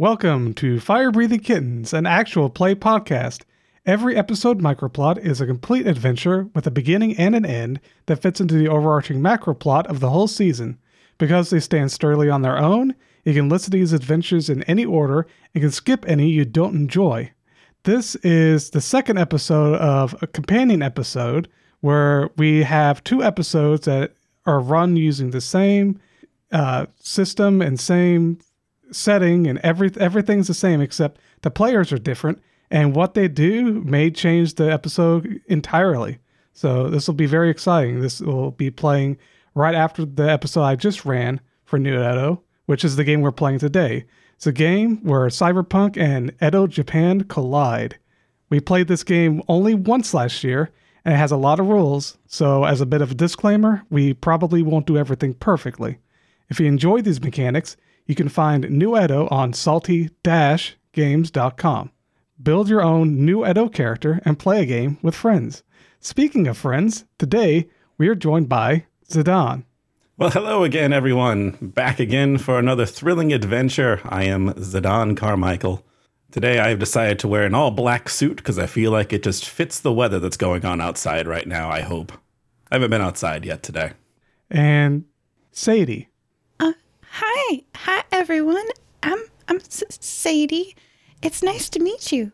Welcome to Fire Breathing Kittens, an actual play podcast. Every episode microplot is a complete adventure with a beginning and an end that fits into the overarching macro plot of the whole season. Because they stand sturdily on their own, you can listen to these adventures in any order and can skip any you don't enjoy. This is the second episode of a companion episode where we have two episodes that are run using the same uh, system and same setting and every everything's the same except the players are different and what they do may change the episode entirely. So this will be very exciting. This will be playing right after the episode I just ran for New Edo, which is the game we're playing today. It's a game where Cyberpunk and Edo Japan collide. We played this game only once last year, and it has a lot of rules, so as a bit of a disclaimer, we probably won't do everything perfectly. If you enjoy these mechanics, you can find New Edo on salty-games.com. Build your own New Edo character and play a game with friends. Speaking of friends, today we are joined by Zidane. Well, hello again, everyone. Back again for another thrilling adventure. I am Zidane Carmichael. Today I have decided to wear an all black suit because I feel like it just fits the weather that's going on outside right now, I hope. I haven't been outside yet today. And Sadie. Hi, hi everyone. I'm I'm S- Sadie. It's nice to meet you.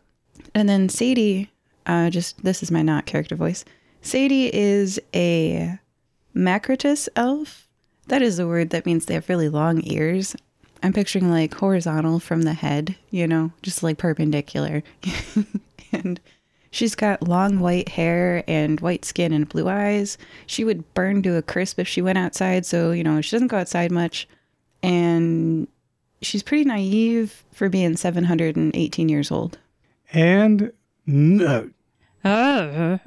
And then Sadie, uh, just this is my not character voice. Sadie is a Macrotus elf. That is a word that means they have really long ears. I'm picturing like horizontal from the head, you know, just like perpendicular. and she's got long white hair and white skin and blue eyes. She would burn to a crisp if she went outside, so, you know, she doesn't go outside much. And she's pretty naive for being 718 years old. And no. Uh,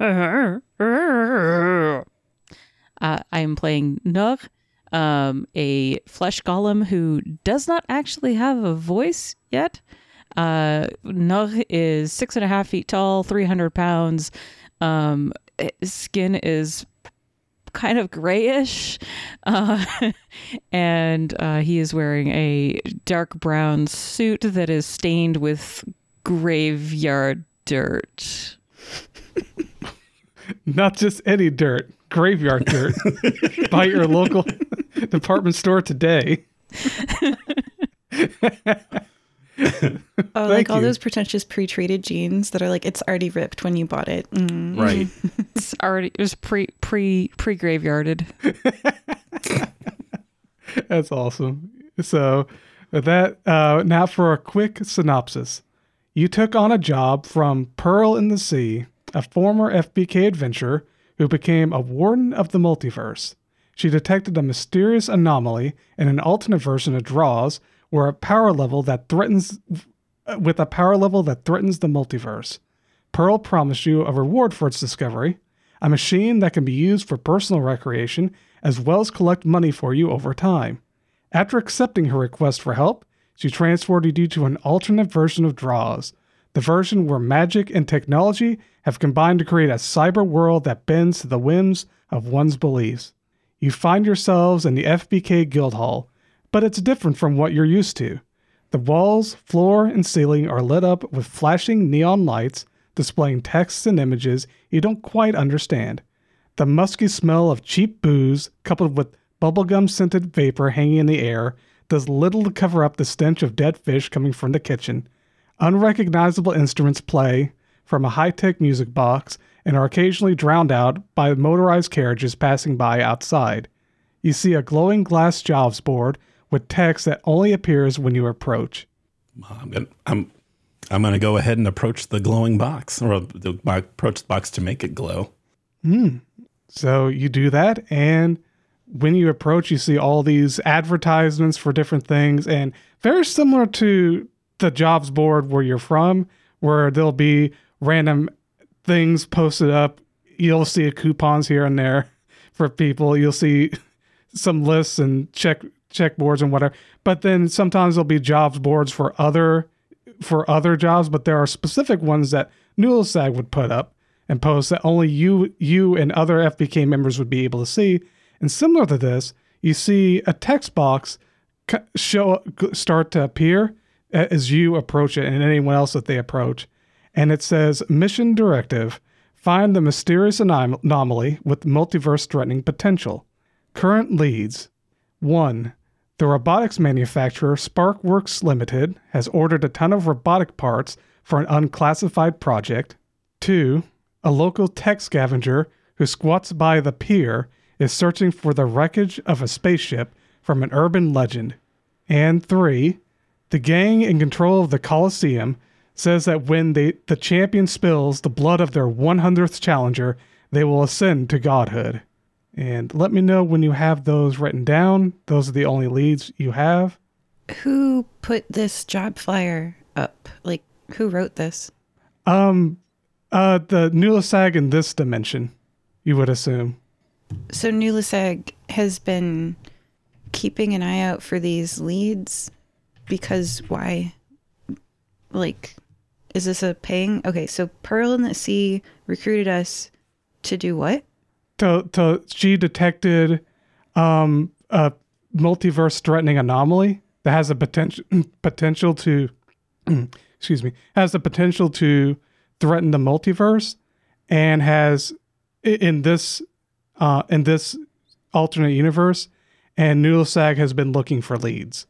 I am playing Nugh, um, a flesh golem who does not actually have a voice yet. Uh, Nur is six and a half feet tall, 300 pounds. Um, skin is kind of grayish. Uh, and uh, he is wearing a dark brown suit that is stained with graveyard dirt. Not just any dirt, graveyard dirt. Buy your local department store today. Oh, Thank like all you. those pretentious pre-treated jeans that are like it's already ripped when you bought it. Mm. Right. It's already it was pre pre pre graveyarded. That's awesome. So that uh, now for a quick synopsis. You took on a job from Pearl in the Sea, a former FBK adventurer who became a warden of the multiverse. She detected a mysterious anomaly in an alternate version of Draws, where a power level that threatens uh, with a power level that threatens the multiverse. Pearl promised you a reward for its discovery, a machine that can be used for personal recreation as well as collect money for you over time. After accepting her request for help, she transported you to an alternate version of Draws, the version where magic and technology have combined to create a cyber world that bends to the whims of one's beliefs. You find yourselves in the FBK Guild Hall, but it's different from what you're used to. The walls, floor, and ceiling are lit up with flashing neon lights displaying texts and images you don't quite understand. The musky smell of cheap booze, coupled with bubblegum scented vapor hanging in the air, does little to cover up the stench of dead fish coming from the kitchen. Unrecognizable instruments play from a high tech music box and are occasionally drowned out by motorized carriages passing by outside. You see a glowing glass jobs board with text that only appears when you approach. I'm gonna I'm I'm gonna go ahead and approach the glowing box, or the, approach the box to make it glow. Hmm. So you do that, and when you approach, you see all these advertisements for different things, and very similar to the jobs board where you're from, where there'll be random things posted up. You'll see coupons here and there for people. You'll see some lists and check check boards and whatever. But then sometimes there'll be jobs boards for other for other jobs, but there are specific ones that Newellsag would put up and post that only you you and other FBK members would be able to see. And similar to this, you see a text box show start to appear as you approach it and anyone else that they approach. And it says Mission Directive Find the mysterious anom- anomaly with multiverse threatening potential. Current leads 1. The robotics manufacturer Sparkworks Limited has ordered a ton of robotic parts for an unclassified project. 2. A local tech scavenger who squats by the pier is searching for the wreckage of a spaceship from an urban legend. And 3. The gang in control of the Colosseum says that when they, the champion spills the blood of their 100th challenger, they will ascend to godhood. And let me know when you have those written down. Those are the only leads you have. Who put this job flyer up? Like, who wrote this? Um, uh, the Nulasag in this dimension, you would assume. So Nulasag has been keeping an eye out for these leads because why? Like, is this a paying? Okay, so Pearl in the Sea recruited us to do what? To, to she detected, um, a multiverse threatening anomaly that has a potential potential to, excuse me, has the potential to threaten the multiverse, and has in this, uh, in this alternate universe, and Nulasag has been looking for leads.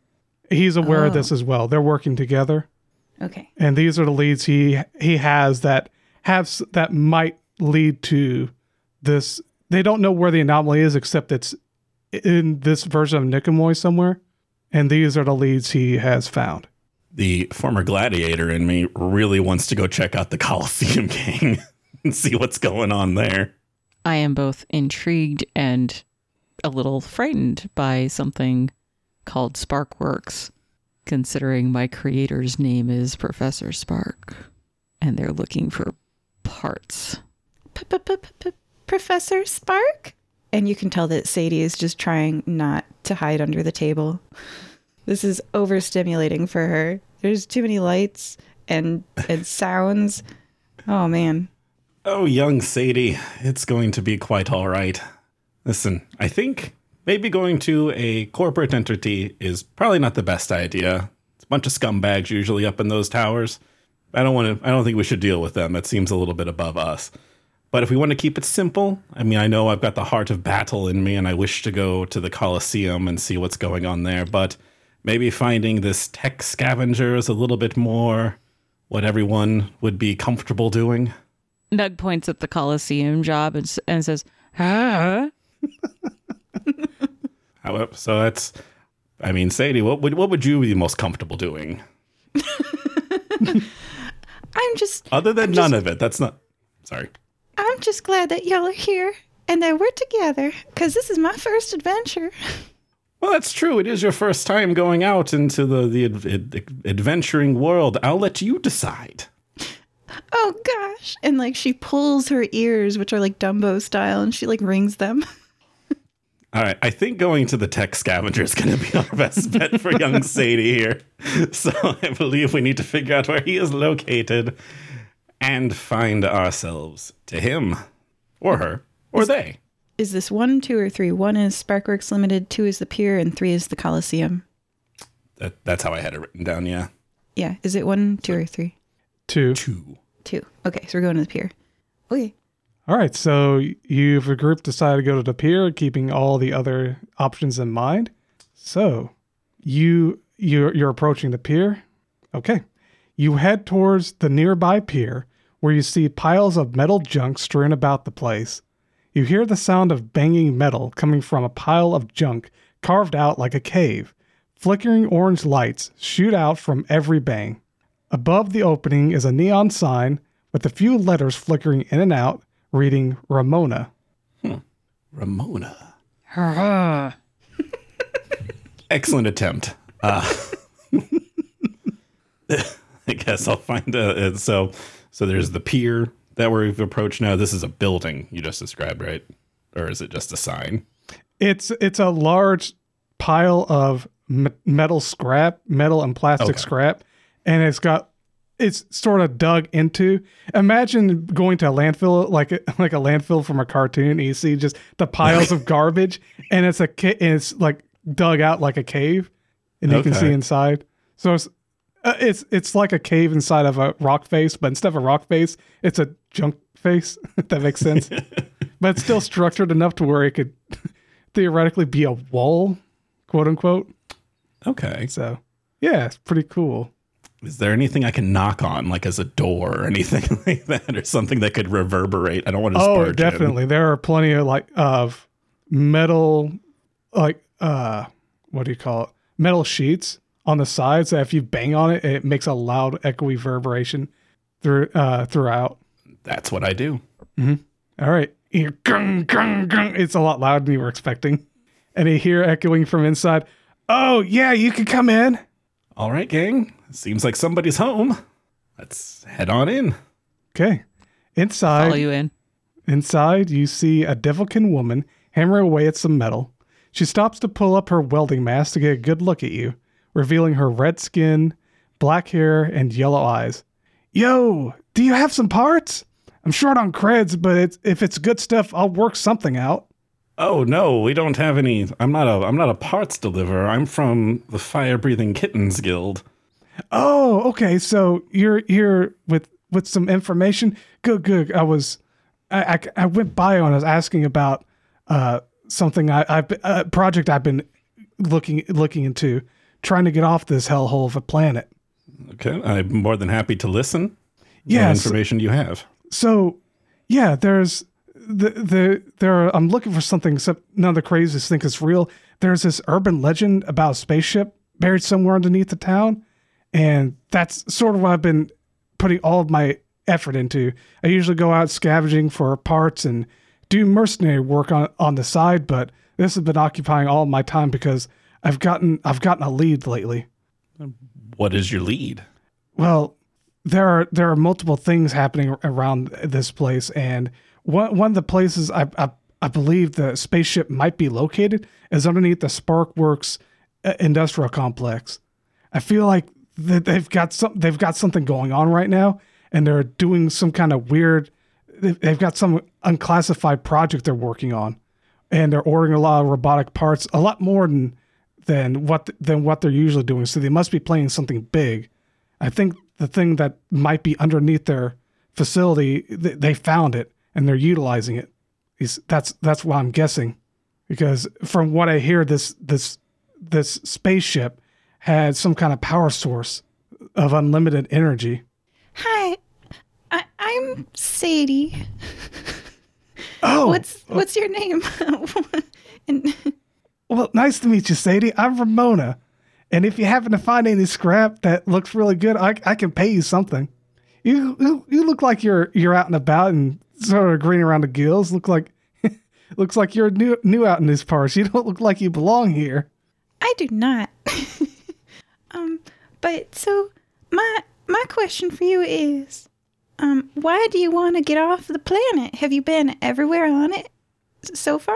He's aware of this as well. They're working together. Okay. and these are the leads he he has that have that might lead to this. They don't know where the anomaly is, except it's in this version of Niqamui somewhere, and these are the leads he has found. The former gladiator in me really wants to go check out the Coliseum gang and see what's going on there. I am both intrigued and a little frightened by something called Sparkworks, considering my creator's name is Professor Spark, and they're looking for parts. Professor Spark? And you can tell that Sadie is just trying not to hide under the table. This is overstimulating for her. There's too many lights and and sounds. Oh man. Oh, young Sadie, it's going to be quite all right. Listen, I think maybe going to a corporate entity is probably not the best idea. It's a bunch of scumbags usually up in those towers. I don't want to. I don't think we should deal with them. It seems a little bit above us. But if we want to keep it simple, I mean, I know I've got the heart of battle in me, and I wish to go to the Colosseum and see what's going on there. But maybe finding this tech scavenger is a little bit more what everyone would be comfortable doing. Nugh points at the Coliseum job and, and says, "Huh? So that's, I mean, Sadie, what would what would you be most comfortable doing I'm just other than none of it? That's not. Sorry. I'm just glad that y'all are here and that we're together cuz this is my first adventure. Well, that's true. It is your first time going out into the the ad- ad- adventuring world. I'll let you decide. Oh gosh. And like she pulls her ears which are like Dumbo style and she like rings them. All right, I think going to the tech scavenger is going to be our best bet for young Sadie here. So I believe we need to figure out where he is located and find ourselves to him or her or they. Is this 1, 2 or 3? 1 is Sparkworks Limited, 2 is the pier and 3 is the Coliseum. That, that's how I had it written down. Yeah, Yeah, is it 1, 2 or 3? Two. two. 2. Okay, so we're going to the pier. Okay. All right, so you've a group decided to go to the pier, keeping all the other options in mind. So you you're you're approaching the pier. Okay, you head towards the nearby pier, where you see piles of metal junk strewn about the place. You hear the sound of banging metal coming from a pile of junk carved out like a cave. Flickering orange lights shoot out from every bang. Above the opening is a neon sign with a few letters flickering in and out, reading Ramona. Ramona. Huh. Excellent attempt. Uh, I guess I'll find a. So, so there's the pier that we've approached now. This is a building you just described, right? Or is it just a sign? It's it's a large pile of me- metal scrap, metal and plastic Okay. scrap, and it's got it's sort of dug into. Imagine going to a landfill like a, like a landfill from a cartoon. And you see just the piles of garbage, and it's a and it's like dug out like a cave, and you can see inside. So it's Uh, it's it's like a cave inside of a rock face, but instead of a rock face, it's a junk face. If that makes sense. but it's still structured enough to where it could theoretically be a wall, quote unquote. Okay. So yeah, it's pretty cool. Is there anything I can knock on, like as a door or anything like that, or something that could reverberate? I don't want to. Oh, barge in. definitely. There are plenty of like of metal, like uh, what do you call it? Metal sheets on the sides that if you bang on it, it makes a loud echoey reverberation through uh throughout. That's what I do. All right, You hear gung, gung, gung. It's a lot louder than you were expecting, and you hear echoing from inside. Oh yeah, you can come in. All right, gang. Seems like somebody's home. Let's head on in. Okay, inside. Follow you in. Inside, you see a Devilkin woman hammering away at some metal. She stops to pull up her welding mask to get a good look at you, revealing her red skin, black hair, and yellow eyes. Yo, do you have some parts? I'm short on creds, but it's, if it's good stuff, I'll work something out. Oh no, we don't have any. I'm not a. I'm not a parts deliverer. I'm from the Fire Breathing Kittens Guild. Oh, okay. So you're here with with some information. Good, good. I was, I, I, I went by and I was asking about uh something I I've a project I've been looking looking into, trying to get off this hellhole of a planet. Okay, I'm more than happy to listen. Yeah, information you have? So, yeah, there's the the there. Are, I'm looking for something. Except none of the craziest think it's real. There's this urban legend about a spaceship buried somewhere underneath the town, and that's sort of what I've been putting all of my effort into. I usually go out scavenging for parts and do mercenary work on on the side, but this has been occupying all my time because I've gotten I've gotten a lead lately. What is your lead? Well, there are there are multiple things happening around this place, and one one of the places I I, I believe the spaceship might be located is underneath the Sparkworks uh, industrial complex. I feel like that they've got some they've got something going on right now, and they're doing some kind of weird. they've- They've got some unclassified project they're working on, and they're ordering a lot of robotic parts, a lot more than than what than what they're usually doing. So they must be playing something big. I think the thing that might be underneath their facility, th- they found it and they're utilizing it. Is that's that's what I'm guessing, because from what I hear, this this this spaceship had some kind of power source of unlimited energy. Hi, I, I'm Sadie. Oh, What's oh. what's your name? and well, nice to meet you, Sadie. I'm Ramona, and if you happen to find any scrap that looks really good, I I can pay you something. You you, you look like you're you're out and about and sort of green around the gills. Look like looks like you're new new out in these parts. You don't look like you belong here. I do not. um, but so my my question for you is, um, why do you want to get off the planet? Have you been everywhere on it so far?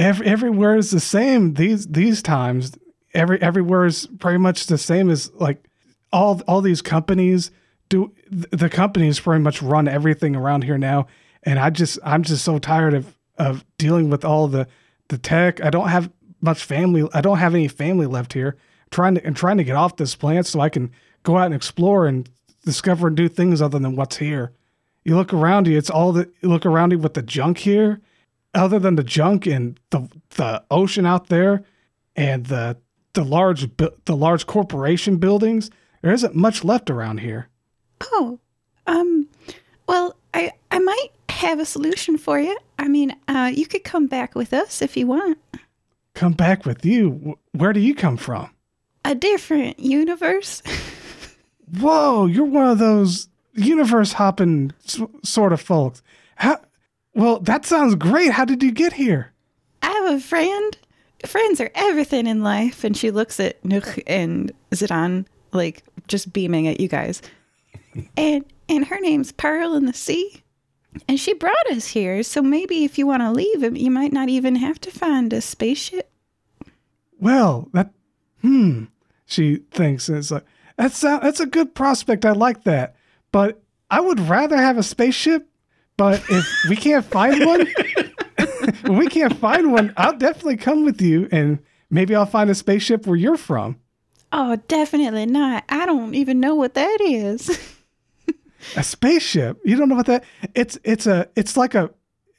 Every, everywhere is the same these these times. Every everywhere is pretty much the same as like all all these companies do. The companies pretty much run everything around here now, and I just I'm just so tired of of dealing with all the the tech. I don't have much family. I don't have any family left here. trying to and trying to get off this plant so I can go out and explore and discover do things other than what's here. You look around you, it's all the you look around you with the junk here other than the junk and the the ocean out there and the the large the large corporation buildings, there isn't much left around here. Oh, um, well, I I might have a solution for you. I mean, uh, you could come back with us if you want. Come back with you. Where do you come from? A different universe. Whoa, you're one of those universe hopping s- sort of folks. How? Well, that sounds great. How did you get here? I have a friend. Friends are everything in life. And she looks at Nugh and Zidane, like just beaming at you guys. and and her name's Pearl in the Sea. And she brought us here. So maybe if you want to leave, you might not even have to find a spaceship. Well, that hmm. She thinks and it's like that's a, that's a good prospect. I like that, but I would rather have a spaceship. But if we can't find one, we can't find one, I'll definitely come with you, and maybe I'll find a spaceship where you're from. Oh, definitely not. I don't even know what that is. A spaceship. You don't know what that it's it's a it's like a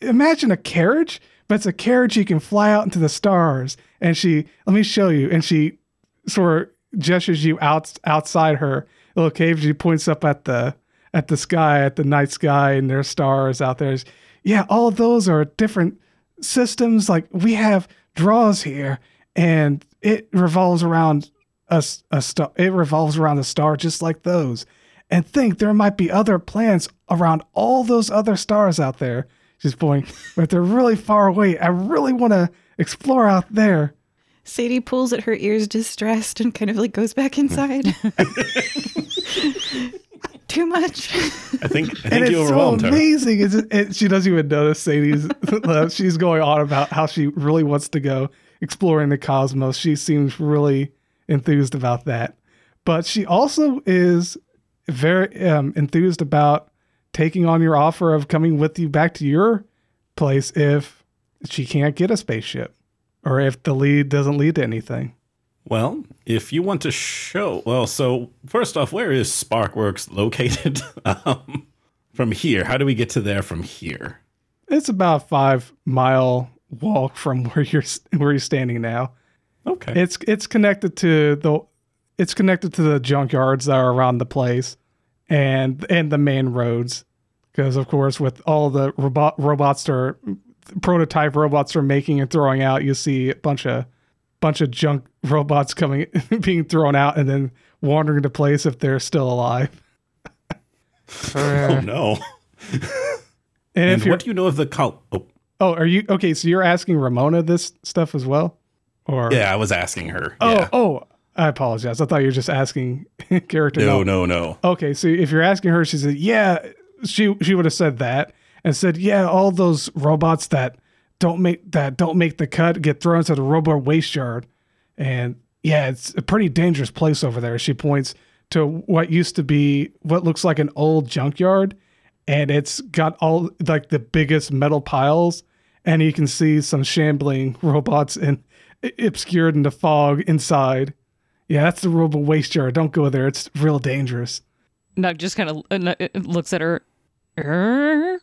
imagine a carriage, but it's a carriage you can fly out into the stars. And she let me show you. And she sort of gestures you out outside her little cave. She points up at the at the sky, at the night sky, and there's stars out there. Yeah, all of those are different systems. Like we have draws here, and it revolves around a, a star. It revolves around a star just like those. And think there might be other planets around all those other stars out there. She's pointing, but they're really far away. I really want to explore out there. Sadie pulls at her ears, distressed, and kind of like goes back inside. Too much. I think I think you it's so her. amazing. It's, it, she doesn't even notice Sadie's. she's going on about how she really wants to go exploring the cosmos. She seems really enthused about that, but she also is very um, enthused about taking on your offer of coming with you back to your place if she can't get a spaceship or if the lead doesn't lead to anything. Well, if you want to show, well, so first off, where is Sparkworks located? um, from here, how do we get to there from here? It's about a five mile walk from where you're where you're standing now. Okay. It's it's connected to the it's connected to the junkyards that are around the place and and the main roads because of course with all the robot robots are prototype robots are making and throwing out you see a bunch of bunch of junk robots coming being thrown out and then wandering to place if they're still alive. oh no. And, And if what do you know of the col? Oh, oh, are you okay? So you're asking Ramona this stuff as well, or yeah, I was asking her. Oh, yeah. oh, I apologize. I thought you were just asking character. no, no, no. Okay, so if you're asking her, she said, "Yeah." She she would have said that and said, "Yeah, all those robots that don't make that don't make the cut get thrown to the robot waste yard." And yeah, it's a pretty dangerous place over there. She points to what used to be what looks like an old junkyard, and it's got all like the biggest metal piles, and you can see some shambling robots and obscured in the fog inside. Yeah, that's the robo waste yard. Don't go there. It's real dangerous. Nugh just kind of uh, looks at her. "Er?"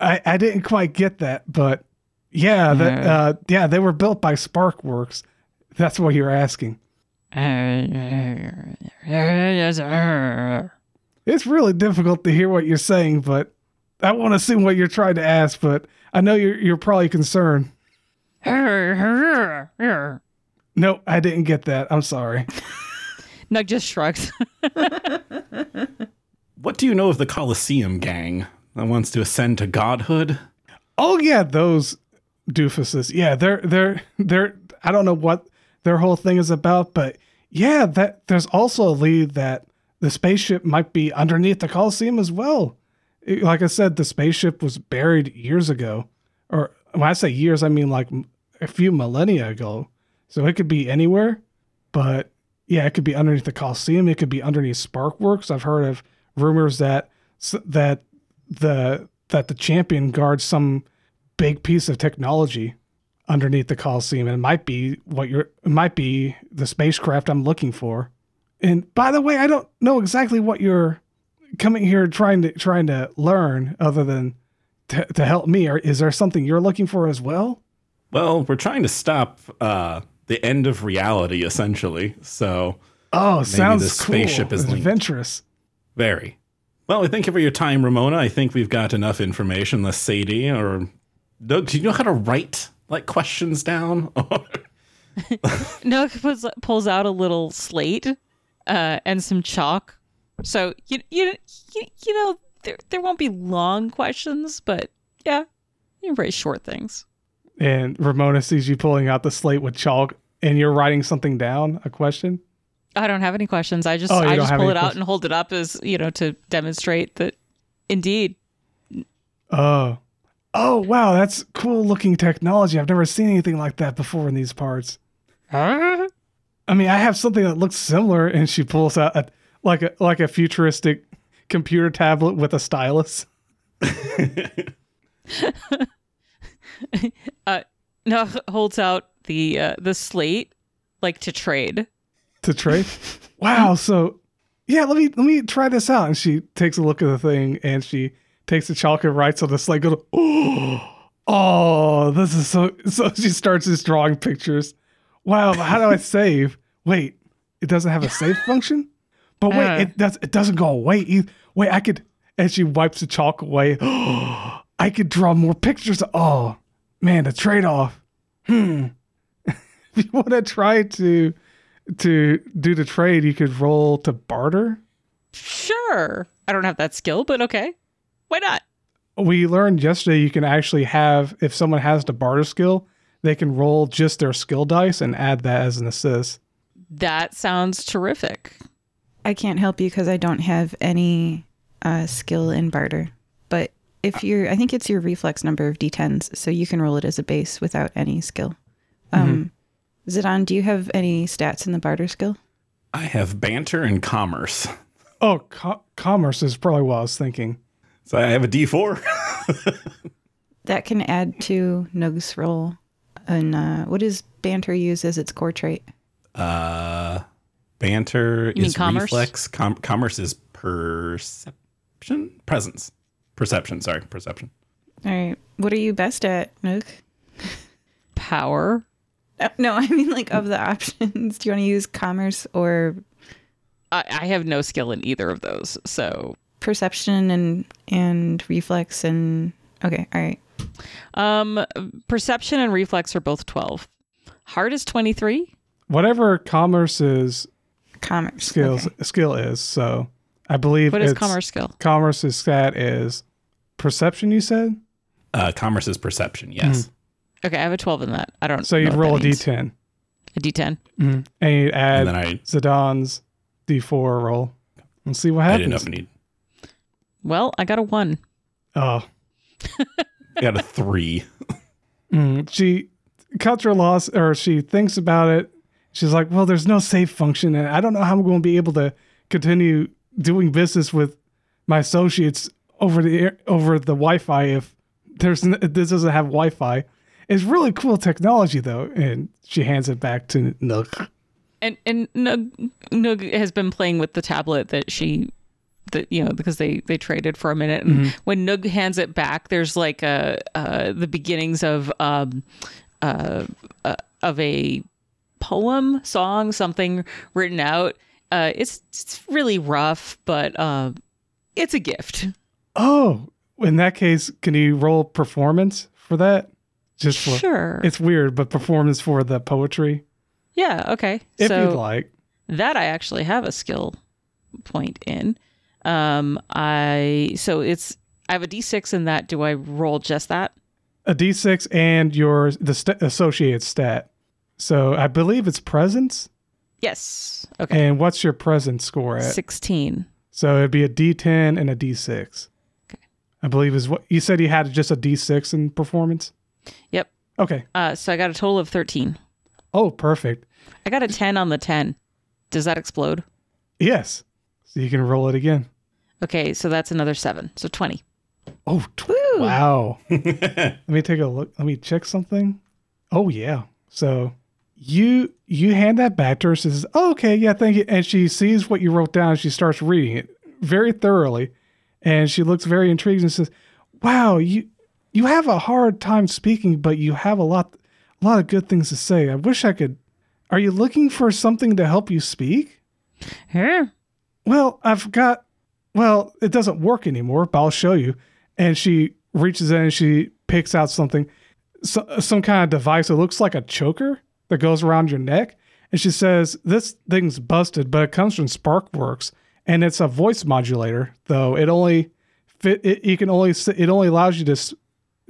I, I didn't quite get that, but yeah, that Yeah. uh, yeah, they were built by Sparkworks. That's what you're asking. It's really difficult to hear what you're saying, but I want to assume what you're trying to ask. But I know you're you're probably concerned. No, I didn't get that. I'm sorry. Nugh just shrugs. What do you know of the Colosseum gang that wants to ascend to godhood? Oh yeah, those doofuses. Yeah, they're they're they're. I don't know what their whole thing is about, but yeah, that there's also a lead that the spaceship might be underneath the Coliseum as well. Like I said, the spaceship was buried years ago, or when I say years, I mean like a few millennia ago. So it could be anywhere, but yeah, it could be underneath the Coliseum. It could be underneath Sparkworks. I've heard of rumors that that the that the champion guards some big piece of technology underneath the Coliseum. And it might be what you're it might be the spacecraft I'm looking for. And by the way, I don't know exactly what you're coming here trying to trying to learn other than to, to help me. Or is there something you're looking for as well? Well, we're trying to stop uh, the end of reality, essentially. So, Oh, sounds spaceship cool. is linked. adventurous. very. Well, I thank you for your time, Ramona. I think we've got enough information. Unless Sadie or Nugh, do you know how to write like questions down? Nugh pulls, pulls out a little slate uh, and some chalk. So you you you, you know there there won't be long questions, but yeah, you can write short things. And Ramona sees you pulling out the slate with chalk and you're writing something down, a question. I don't have any questions. I just Oh, I just pull any it out and hold it up as you know to demonstrate that indeed. Oh. Oh, wow. That's cool looking technology. I've never seen anything like that before in these parts. Huh? I mean, I have something that looks similar, and she pulls out a, like a like a futuristic computer tablet with a stylus. uh, Nugh holds out the uh, the slate like to trade. to trade. wow. So yeah, let me let me try this out. And she takes a look at the thing and she takes the chalk and writes on the slate. Goes, oh, oh, this is so. So she starts just drawing pictures. Wow, but how do I save? Wait, it doesn't have a save function. But wait, Uh. it does. It doesn't go away. either. Wait, I could. And she wipes the chalk away. I could draw more pictures. Oh man, the trade off. Hmm. if you want to try to to do the trade, you could roll to barter. Sure. I don't have that skill, but okay. Why not? We learned yesterday you can actually have if someone has the barter skill, they can roll just their skill dice and add that as an assist. That sounds terrific. I can't help you because I don't have any uh, skill in barter. But if you're, I think it's your reflex number of d10s, so you can roll it as a base without any skill. Um, Zidane, do you have any stats in the barter skill? I have banter and commerce. Oh, co- commerce is probably what I was thinking. So I have a D4. That can add to Nugh's roll. And uh, what does banter use as its core trait? Uh, banter You is commerce? reflex. Com- commerce is perception, presence, perception. Sorry, perception. All right. What are you best at, Nugh? Power. Uh, no, I mean like of the options. Do you want to use commerce or I, I have no skill in either of those. So, perception and and reflex and okay, all right. um, perception and reflex are both 12. Heart is 23. Whatever commerce's Commerce. skills okay. skill is, so I believe What is it's- commerce skill? Commerce's stat is perception. You said Uh, commerce is perception. Yes. Okay, I have a 12 in that. I don't so. You'd roll a that means. d10 A D10. and you add And then I, Zidane's d4 roll and see what I didn't know happens. if I need. Well, I got a 1. Oh, I got a three. Mm, she cuts her loss or she thinks about it. She's like, well, there's no save function, and I don't know how I'm going to be able to continue doing business with my associates over the air, over the Wi-Fi if there's n- this doesn't have Wi-Fi. It's really cool technology though, and she hands it back to Nugh. And and Nugh, Nugh has been playing with the tablet that she that you know because they they traded for a minute. And when Nugh hands it back there's like a uh the beginnings of um uh, uh of a poem song something written out. Uh it's it's really rough but uh it's a gift. Oh, in that case, can you roll performance for that? Just for sure. it's weird, but performance for the poetry, yeah okay. If so you'd like. that I actually have a skill point in. Um, I so it's I have a d6 in that. Do I roll just that? a d6 and your the st- associated stat. So I believe it's presence. Yes. Okay. And what's your presence score at? Sixteen. So it'd be a d10 and a d6. Okay. I believe is what you said. You had just a d6 in performance. Yep. Okay. Uh, so I got a total of thirteen. Oh, perfect. I got a ten on the ten. Does that explode? Yes. So you can roll it again. Okay, so that's another seven. So twenty. Oh, tw- wow. Let me take a look. Let me check something. Oh yeah. So you you hand that back to her. Says, oh, "Okay, yeah, thank you." And she sees what you wrote down. And she starts reading it very thoroughly, and she looks very intrigued and says, "Wow, you you have a hard time speaking, but you have a lot a lot of good things to say. I wish I could. Are you looking for something to help you speak?" Huh? Well, I've got. Well, it doesn't work anymore, but I'll show you. And she reaches in and she picks out something, so, some kind of device. It looks like a choker that goes around your neck. And she says, "This thing's busted, but it comes from SparkWorks, and it's a voice modulator. Though it only fit. It, you can only. It only allows you to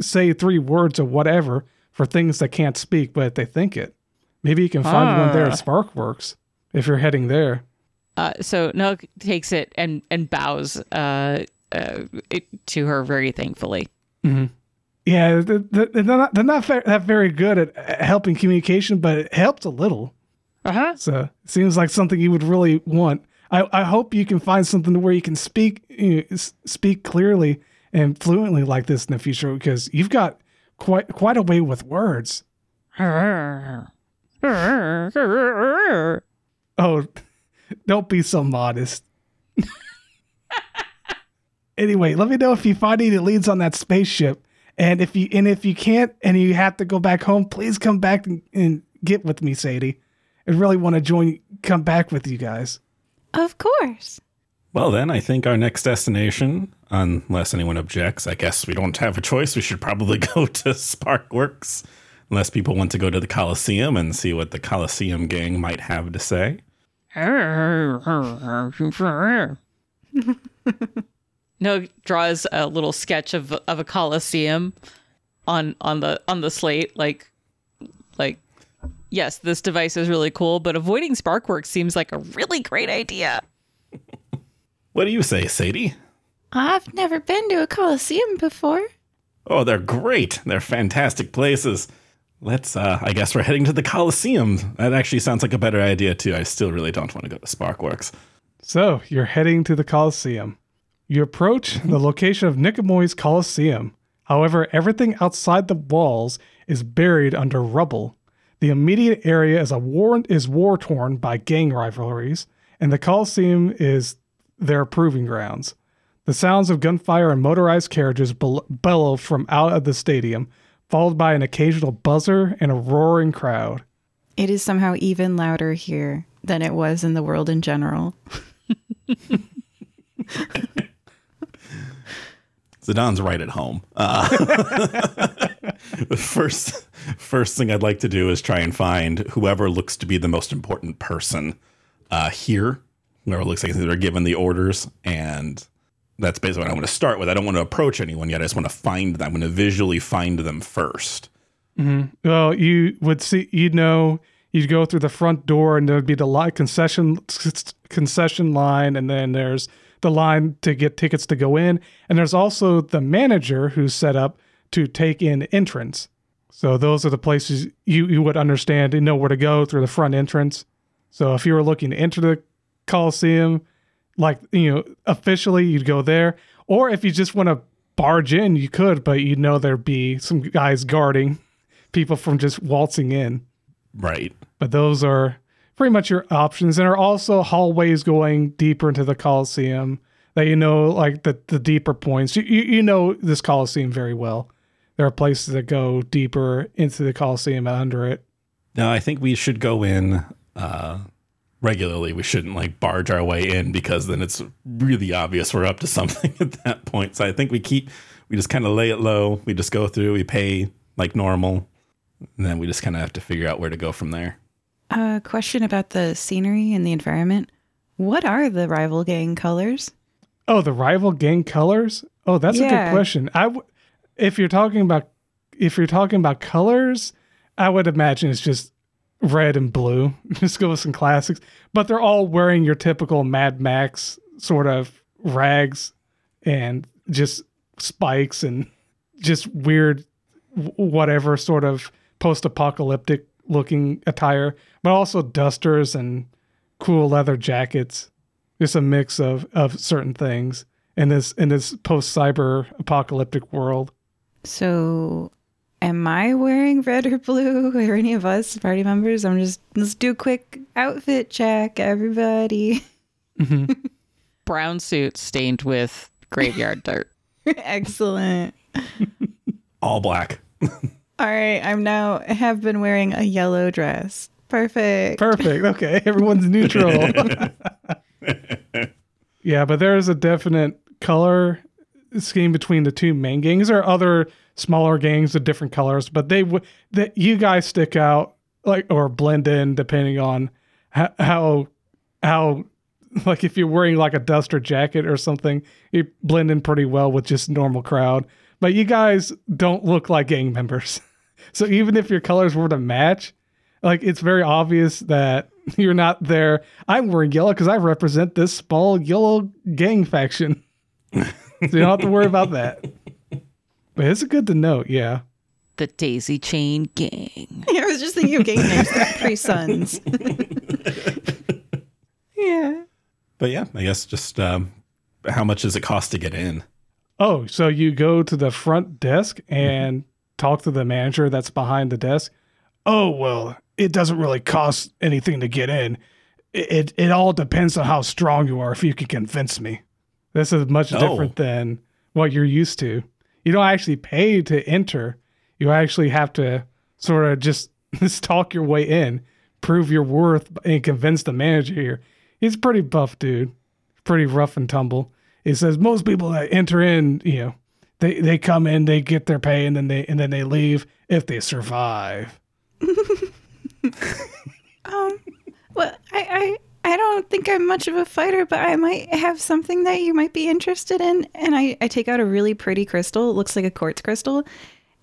say three words or whatever for things that can't speak, but they think it. Maybe you can find one there at ah. SparkWorks if you're heading there." Uh, so Nugh takes it and and bows uh, uh, it, to her very thankfully. Yeah, th- th- they're not, they're not that very good at at helping communication, but it helped a little. Uh huh. So it seems like something you would really want. I, I hope you can find something where you can speak you know, speak clearly and fluently like this in the future because you've got quite quite a way with words. Oh, don't be so modest. anyway, let me know if you find any leads on that spaceship. And if you and if you can't and you have to go back home, please come back and, and get with me, Sadie. I really want to join come back with you guys. Of course. Well, then, I think our next destination, unless anyone objects, I guess we don't have a choice. We should probably go to Sparkworks, unless people want to go to the Coliseum and see what the Coliseum gang might have to say. no draws a little sketch of of a coliseum on on the on the slate like like yes this device is really cool but avoiding sparkworks seems like a really great idea What do you say, Sadie? I've never been to a coliseum before. Oh, they're great. They're fantastic places. Let's, uh, I guess we're heading to the Coliseum. That actually sounds like a better idea, too. I still really don't want to go to Sparkworks. So you're heading to the Coliseum. You approach the location of Niqamui's Coliseum. However, everything outside the walls is buried under rubble. The immediate area is a war is war torn by gang rivalries, and the Coliseum is their proving grounds. The sounds of gunfire and motorized carriages bellow from out of the stadium, followed by an occasional buzzer and a roaring crowd. It is somehow even louder here than it was in the world in general. Zidane's right at home. Uh, the first, first thing I'd like to do is try and find whoever looks to be the most important person uh, here. Whoever looks like they're given the orders, and that's basically what I want to start with. I don't want to approach anyone yet. I just want to find them. I'm going to visually find them first. Mm-hmm. Well, you would see, you'd know, you'd go through the front door, and there'd be the line concession concession line, and then there's the line to get tickets to go in, and there's also the manager who's set up to take in entrance. So those are the places you you would understand and know where to go through the front entrance. So if you were looking to enter the Coliseum, like you know, officially, you'd go there, or if you just want to barge in, you could, but you know there'd be some guys guarding people from just waltzing in. Right. But those are pretty much your options. And there are also hallways going deeper into the Coliseum that you know, like the, the deeper points. You, you, you know this Coliseum very well. There are places that go deeper into the Coliseum and under it. Now, I think we should go in uh, regularly. We shouldn't like barge our way in because then it's really obvious we're up to something at that point. So I think we keep, we just kind of lay it low. We just go through, we pay like normal, and then we just kind of have to figure out where to go from there. A question about the scenery and the environment. What are the rival gang colors? Oh, the rival gang colors? Oh, that's a good question. I w- if you're talking about if you're talking about colors, I would imagine it's just red and blue. Just go with some classics. But they're all wearing your typical Mad Max sort of rags and just spikes and just weird whatever sort of post-apocalyptic looking attire, but also dusters and cool leather jackets just a mix of of certain things in this in this post cyber apocalyptic world. So, am I wearing red or blue? Or any of us party members? I'm just let's do a quick outfit check, everybody. Mm-hmm. brown suit stained with graveyard dirt Excellent. All black. All right, I'm now have been wearing a yellow dress. Perfect. Perfect. Okay, everyone's neutral. yeah, but there is a definite color scheme between the two main gangs. There are other smaller gangs with different colors, but they would that you guys stick out like or blend in depending on how how, how like if you're wearing like a duster jacket or something, you blend in pretty well with just normal crowd. But you guys don't look like gang members. So even if your colors were to match, like it's very obvious that you're not there. I'm wearing yellow because I represent this small yellow gang faction. so you don't have to worry about that. But it's good to note, yeah. the daisy chain gang Yeah, I was just thinking of gang names, the Capri Suns. yeah. But yeah, I guess just um, how much does it cost to get in? Oh, so you go to the front desk and talk to the manager that's behind the desk. Oh, well, it doesn't really cost anything to get in. it it all depends on how strong you are. If you can convince me, this is much Oh. different than what you're used to. You don't actually pay to enter. You actually have to sort of just, stalk your way in, prove your worth, and convince the manager here. He's a pretty buff dude, pretty rough and tumble. He says most people that enter in, you know, they they come in, they get their pay, and then they and then they leave if they survive. Um, well, I, I, I don't think I'm much of a fighter, but I might have something that you might be interested in. And I, I take out a really pretty crystal. It looks like a quartz crystal.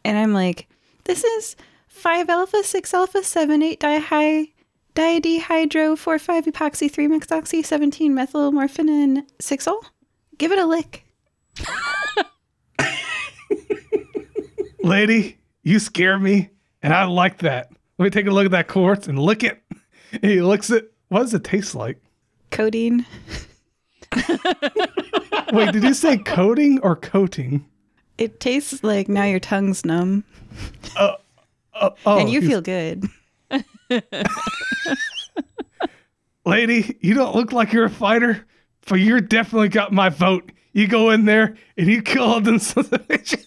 And I'm like, this is 5 alpha, 6 alpha, 7, 8 dihy, dihydro, 4, 5 epoxy, 3 mixoxy, 17 methyl morphinan, 6 ol. Give it a lick. Lady, you scare me, and I like that. Let me take a look at that quartz and lick it. He licks it. What does it taste like? Codeine. Wait, did you say coating or coating? It tastes like now your tongue's numb uh, uh, Oh, and you he's- feel good. lady, you don't look like you're a fighter, but you're definitely got my vote. You go in there and you kill all them sons of bitches.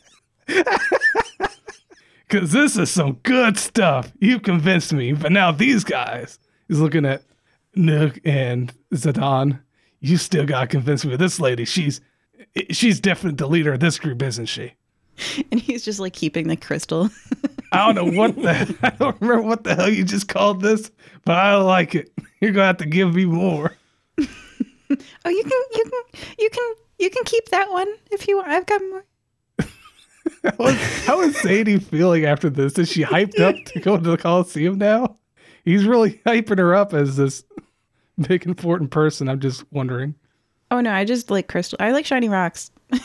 Cause this is some good stuff. You convinced me, but now these guys is looking at Nugh and Zidane. You still gotta convince me with this lady. She's she's definitely the leader of this group, isn't she? And he's just like keeping the crystal. I don't know what the I don't remember what the hell you just called this, but I like it. You're gonna have to give me more. Oh, you can, you can, you can, you can keep that one if you want. I've got more. How is, how is Sadie feeling after this? Is she hyped up to go to the Coliseum now? He's really hyping her up as this big in person. I'm just wondering. Oh no, I just like crystal. I like shiny rocks.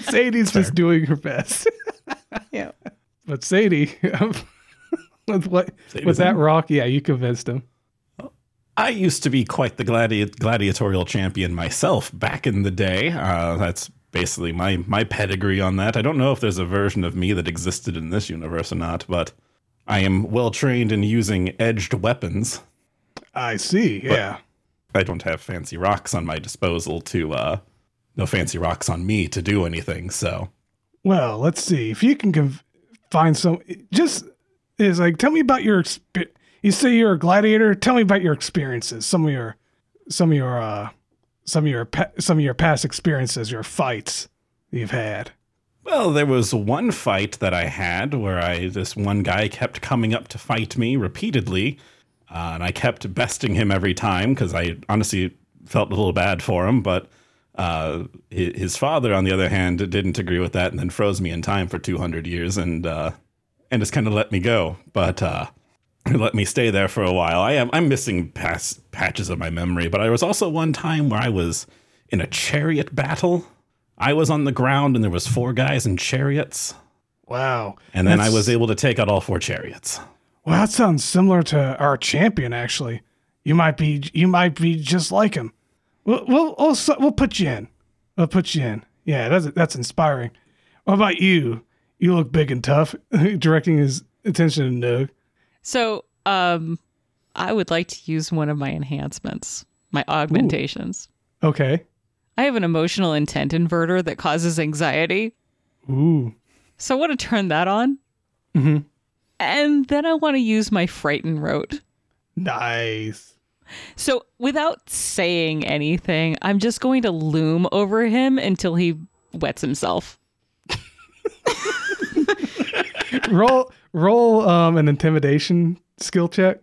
Sadie's just doing her best. Yeah. But Sadie, with what Sadie's with that in. rock, yeah, you convinced him. I used to be quite the gladi- gladiatorial champion myself back in the day. Uh, that's basically my my pedigree on that. I don't know if there's a version of me that existed in this universe or not, but I am well trained in using edged weapons. I see. Yeah. I don't have fancy rocks on my disposal to uh no fancy rocks on me to do anything, so Well, let's see if you can conv- find some. Just is like, tell me about your. Exp- you say you're a gladiator. Tell me about your experiences. Some of your, some of your, uh, some of your, pa- some of your past experiences, your fights you've had. Well, there was one fight that I had where I this one guy kept coming up to fight me repeatedly, uh, and I kept besting him every time because I honestly felt a little bad for him. But uh, his father, on the other hand, didn't agree with that and then froze me in time for 200 years and uh, and just kind of let me go. But uh, let me stay there for a while. I am I'm missing past patches of my memory, but I was also one time where I was in a chariot battle. I was on the ground and there was four guys in chariots, Wow. and then I was able to take out all four chariots. Well, that sounds similar to our champion. Actually, you might be, you might be just like him. We'll, we'll, we'll, we'll put you in. We'll put you in. Yeah, that's that's inspiring. What about you? You look big and tough. Directing his attention to Nugh. So, um, I would like to use one of my enhancements, my augmentations. Okay. I have an emotional intent inverter that causes anxiety. Ooh. So I want to turn that on. Mm-hmm. And then I want to use my frighten rote. Nice. So without saying anything, I'm just going to loom over him until he wets himself. roll roll um an intimidation skill check.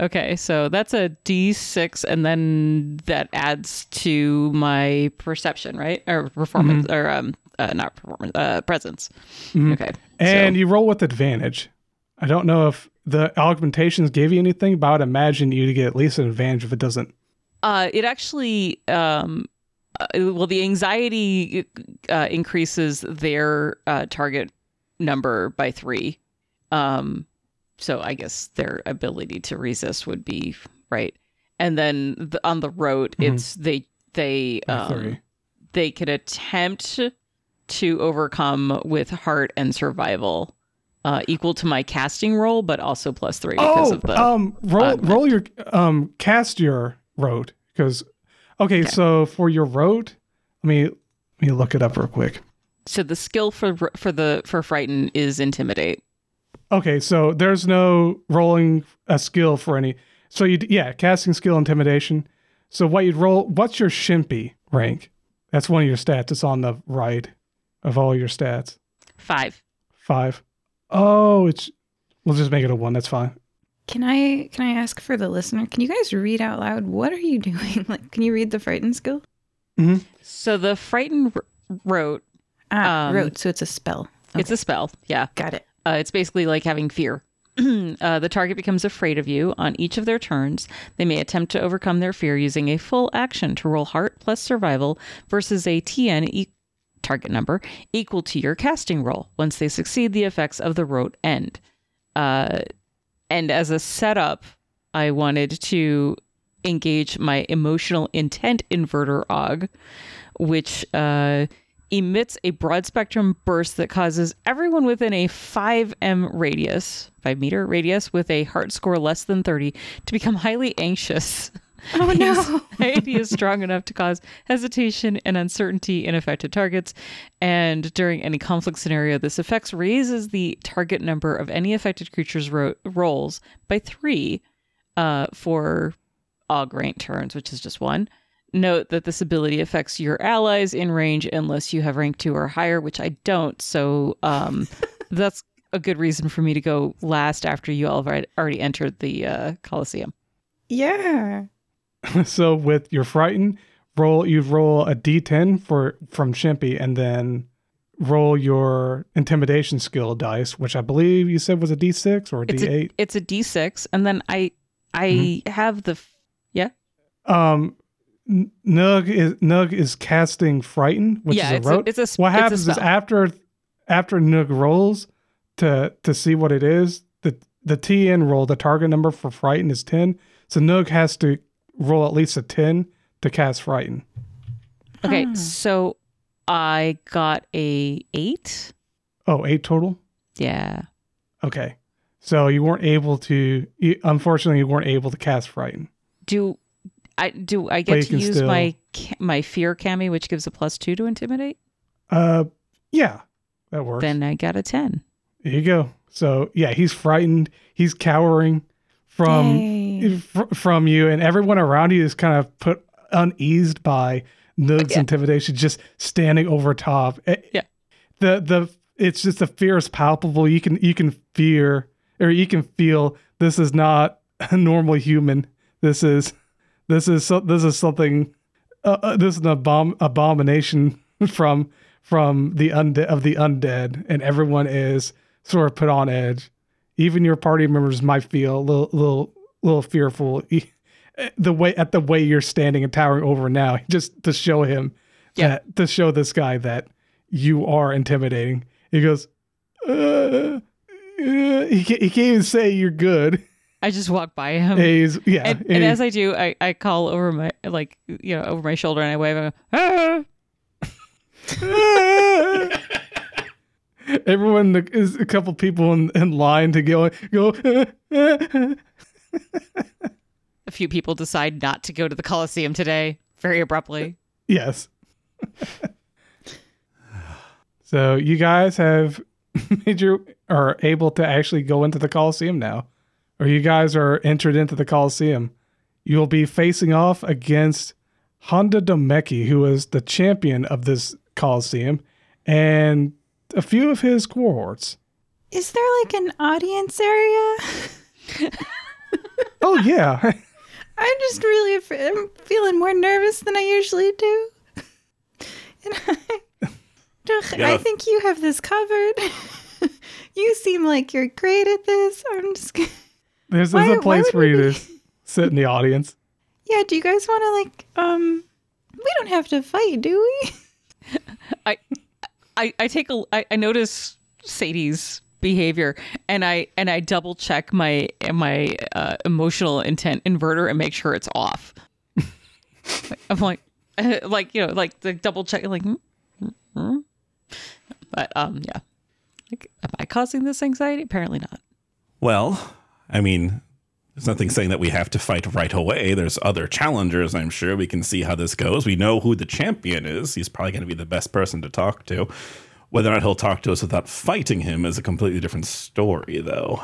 Okay, so that's a D6, and then that adds to my perception, right? Or performance, or um, uh, not performance, uh, presence. Okay, And so, you roll with advantage. I don't know if the augmentations gave you anything, but I would imagine you to get at least an advantage if it doesn't. uh, it actually, um, uh, well, the anxiety uh, increases their uh, target number by three. Um, so I guess their ability to resist would be right. And then the, on the rote, Mhm. it's they they um, they could attempt to overcome with heart and survival uh, equal to my casting roll, but also plus three because Oh, of the. um, roll augment. roll your um cast your rote because okay, so for your rote, let me let me look it up real quick. so the skill for for the for frighten is intimidate. Okay, so there's no rolling a skill for any. So you yeah, casting skill intimidation. So what you'd roll? What's your Shimpy rank? That's one of your stats. It's on the right of all your stats. Five. Five. Oh, it's. We'll just make it a one. That's fine. Can I can I ask for the listener? Can you guys read out loud? What are you doing? Like, can you read the frightened skill? So the frightened r- rote. Ah, Um, rote. So it's a spell. It's a spell. Yeah. Got it. Uh, it's basically like having fear. uh, the target becomes afraid of you on each of their turns. They may attempt to overcome their fear using a full action to roll heart plus survival versus a TN e- target number equal to your casting roll. Once they succeed, the effects of the rote end. Uh, and as a setup, I wanted to engage my emotional intent inverter og, which uh, emits a broad spectrum burst that causes everyone within a 5m radius, 5 meter radius, with a heart score less than 30 to become highly anxious. Oh no. Anxiety is strong enough to cause hesitation and uncertainty in affected targets. And during any conflict scenario, this effect raises the target number of any affected creature's ro- rolls by three uh, for augment turns, which is just one. Note that this ability affects your allies in range unless you have rank two or higher, which I don't. So um, that's a good reason for me to go last after you all have already- already entered the uh, Coliseum. yeah. so with your frighten roll, you roll a d10 for from Shimpy, and then roll your intimidation skill dice, which I believe you said was a d6 or a It's d8. a it's a d6, and then I I have the yeah um, Nugh is Nugh is casting frighten, which yeah is a it's a, it's a s- what happens is after after Nugh rolls to to see what it is, the the TN roll, the target number for frighten is ten. So Nugh has to roll at least a ten to cast frighten. okay Huh. so I got a eight Oh, eight total. yeah Okay, so you weren't able to. You, unfortunately, you weren't able to cast frighten. do I do I get to use still- my my fear kami which gives a plus two to intimidate Uh, yeah, that works. then I got a ten there you go. So yeah, he's frightened. He's cowering from Yay. Fr- from you, and everyone around you is kind of put uneased by Nugh's Yeah. intimidation, just standing over top. It- Yeah. the the it's just the fear is palpable. You can you can fear or you can feel this is not a normal human. This is this is so, this is something. Uh, uh, this is an abom- abomination from from the undead of the undead, and everyone is sort of put on edge. Even your party members might feel a little little little fearful. E- The way at the way you're standing and towering over now, just to show him Yeah. that to show this guy that you are intimidating. He goes, uh, uh, he, can't, he can't even say you're good. I just walk by him He's yeah, and, and and he- as I do I, I call over my like you know over my shoulder and I wave and I go, ah! Everyone is a couple people in, in line to go go. A few people decide not to go to the Coliseum today very abruptly yes. so you guys have made your are able to actually go into the Coliseum now, or you guys are entered into the Coliseum. You'll be facing off against Honda Domeki, who is the champion of this Coliseum, and a few of his cohorts. Is there like an audience area? Oh yeah. I'm just really afraid. I'm feeling more nervous than I usually do. And I, Ugh, I think you have this covered. you seem like you're great at this. I'm just. g- There's, Why- there's a place for you we to sit in the audience. Yeah. Do you guys want to like? Um, we don't have to fight, do we? I, I, I take a, I, I notice Sadie's behavior, and I and I double check my my uh, emotional intent inverter and make sure it's off. I'm like, like you know, like the double check, like, hmm, hmm, hmm. but um, yeah, Like, am I causing this anxiety? Apparently not. Well, I mean, there's nothing saying that we have to fight right away. There's other challengers, I'm sure. We can see how this goes. We know who the champion is. He's probably going to be the best person to talk to. Whether or not he'll talk to us without fighting him is a completely different story, though.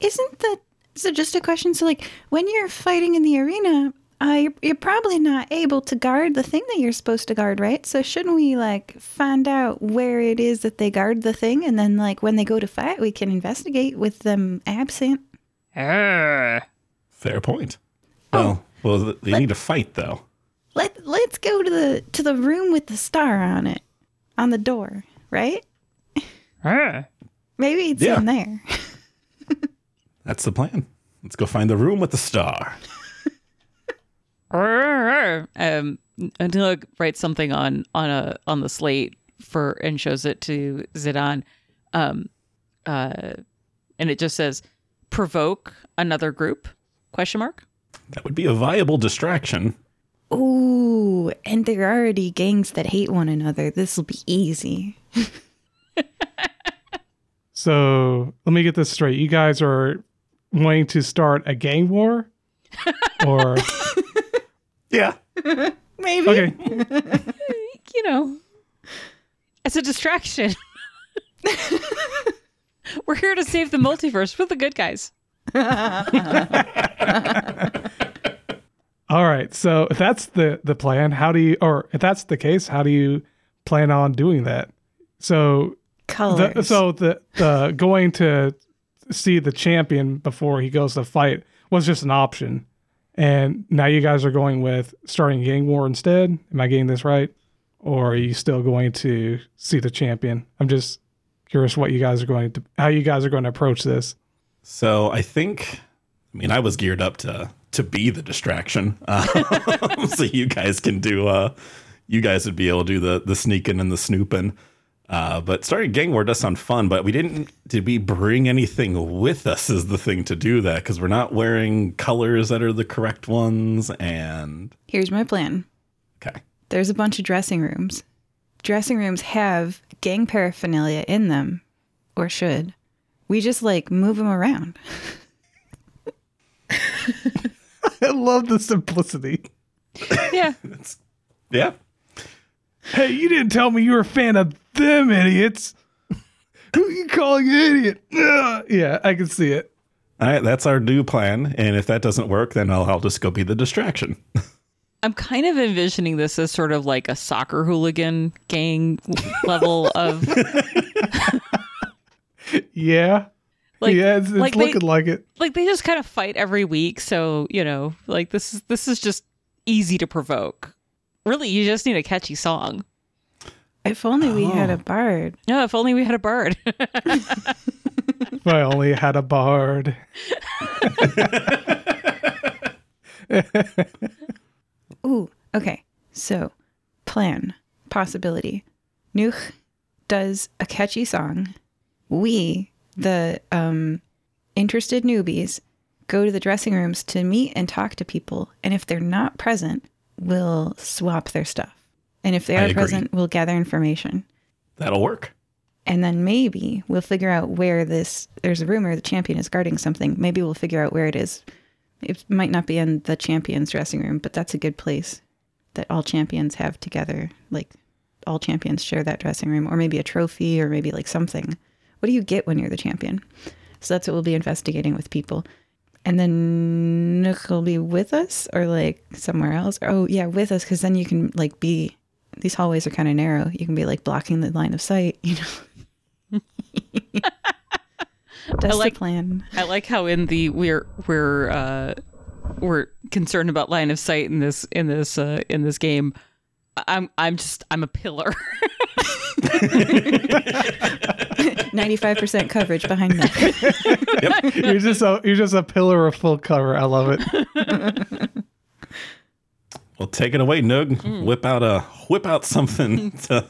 Isn't that so? Just a question. So, like, when you're fighting in the arena, uh, you're, you're probably not able to guard the thing that you're supposed to guard, right? So, shouldn't we like find out where it is that they guard the thing, and then like when they go to fight, we can investigate with them absent? Fair point. Well, well, they need to fight, though. Let Let's go to the to the room with the star on it, on the door, right? Maybe it's Yeah. in there. That's the plan. Let's go find the room with the star. um, Anila writes something on on a on the slate for and shows it to Zidane, um, uh, and it just says provoke another group question mark. That would be a viable distraction. Ooh, and there are already gangs that hate one another. This will be easy. So let me get this straight. You guys are wanting to start a gang war? Or Yeah. Maybe. okay. You know, as a distraction. We're here to save the multiverse with the good guys. All right. So if that's the the plan, how do you or if that's the case, how do you plan on doing that? So Colors. the, so the the going to see the champion before he goes to fight was just an option. And now you guys are going with starting gang war instead. Am I getting this right? Or are you still going to see the champion? I'm just curious what you guys are going to how you guys are going to approach this. So I think, I mean, I was geared up to to be the distraction, um, so you guys can do. Uh, you guys would be able to do the the sneaking and the snooping. Uh, but starting gang war does sound fun, but we didn't. Did we bring anything with us? Is the thing to do that because we're not wearing colors that are the correct ones. And Here's my plan. okay, There's a bunch of dressing rooms. Dressing rooms have gang paraphernalia in them, or should. We just like move them around. I love the simplicity. Yeah. yeah, Hey, you didn't tell me you were a fan of them idiots. Who you calling an idiot? Ugh. Yeah, I can see it. all right, that's our new plan. And if that doesn't work, then I'll, I'll just go be the distraction. I'm kind of envisioning this as sort of like a soccer hooligan gang level of Yeah. Like yeah, it's, it's like they- looking like it. like they just kind of fight every week. So you know, like this is this is just easy to provoke. Really, you just need a catchy song. If only we had Oh. a bard. Yeah, if only we had a bird. If I only had a bard. Ooh, okay. So, plan, possibility. Nugh does a catchy song. We, the um, interested newbies, go to the dressing rooms to meet and talk to people. And if they're not present, we'll swap their stuff. And if they I are agree. present, we'll gather information. That'll work. And then maybe we'll figure out where this. There's a rumor the champion is guarding something. Maybe we'll figure out where it is. It might not be in the champion's dressing room, but that's a good place that all champions have together. Like all champions share that dressing room, or maybe a trophy, or maybe like something. What do you get when you're the champion? So that's what we'll be investigating with people. And then Nugh will be with us, or like somewhere else. Oh yeah, with us, because then you can like be. These hallways are kind of narrow. You can be like blocking the line of sight. You know. That's like- the plan. I like how in the we're we're uh we're concerned about line of sight in this in this uh in this game. I'm I'm just I'm a pillar. Ninety-five percent coverage behind Nugh. You're just a you're just a pillar of full cover. I love it. Well, take it away, Nugh. Mm. Whip out a whip out something to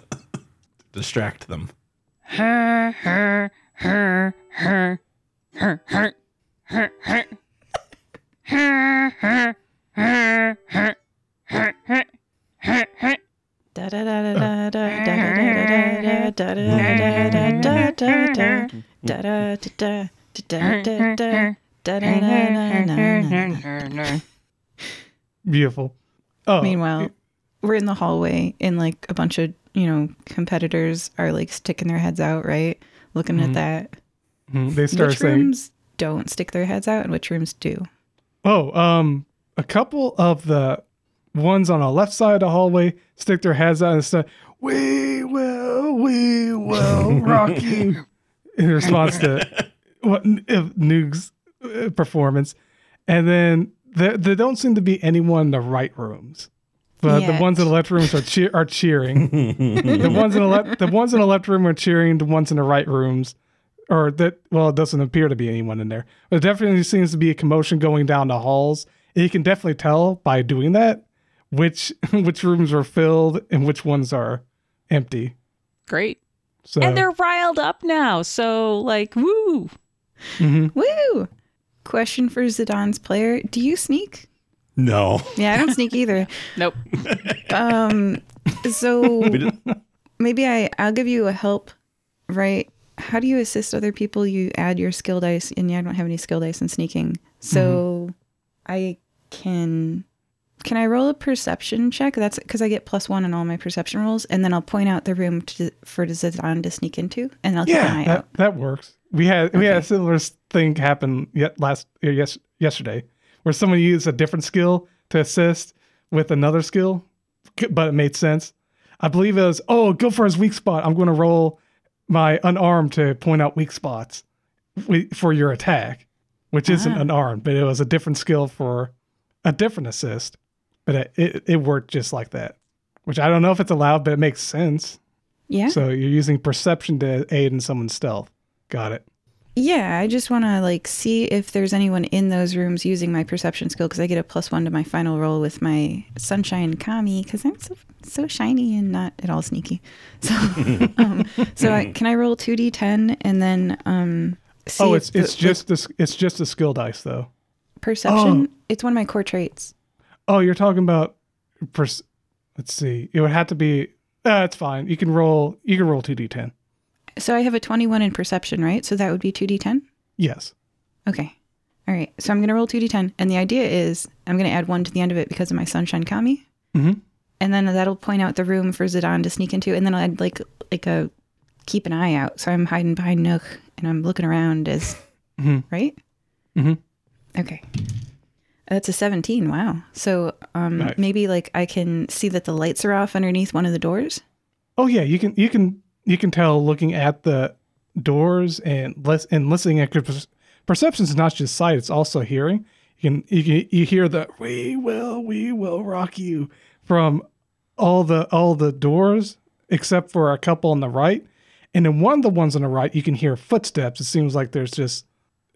distract them. Duh. Beautiful. Oh, Meanwhile, we're in the hallway and like a bunch of, you know, competitors are like sticking their heads out, right? Looking at that. mhm, they start Which saying, rooms don't stick their heads out and which rooms do? "Oh, um, a couple of the ones on the left side of the hallway stick their heads out and say, "We will, we will rock you," in response to what if Nugh's uh, performance, and then there, there don't seem to be anyone in the right rooms. But the ones in the left rooms are cheer are cheering. the ones in the left the ones in the left room are cheering. The ones in the right rooms, or that well, it doesn't appear to be anyone in there. But there definitely seems to be a commotion going down the halls. And you can definitely tell by doing that which which rooms are filled and which ones are empty. Great. So And they're riled up now. So, like, woo. mhm. Woo! Question for Zidane's player: Do you sneak? No. Yeah, I don't sneak either. Nope. Um, so maybe I I'll give you a help, right? How do you assist other people? You add your skill dice, and yeah, I don't have any skill dice in sneaking, so I can. Can I roll a perception check? That's because I get plus one on all my perception rolls, and then I'll point out the room to, for Zidane to sneak into, and I'll keep an yeah, eye that, out. that works. We had we had a similar thing happen yet last uh, yes yesterday, where someone used a different skill to assist with another skill, but it made sense. I believe it was oh go for his weak spot. I'm going to roll my unarmed to point out weak spots for your attack, which isn't Ah. unarmed, but it was a different skill for a different assist. But it, it, it worked just like that, which I don't know if it's allowed, but it makes sense. Yeah, So you're using perception to aid in someone's stealth. Got it. yeah. I just want to like see if there's anyone in those rooms using my perception skill because I get a plus one to my final roll with my sunshine kami because I'm so so shiny and not at all sneaky. So, um, so I, can I roll two d10 and then um? See oh, if it's the- it's just this. It's just a skill dice though. perception. It's one of my core traits. Oh, you're talking about. Pers- let's see. It would have to be. Uh, it's fine. You can roll. You can roll two d10. So I have a 21 in perception, right? So that would be 2d10? Yes. Okay. All right. So I'm going to roll 2d10. And the idea is I'm going to add one to the end of it because of my sunshine kami. Mhm. And then that'll point out the room for Zidane to sneak into. And then I'll add like, like a keep an eye out. So I'm hiding behind Nugh and I'm looking around as, Mhm. right? Mhm. Okay. That's a 17. Wow. So um, Nice. maybe like I can see that the lights are off underneath one of the doors. Oh yeah. You can. You can. You can tell looking at the doors and lis- and listening at per- perception is not just sight; it's also hearing. You can. You can. You hear the "We will. We will rock you" from all the all the doors except for a couple on the right. And in one of the ones on the right, you can hear footsteps. It seems like there's just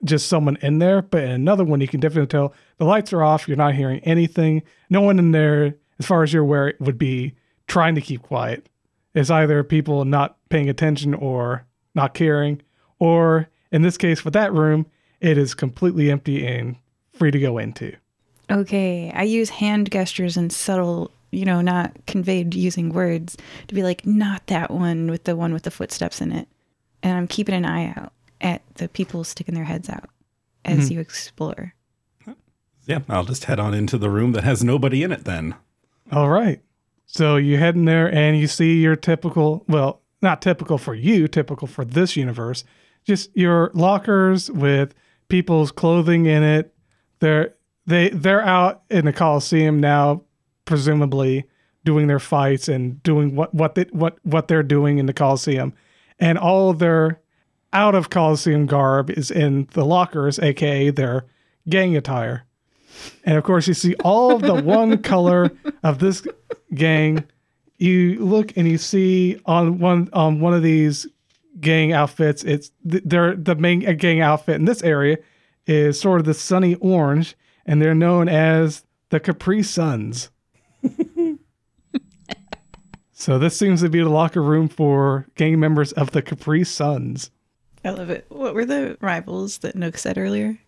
just someone in there. But in another one, you can definitely tell the lights are off. You're not hearing anything. No one in there, as far as you're aware, would be trying to keep quiet. It's either people not paying attention or not caring, or in this case, for that room, it is completely empty and free to go into. Okay, I use hand gestures and subtle, you know, not conveyed using words to be like, not that one with the one with the footsteps in it. And I'm keeping an eye out at the people sticking their heads out as mm-hmm. you explore. Yeah, I'll just head on into the room that has nobody in it then. All right. So you head in there and you see your typical, well, not typical for you, typical for this universe, just your lockers with people's clothing in it. They're they they're out in the Coliseum now, presumably doing their fights and doing what what they, what what they're doing in the Coliseum, and all their out of Coliseum garb is in the lockers, aka their gang attire. And of course, you see all of the one color of this gang. You look and you see on one on one of these gang outfits. It's they're the main gang outfit in this area is sort of the sunny orange, and they're known as the Capri Suns. so this seems to be the locker room for gang members of the Capri Suns. I love it. What were the rivals that Nugh said earlier?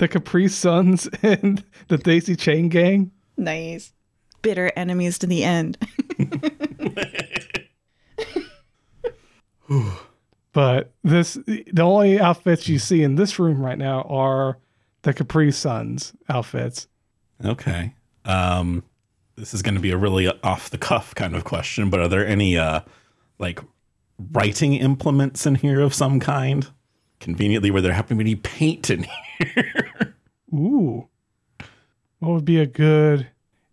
The Capri Suns and the Daisy Chain Gang. Nice. Bitter enemies to the end. but this the only outfits you see in this room right now are the Capri Suns outfits. Okay. Um, this is going to be a really off the cuff kind of question, but are there any uh, like writing implements in here of some kind? Conveniently, where there happen to be paint in here. Ooh. What would be a good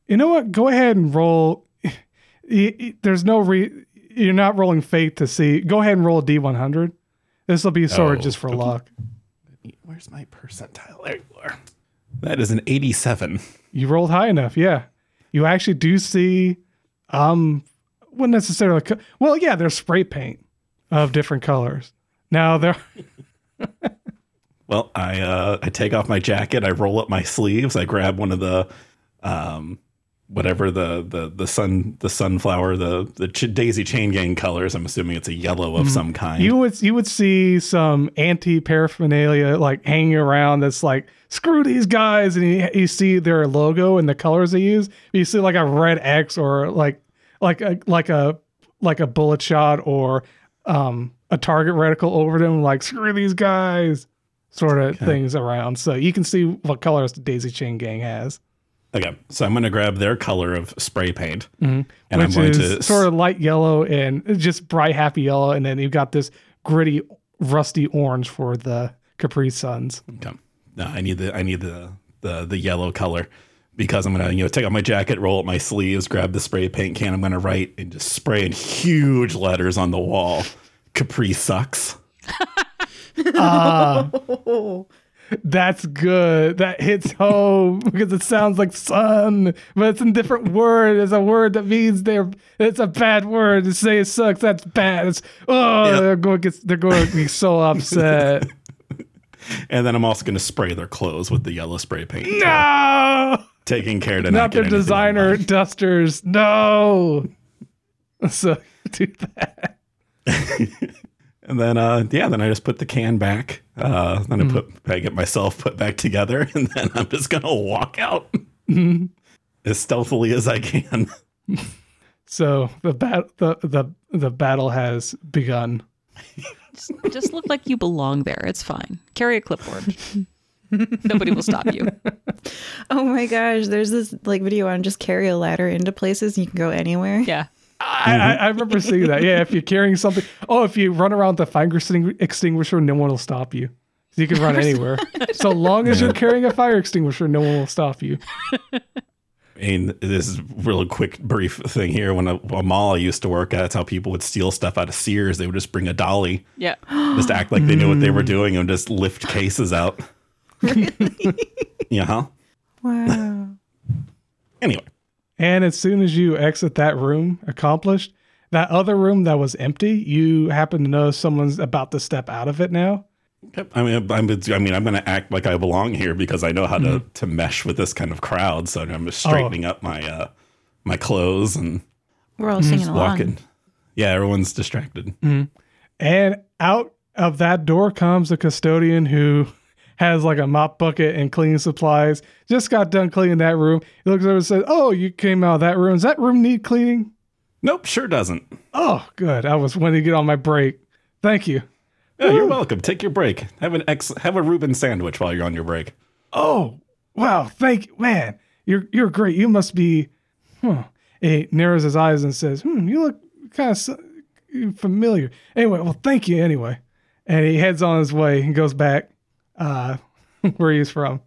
You know what? Go ahead and roll there's no re you're not rolling fate to see. Go ahead and roll a D100. This will be sort of Oh, just for okay. luck. Where's my percentile? There you are. That is an 87. You rolled high enough, yeah. You actually do see, um, wouldn't necessarily. Co- well, yeah, there's spray paint of different colors. Now there, Well, I uh, I take off my jacket, I roll up my sleeves, I grab one of the um whatever the the the sun the sunflower the the ch- daisy chain gang colors. I'm assuming it's a yellow of some kind. you would you would see some anti paraphernalia like hanging around that's like screw these guys, and you, you see their logo and the colors they use. You see like a red X or like like a like a like a bullet shot or um a target reticle over them, like screw these guys, sort of things around. So you can see what colors the Daisy Chain Gang has, okay, so I'm going to grab their color of spray paint, and I'm which going is to sort of light yellow and just bright happy yellow, and then you've got this gritty rusty orange for the Capri Suns. Okay. No, I need the I need the the the yellow color because I'm gonna you know take off my jacket, roll up my sleeves, grab the spray paint can. I'm gonna write and just spray in huge letters on the wall. Capri sucks. Ah, that's good. That hits home because it sounds like sun, but it's a different word. It's a word that means they're. It's a bad word to say it sucks. That's bad. It's oh, Yep. they're going to get. They're going to be so upset. And then I'm also gonna spray their clothes with the yellow spray paint. no, Taking care to not not, their get designer mine. dusters. No. So do that. And then uh yeah, then I just put the can back. Uh then Hmm. I put I get myself put back together and then I'm just gonna walk out Hmm. as stealthily as I can. So the bat the the the battle has begun. Just, just look like you belong there. It's fine. Carry a clipboard. Nobody will stop you. Oh my gosh, there's this like video on just carry a ladder into places and you can go anywhere. Yeah. I, I, I remember seeing that. Yeah, if you're carrying something. Oh, if you run around with a fire extinguisher, no one will stop you. You can run anywhere. So long as you're carrying a fire extinguisher, no one will stop you. I mean, this is a real quick, brief thing here. When a, a mall I used to work at, that's how people would steal stuff out of Sears. They would just bring a dolly, Yeah. just act like they knew what they were mm. doing, and just lift cases out. yeah. Wow. Anyway, And as soon as you exit that room, accomplished, that other room that was empty, you happen to know someone's about to step out of it now. Yep. I mean, I'm, I mean, I'm going to act like I belong here because I know how to, to mesh with this kind of crowd. So I'm just straightening up my uh, my clothes and We're all singing along. walking. Yeah, everyone's distracted. And out of that door comes a custodian who has like a mop bucket and cleaning supplies. Just got done cleaning that room. He looks over and says, Oh, you came out of that room. Does that room need cleaning? Nope, sure doesn't. Oh, good. I was wanting to get on my break. Thank you. Yeah, you're welcome. Take your break. Have an ex- have a Reuben sandwich while you're on your break. Oh, wow. Thank you. Man, you're you're great. You must be huh. He narrows his eyes and says, Hmm, you look kind of familiar. Anyway, well, thank you anyway. And he heads on his way and goes back uh, where he's from,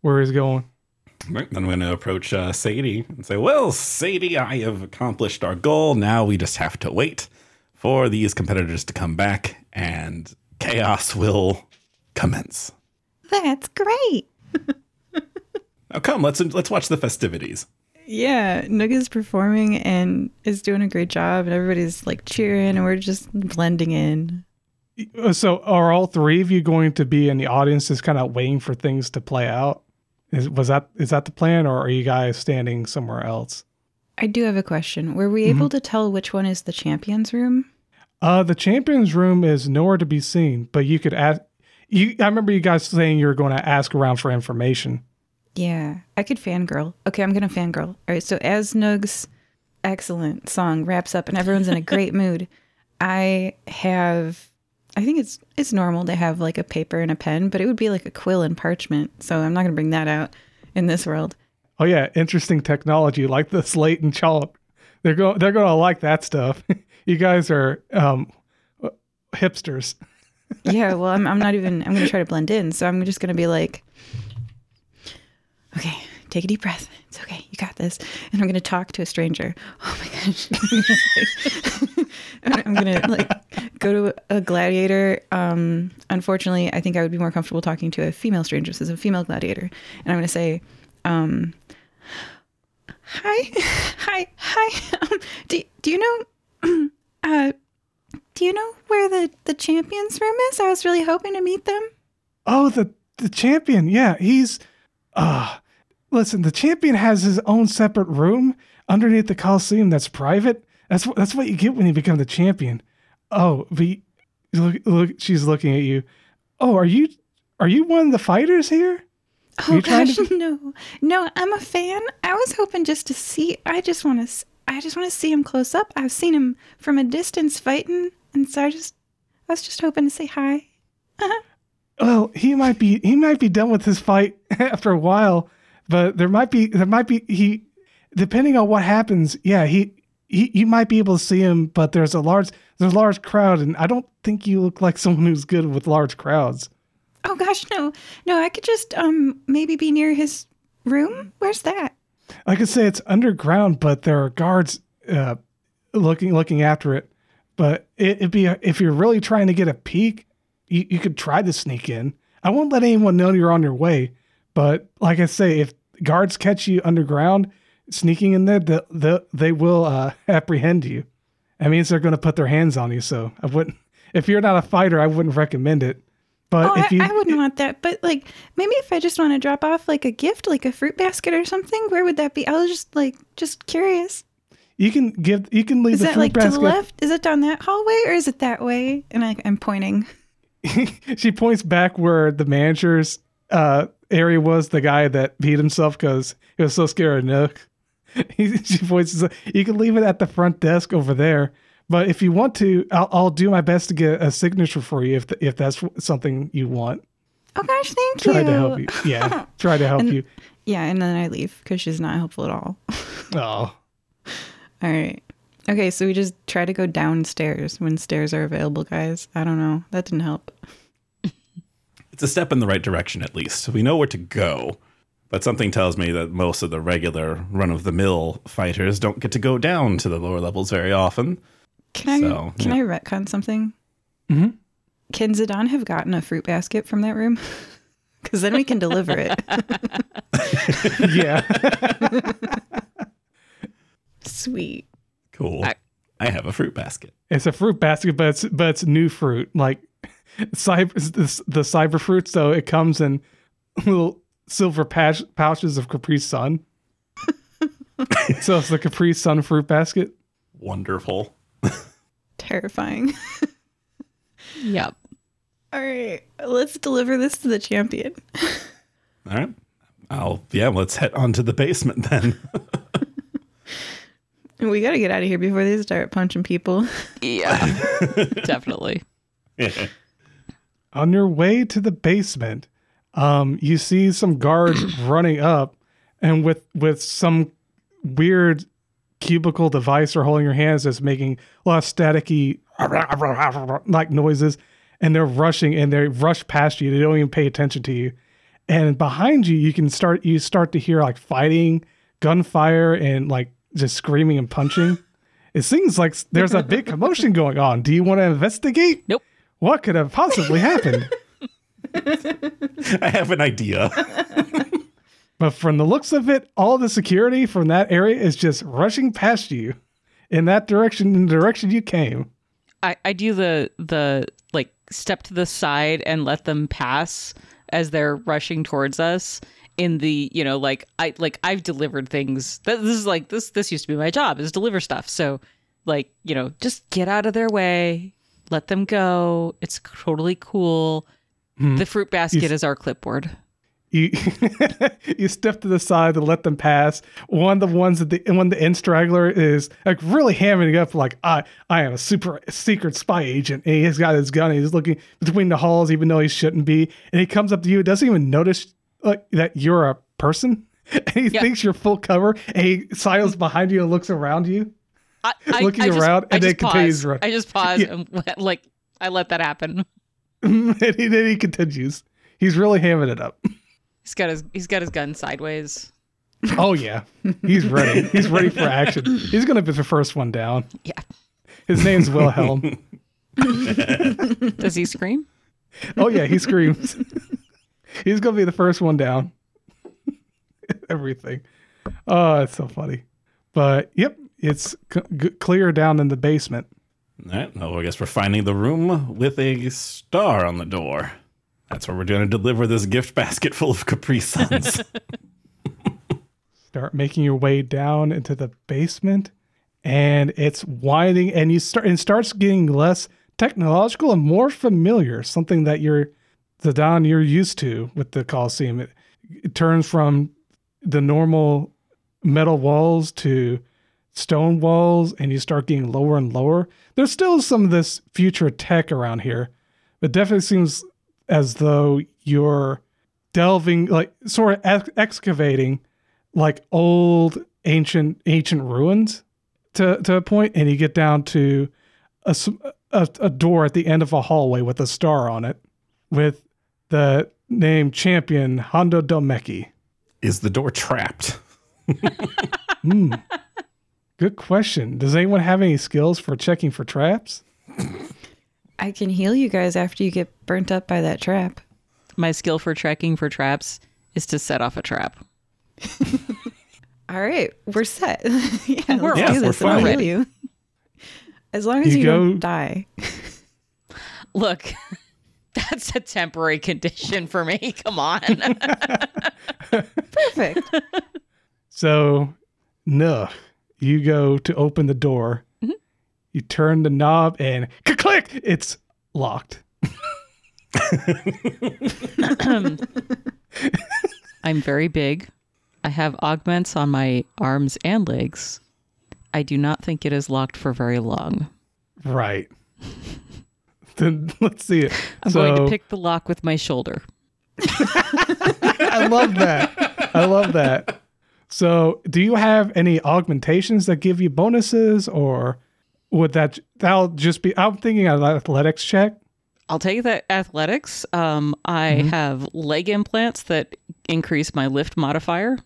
where he's going. Right, then I'm going to approach uh, Sadie and say, Well, Sadie, I have accomplished our goal. Now we just have to wait for these competitors to come back and chaos will commence. That's great. Now come, let's let's watch the festivities. Yeah, Nook is performing and is doing a great job, and everybody's like cheering, and we're just blending in. Uh, So, are all three of you going to be in the audience, just kind of waiting for things to play out? Is was that is that the plan, or are you guys standing somewhere else? I do have a question. Were we Mm-hmm. able to tell which one is the champions room? Uh, the champions room is nowhere to be seen, but you could ask. You, I remember you guys saying you were going to ask around for information. Yeah, I could fangirl. Okay, I'm gonna fangirl. All right, so as Nugh's excellent song wraps up and everyone's in a great mood, I have I think it's it's normal to have like a paper and a pen, but it would be like a quill and parchment. So I'm not going to bring that out in this world. Oh yeah, interesting technology like the slate and chalk. They're going they're going to like that stuff. you guys are um, hipsters. yeah, well, I'm I'm not even I'm going to try to blend in. So I'm just going to be like Okay, take a deep breath. It's okay. You got this. And I'm going to talk to a stranger. Oh my gosh. I'm going to like go to a gladiator. Um, unfortunately, I think I would be more comfortable talking to a female stranger. Is a female gladiator. And I'm going to say, um, hi, hi, hi. Um, do, do you know, uh, do you know where the, the champion's room is? I was really hoping to meet them. Oh, the the champion. Yeah, he's uh listen, the champion has his own separate room underneath the Coliseum that's private. That's that's what you get when you become the champion. Oh, but look, look, she's looking at you. Oh, are you are you one of the fighters here? Oh gosh, to no, no! I'm a fan. I was hoping just to see. I just want to. I just want to see him close up. I've seen him from a distance fighting, and so I just, I was just hoping to say hi. Well, he might be he might be done with his fight after a while, but there might be there might be he depending on what happens. Yeah, he he you might be able to see him, but there's a large there's a large crowd, and I don't think you look like someone who's good with large crowds. Oh gosh, no, no! I could just um maybe be near his room. Where's that? I could say, it's underground, but there are guards uh, looking looking after it. But it, it'd be if you're really trying to get a peek, you, you could try to sneak in. I won't let anyone know you're on your way. But like I say, if guards catch you underground sneaking in there, they, they, they will uh, apprehend you. That means they're going to put their hands on you. So I wouldn't. If you're not a fighter, I wouldn't recommend it. But Oh, if you, I, I wouldn't want that. But like, maybe if I just want to drop off like a gift, like a fruit basket or something, where would that be? I was just like, just curious. you can give, you can leave Is the that like to the left? Is it down that hallway or is it that way? And I, I'm pointing. she points back where the manager's uh, area was. The guy that beat himself because he was so scared of Nugh. He, she points. You can leave it at the front desk over there. But if you want to, I'll, I'll do my best to get a signature for you if th- if that's something you want. Oh gosh, thank Try you. to help you. Yeah, try to help And- you. Yeah, and then I leave because she's not helpful at all. Oh, All right. Okay, so we just try to go downstairs when stairs are available, guys. I don't know. That didn't help. It's a step in the right direction, at least. We know where to go. But something tells me that most of the regular run of the mill fighters don't get to go down to the lower levels very often. Can I So, can yeah. I retcon something? Mhm. Can Zidane have gotten a fruit basket from that room? Because then we can deliver it. yeah. Sweet. Cool. I, I have a fruit basket. It's a fruit basket, but it's but it's new fruit, like cyber the, the cyber fruit. So it comes in little silver patch, pouches of Capri Sun. so it's the Capri Sun fruit basket. Wonderful. Terrifying. Yep. All right, let's deliver this to the champion. All right. I'll, yeah, let's head on to the basement then. We got to get out of here before they start punching people. Yeah. Definitely. On your way to the basement, um, you see some guards running up, and with with some weird cubicle device they're holding your hands that's making a lot of staticky like noises, and they're rushing and they rush past you. They don't even pay attention to you. And behind you, you can start you start to hear like fighting, gunfire, and like just screaming and punching. It seems like there's a big commotion going on. Do you want to investigate? Nope. What could have possibly happened? I have an idea. But from the looks of it, all the security from that area is just rushing past you in that direction, in the direction you came. I, I do the the like step to the side and let them pass as they're rushing towards us in the you know like I like I've delivered things. This is like this this used to be my job is deliver stuff. So like you know just get out of their way. Let them go. It's totally cool Mm-hmm. the fruit basket is our clipboard You you step to the side to let them pass. One of the ones that the one the end straggler is like really hamming it up like I I am a super secret spy agent. And he's got his gun. And he's looking between the halls even though he shouldn't be. And he comes up to you. Doesn't even notice like that you're a person. And he thinks you're full cover. And he sidles behind you and looks around you. I, I, looking I just, around, I and then just continues pause. running. I just pause Yeah. and let- like I let that happen. and he, then he continues. He's really hamming it up. He's got his he's got his gun sideways. Oh yeah, he's ready. He's ready for action. He's gonna be the first one down. Yeah. His name's Wilhelm. Does he scream? Oh yeah, he screams. he's gonna be the first one down. Everything. Oh, it's so funny. But yep, it's c- g- clear down in the basement. All right. Well, I guess we're finding the room with a star on the door. That's where we're going to deliver this gift basket full of Capri Suns. Start making your way down into the basement, and it's winding, and you start and starts getting less technological and more familiar. Something that you're the Don you're used to with the Coliseum. It, it turns from the normal metal walls to stone walls, and you start getting lower and lower. There's still some of this future tech around here, but definitely seems as though you're delving, like sort of ex- excavating like old ancient ancient ruins to to a point and you get down to a door at the end of a hallway with a star on it with the name champion Honda Domeki. Is the door trapped? Hmm. Good question. Does anyone have any skills for checking for traps? I can heal you guys after you get burnt up by that trap. My skill for tracking for traps is to set off a trap. All right, we're set. yeah, We're- let's Yeah, do we're this. and I'll fine. heal you. As long as You you, go- don't die. Look, that's a temporary condition for me. Come on. Perfect. So, no, you go to open the door. Mm-hmm. You turn the knob and click. It's locked. I'm very big. I have augments on my arms and legs. I do not think it is locked for very long. Right. then let's see it. I'm so, going to pick the lock with my shoulder. I love that. I love that. So, do you have any augmentations that give you bonuses, or would that that'll just be? I'm thinking an athletics check. I'll take that athletics. Um, I have leg implants that increase my lift modifier,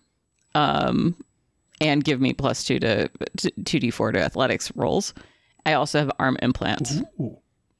um, and give me plus two to two d four to athletics rolls. I also have arm implants.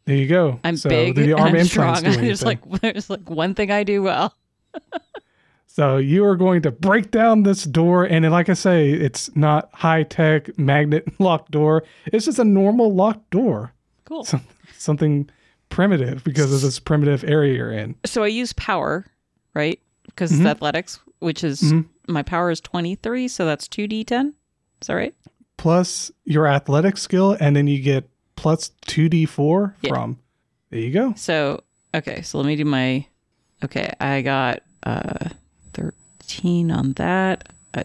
There you go. I'm so big the and arm I'm implants strong. There's like there's like one thing I do well. So you are going to break down this door, and like I say, it's not high tech magnet locked door. It's just a normal locked door. Cool. Some, something primitive because of this primitive area you're in. So I use power, right? Because it's athletics, which is my power is 23, so that's 2d10. Is that right? Plus your athletic skill, and then you get plus two d four Yeah. from. There you go. So, okay, so let me do my Okay, I got uh 13 on that, uh,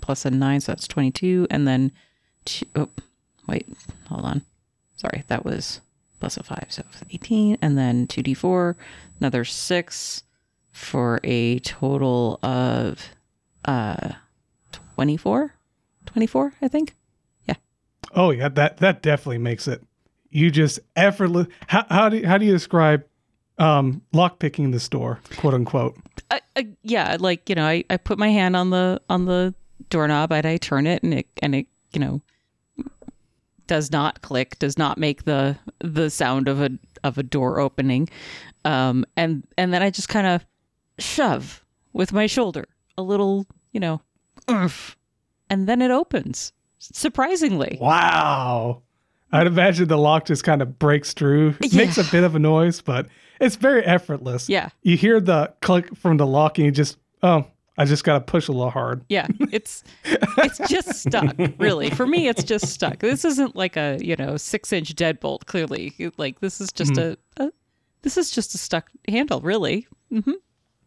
plus a 9, so that's 22 and then two, oh, wait, hold on. Sorry, that was plus a 5, so 18 and then 2d4, another 6 for a total of uh 24 24 i think yeah Oh yeah, that that definitely makes it. You just effortless. How, how do how do you describe um, lock picking the store, quote unquote? I, I, yeah like you know I, I put my hand on the on the doorknob and i turn it and it and it you know does not click does not make the the sound of a of a door opening um and and then i just kind of shove with my shoulder a little you know oomph, and then it opens surprisingly Wow. I'd imagine the lock just kind of breaks through. It makes a bit of a noise, but it's very effortless. yeah You hear the click from the lock, and you just oh, I just got to push a little hard. Yeah, it's it's just stuck. Really, for me, it's just stuck. This isn't like a you know six inch deadbolt. Clearly, like this is just a, a this is just a stuck handle. Really. hmm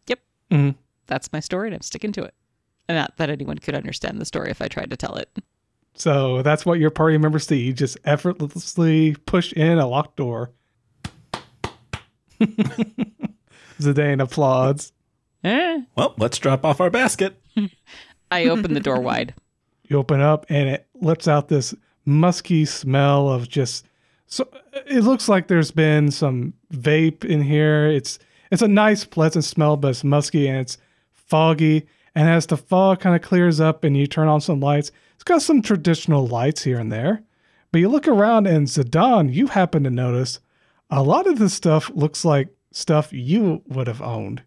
Yep. that's my story, and I'm sticking to it. And not that anyone could understand the story if I tried to tell it. So that's what your party members see. You just effortlessly push in a locked door. Zidane applauds. Eh. Well, let's drop off our basket. I open the door wide. You open up and it lets out this musky smell of just so it looks like there's been some vape in here. It's it's a nice pleasant smell, but it's musky and it's foggy. And as the fog kind of clears up and you turn on some lights, it's got some traditional lights here and there. But you look around and Zidane, you happen to notice a lot of this stuff looks like stuff you would have owned.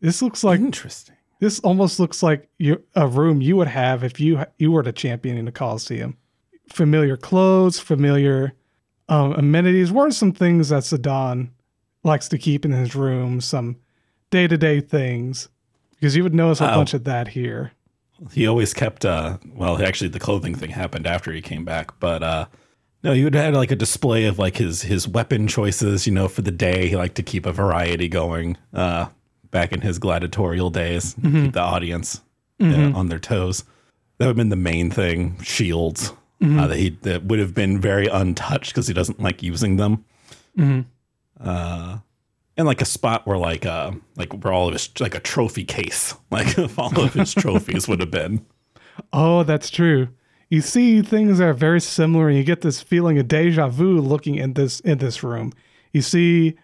This looks like Interesting. this almost looks like you, a room you would have if you you were the champion in the Coliseum. Familiar clothes, familiar um, amenities. What are some things that Zidane likes to keep in his room? Some day to day things, because you would notice a Oh. bunch of that here. He always kept uh well actually the clothing thing happened after he came back, but uh no, he would have had like a display of like his his weapon choices, you know, for the day. He liked to keep a variety going uh back in his gladiatorial days, keep the audience uh, on their toes. That would have been the main thing, shields. Uh, that he that would have been very untouched because he doesn't like using them. Uh and like a spot where like uh like where all of his like a trophy case, like all of his trophies would have been. Oh, that's true. You see things that are very similar, and you get this feeling of deja vu looking in this in this room. You see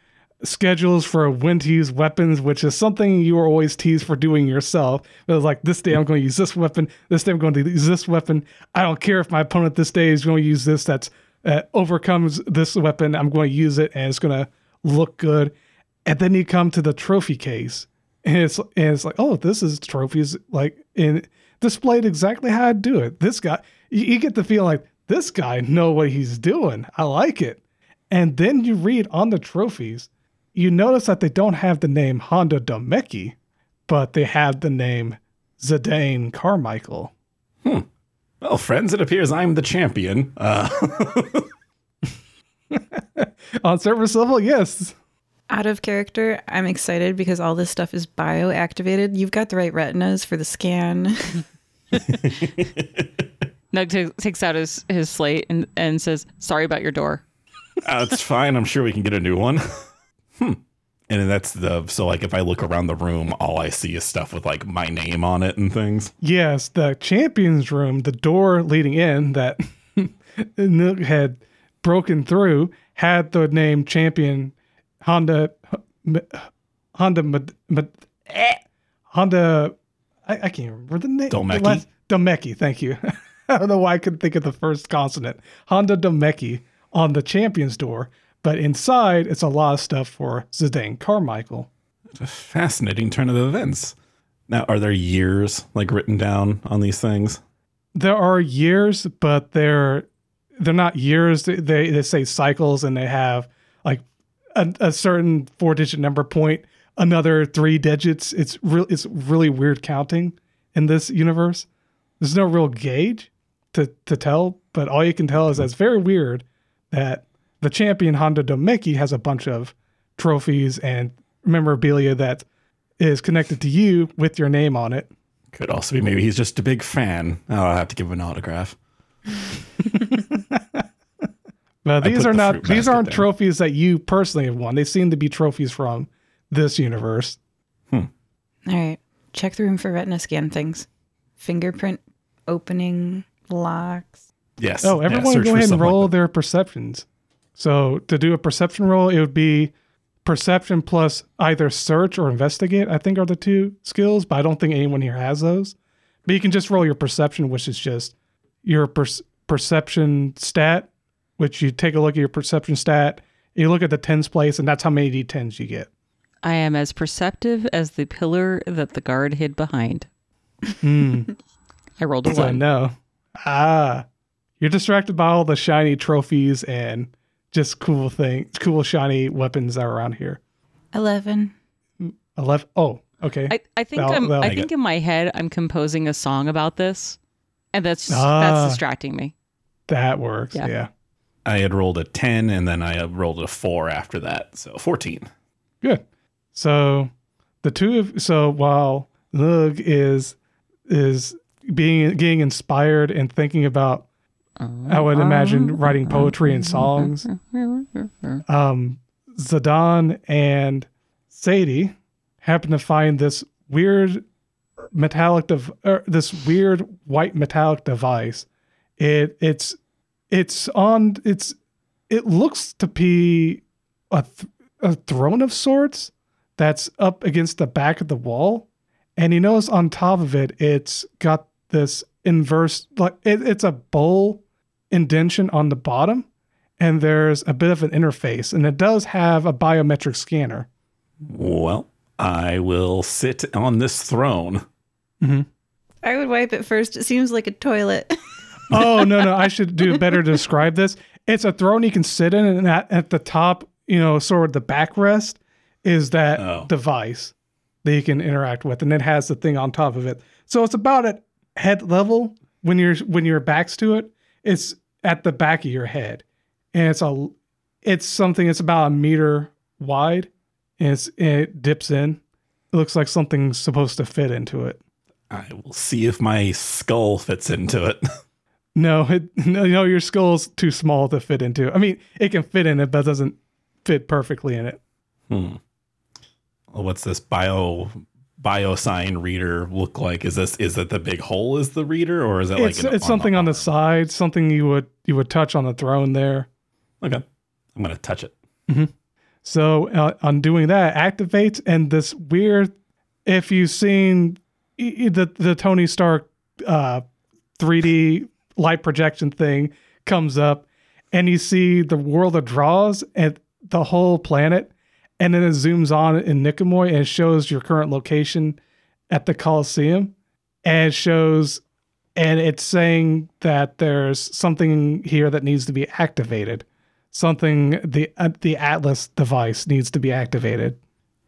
schedules for when to use weapons, which is something you were always teased for doing yourself. It was like this day I'm going to use this weapon, this day I'm going to use this weapon. I don't care if my opponent this day is going to use this that's uh, overcomes this weapon. I'm going to use it, and it's going to look good. And then you come to the trophy case, and it's and it's like, oh, this is trophies like in displayed exactly how I do it. This guy, you, you get the feeling like this guy know what he's doing. I like it. And then you read on the trophies, you notice that they don't have the name Honda Domecki, but they have the name Zidane Carmichael. Well, friends, it appears I'm the champion. Uh, On surface level, yes. Out of character, I'm excited because all this stuff is bioactivated. You've got the right retinas for the scan. Nugh ta- takes out his, his slate and, and says, Sorry about your door. uh, it's fine. I'm sure we can get a new one. hmm. And that's the so like if I look around the room, all I see is stuff with like my name on it and things. Yes, the champions room, the door leading in that Nugh had broken through had the name champion Honda Honda Mad- Mad- eh, Honda I, I can't remember the name. Domecki? The last- Domecki, thank you. I don't know why I couldn't think of the first consonant. Honda Domecki on the champions door, but inside it's a lot of stuff for Zidane Carmichael. It's a fascinating turn of events. Now, are there years like written down on these things? there are years, but they're they're not years. They they say cycles, and they have like a, a certain four digit number point, another three digits. It's real. It's really weird counting in this universe. There's no real gauge to to tell, but all you can tell is that's very weird that the champion Honda Domecki has a bunch of trophies and memorabilia that is connected to you with your name on it. Could also be maybe he's just a big fan. Oh, I'll have to give him an autograph. Well, I these are the not these aren't there. trophies that you personally have won. They seem to be trophies from this universe. Hmm. All right. Check the room for retina scan things. Fingerprint opening locks. Yes. Oh, everyone search go ahead and roll like their perceptions. So to do a perception roll, it would be perception plus either search or investigate, I think are the two skills, but I don't think anyone here has those. But you can just roll your perception, which is just your per- perception stat, which you take a look at your perception stat, you look at the tens place, and that's how many d10s you get. I am as perceptive as the pillar that the guard hid behind. Hmm. I rolled a So one. no. Ah. You're distracted by all the shiny trophies and just cool things, cool shiny weapons that are around here. 11. Eleven. Oh, okay. I, I think That'll- I'm that'll I make think in my head I'm composing a song about this. And that's Ah. that's distracting me. that works. Yeah. Yeah. I had rolled a 10 and then I rolled a 4 after that. So 14. Good. So the two of so while Lug is is being getting inspired and thinking about I would imagine writing poetry and songs. Um, and Sadie happen to find this weird metallic dev- er, this weird white metallic device. It it's it's on it's it looks to be a th- a throne of sorts that's up against the back of the wall, and you notice on top of it, it's got this inverse like it, it's a bowl indention on the bottom, and there's a bit of an interface, and it does have a biometric scanner. Well, I will sit on this throne. Mm-hmm. I would wipe it first. It seems like a toilet. Oh no, no, I should do better to describe this. It's a throne you can sit in, and at, at the top, you know, sort of the backrest is that Oh. device that you can interact with, and it has the thing on top of it. So it's about at head level when you're when your back's to it. It's at the back of your head, and it's a it's something. It's about a meter wide, and it's it dips in. It looks like something's supposed to fit into it. I will see if my skull fits into it. No, it, no, no, your skull's too small to fit into. I mean, it can fit in it, but it doesn't fit perfectly in it. Hmm. Well, what's this bio biosign reader look like? Is this is that the big hole is the reader, or is it like it's an- it's something on the side, something you would you would touch on the throne there. Okay, I'm gonna touch it. So uh, on doing that, activates and this weird. If you've seen the the Tony Stark uh, 3D light projection thing comes up, and you see the world of draws and the whole planet, and then it zooms on in Niqamui and shows your current location at the Coliseum, and it shows, and it's saying that there's something here that needs to be activated something the uh, the Atlas device needs to be activated.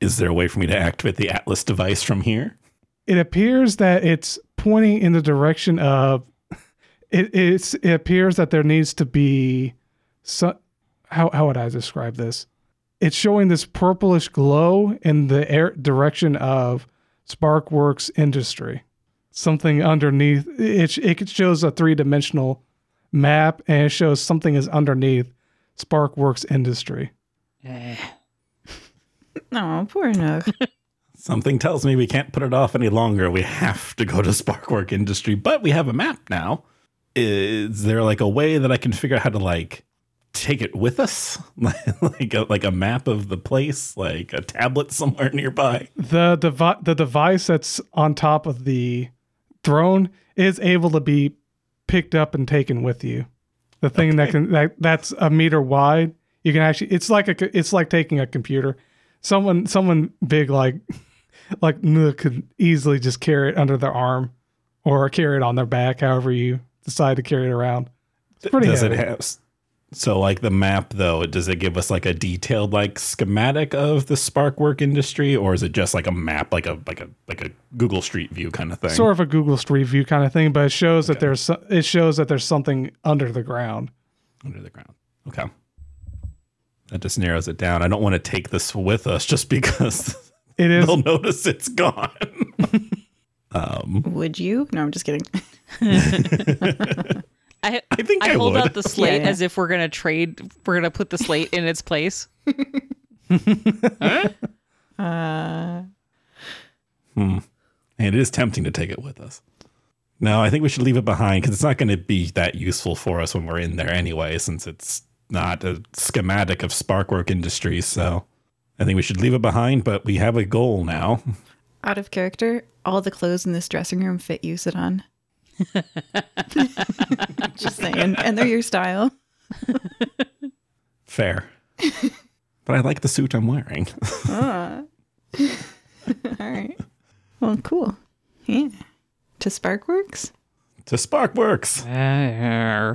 Is there a way for me to activate the Atlas device from here? It appears that it's pointing in the direction of it it's it appears that there needs to be so, how how would I describe this? It's showing this purplish glow in the air direction of Sparkworks Industry. Something underneath it it shows a three-dimensional map and it shows something is underneath Sparkworks Industry. Oh, poor Nugh. Something tells me we can't put it off any longer. We have to go to Sparkwork Industry, but we have a map now. Is there like a way that I can figure out how to like take it with us, like a, like a map of the place, like a tablet somewhere nearby? the devi- the device that's on top of the throne is able to be picked up and taken with you. The thing that can that that's a meter wide, you can actually it's like a it's like taking a computer. Someone someone big like like could easily just carry it under their arm or carry it on their back, however you decide to carry it around. It's pretty does heavy. it have so like the map though does it give us like a detailed like schematic of the sparkwork industry or is it just like a map like a like a like a google street view kind of thing? Sort of a Google Street View kind of thing, but it shows that there's it shows that there's something under the ground. under the ground. Okay. That just narrows it down. I don't want to take this with us just because It is. they'll notice it's gone. Um Would you? No, I'm just kidding. I, I think I hold would. out the slate yeah. as if we're gonna trade. We're gonna put the slate in its place. Uh, and it is tempting to take it with us no i think we should leave it behind because it's not going to be that useful for us when we're in there anyway since it's not a schematic of sparkwork industries so i think we should leave it behind but we have a goal now out of character, all the clothes in this dressing room fit you, Zidane. just saying. And they're your style. fair but i like the suit i'm wearing Ah. all right. Well, cool. Yeah. To Sparkworks? to sparkworks I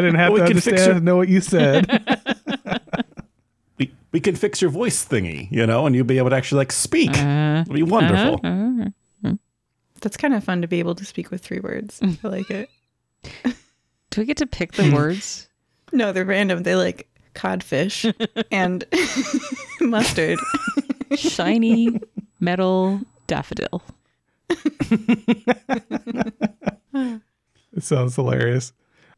didn't have We to can fix understand your- know what you said. we, we can fix your voice thingy you know and you'll be able to actually like speak it'll be wonderful That's kind of fun to be able to speak with three words. Mm. I like it. Do we get to pick the hmm. words? No, they're random. They like codfish and mustard. Shiny metal daffodil. It sounds hilarious.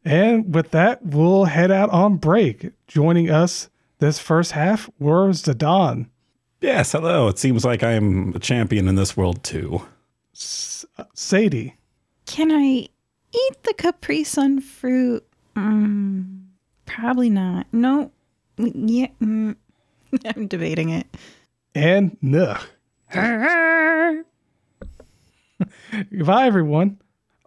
And with that, we'll head out on break. Joining us this first half were Zidane, Yes, hello. It seems like I'm a champion in this world too. S- Sadie, Can I eat the Capri Sun fruit? Mm, probably not. No. Yeah. Mm. I'm debating it. and no. Goodbye, everyone.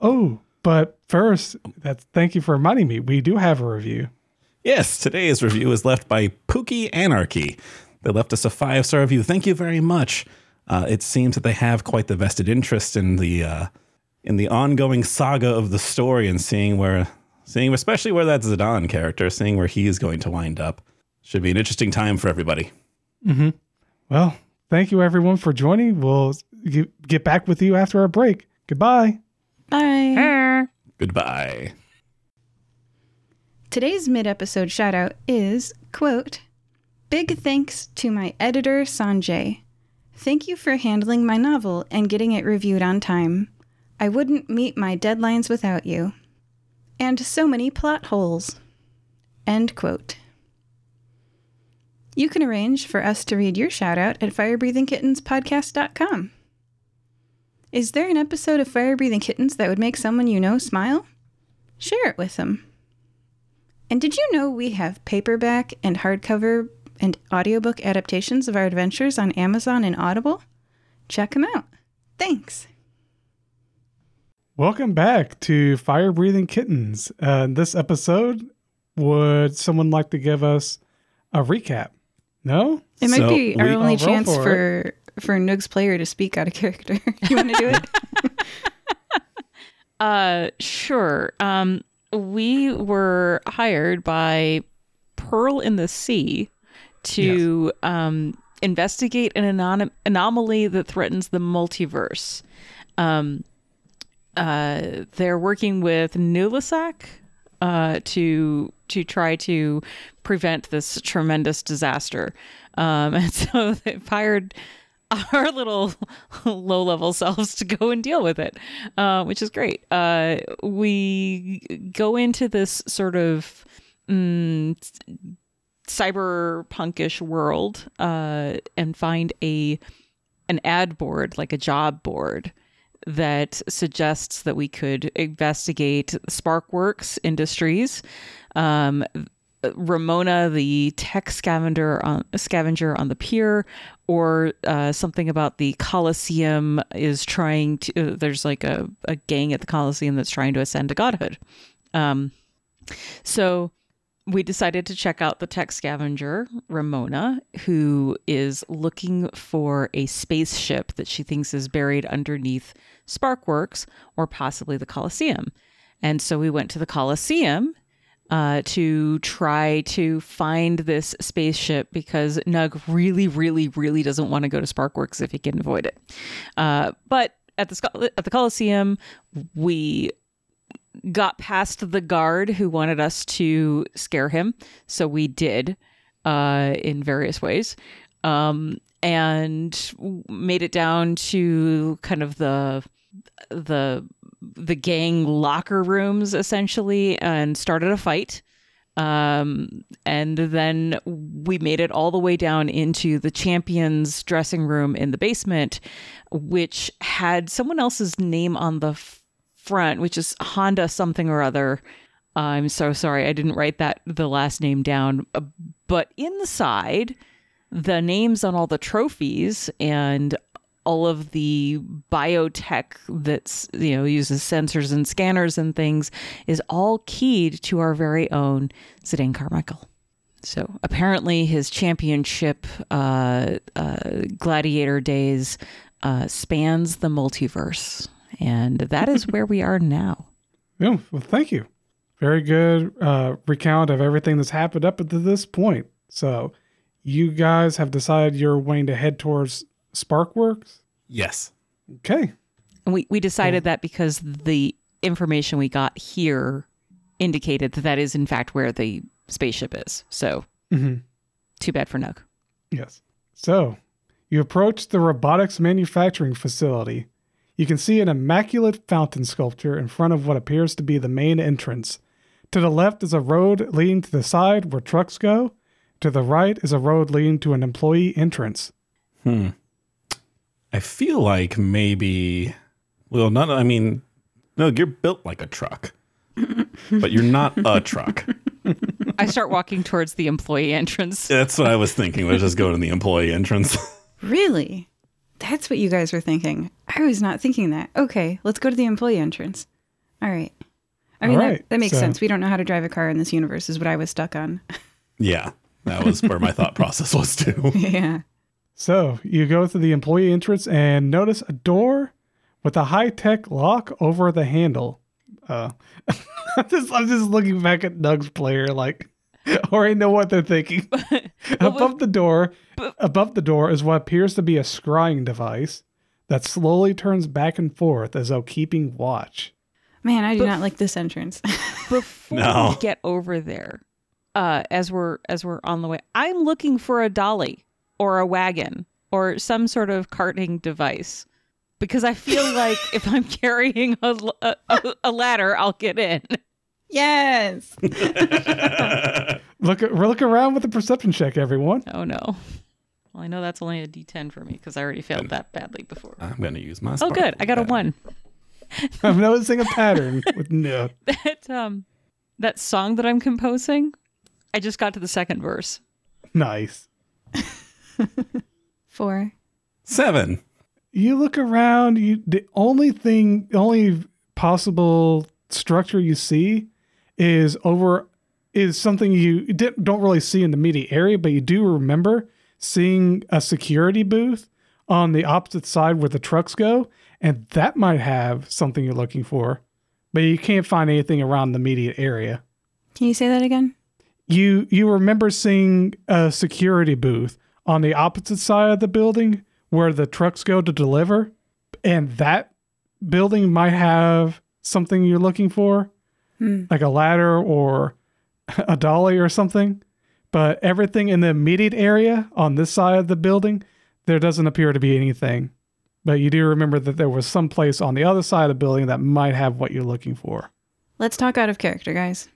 Oh, but first, that's thank you for reminding me. We do have a review. Yes, today's review is left by Pookie Anarchy. They left us a five star review. Thank you very much. Uh, it seems that they have quite the vested interest in the uh, in the ongoing saga of the story and seeing where seeing especially where that Zidane character, seeing where he is going to wind up. Should be an interesting time for everybody. Well, thank you, everyone, for joining. We'll get back with you after our break. Goodbye. Bye. Goodbye. Today's mid episode shout out is quote, Big thanks to my editor, Sanjay. Thank you for handling my novel and getting it reviewed on time. I wouldn't meet my deadlines without you. And so many plot holes. End quote. You can arrange for us to read your shout out at firebreathingkittenspodcast.com. Is there an episode of Fire Breathing Kittens that would make someone you know smile? Share it with them. And did you know we have paperback and hardcover and audiobook adaptations of our adventures on Amazon and Audible? Check them out. Thanks. Welcome back to Fire Breathing Kittens. Uh, this episode, would someone like to give us a recap? No? It might So be our only chance for for for Nugh's player to speak out of character. you want to do it? Uh, sure. Um, we were hired by Pearl in the Sea to um, investigate an anom- anomaly that threatens the multiverse. Um, uh, they're working with Nulisak uh, to to try to prevent this tremendous disaster. Um, and so they've hired our little low level selves to go and deal with it, uh, which is great. Uh, we go into this sort of mm, cyberpunkish world uh, and find a an ad board, like a job board, that suggests that we could investigate Sparkworks Industries. Um, Ramona, the tech scavenger on scavenger on the pier, or uh, something about the Colosseum is trying to. Uh, there's like a, a gang at the Colosseum that's trying to ascend to godhood. Um, so we decided to check out the tech scavenger, Ramona, who is looking for a spaceship that she thinks is buried underneath Sparkworks or possibly the Colosseum. And so we went to the Colosseum uh, to try to find this spaceship because Nugh really, really, really doesn't want to go to Sparkworks if he can avoid it. Uh, but at the at the Coliseum, we got past the guard who wanted us to scare him, so we did uh, in various ways, um, and made it down to kind of the the the gang locker rooms essentially and started a fight. Um and then we made it all the way down into the champions dressing room in the basement which had someone else's name on the front which is honda something or other. I'm so sorry i didn't write that the last name down. Uh, but in the side the names on all the trophies and all of the biotech that's you know uses sensors and scanners and things is all keyed to our very own Zidane Carmichael. So apparently his championship uh, uh, gladiator days uh, spans the multiverse, and that is where we are now. Yeah, well, thank you. Very good uh, recount of everything that's happened up to this point. So, you guys have decided you're wanting to head towards Sparkworks. Yes. Okay. And we we decided that because the information we got here indicated that that is in fact where the spaceship is. So Mhm. too bad for Nugh. Yes. So, You approach the robotics manufacturing facility. You can see an immaculate fountain sculpture in front of what appears to be the main entrance. To the left is a road leading to the side where trucks go. To the right is a road leading to an employee entrance. Hmm. I feel like maybe. Well, not. I mean, no, you're built like a truck, but you're not a truck. I start walking towards the employee entrance. That's what I was thinking. Let's just go to the employee entrance. Really? That's what you guys were thinking. I was not thinking that. Okay, let's go to the employee entrance. All right. I mean, All that, that makes so- sense. We don't know how to drive a car in this universe, is what I was stuck on. yeah, that was where my thought process was too. yeah. So you go to the employee entrance and notice a door with a high tech lock over the handle. Uh, I'm, just, I'm just looking back at Doug's player, like, I already know what they're thinking. Above the door, above the door is what appears to be a scrying device that slowly turns back and forth as though keeping watch. Man, I do not like this entrance. Before No. we get over there, uh, as we're as we're on the way, I'm looking for a dolly or a wagon or some sort of carting device because I feel like if I'm carrying a ladder, I'll get in. yes. Look, look around with a perception check, everyone. Oh no. Well, I know that's only a D10 for me because I already failed that badly before. I'm gonna use my. Oh, good. I got a one. I'm noticing a pattern with no. That um, that song that I'm composing, I just got to the second verse. Nice. Four. Seven. you look around you the only thing the only possible structure you see is over is something you don't really see in the immediate area but you do remember seeing a security booth on the opposite side where the trucks go and that might have something you're looking for but you can't find anything around the immediate area Can you say that again? you you remember seeing a security booth on the opposite side of the building where the trucks go to deliver and that building might have something you're looking for hmm. like a ladder or a dolly or something but everything in the immediate area on this side of the building there doesn't appear to be anything but you do remember that there was some place on the other side of the building that might have what you're looking for Let's talk out of character, guys.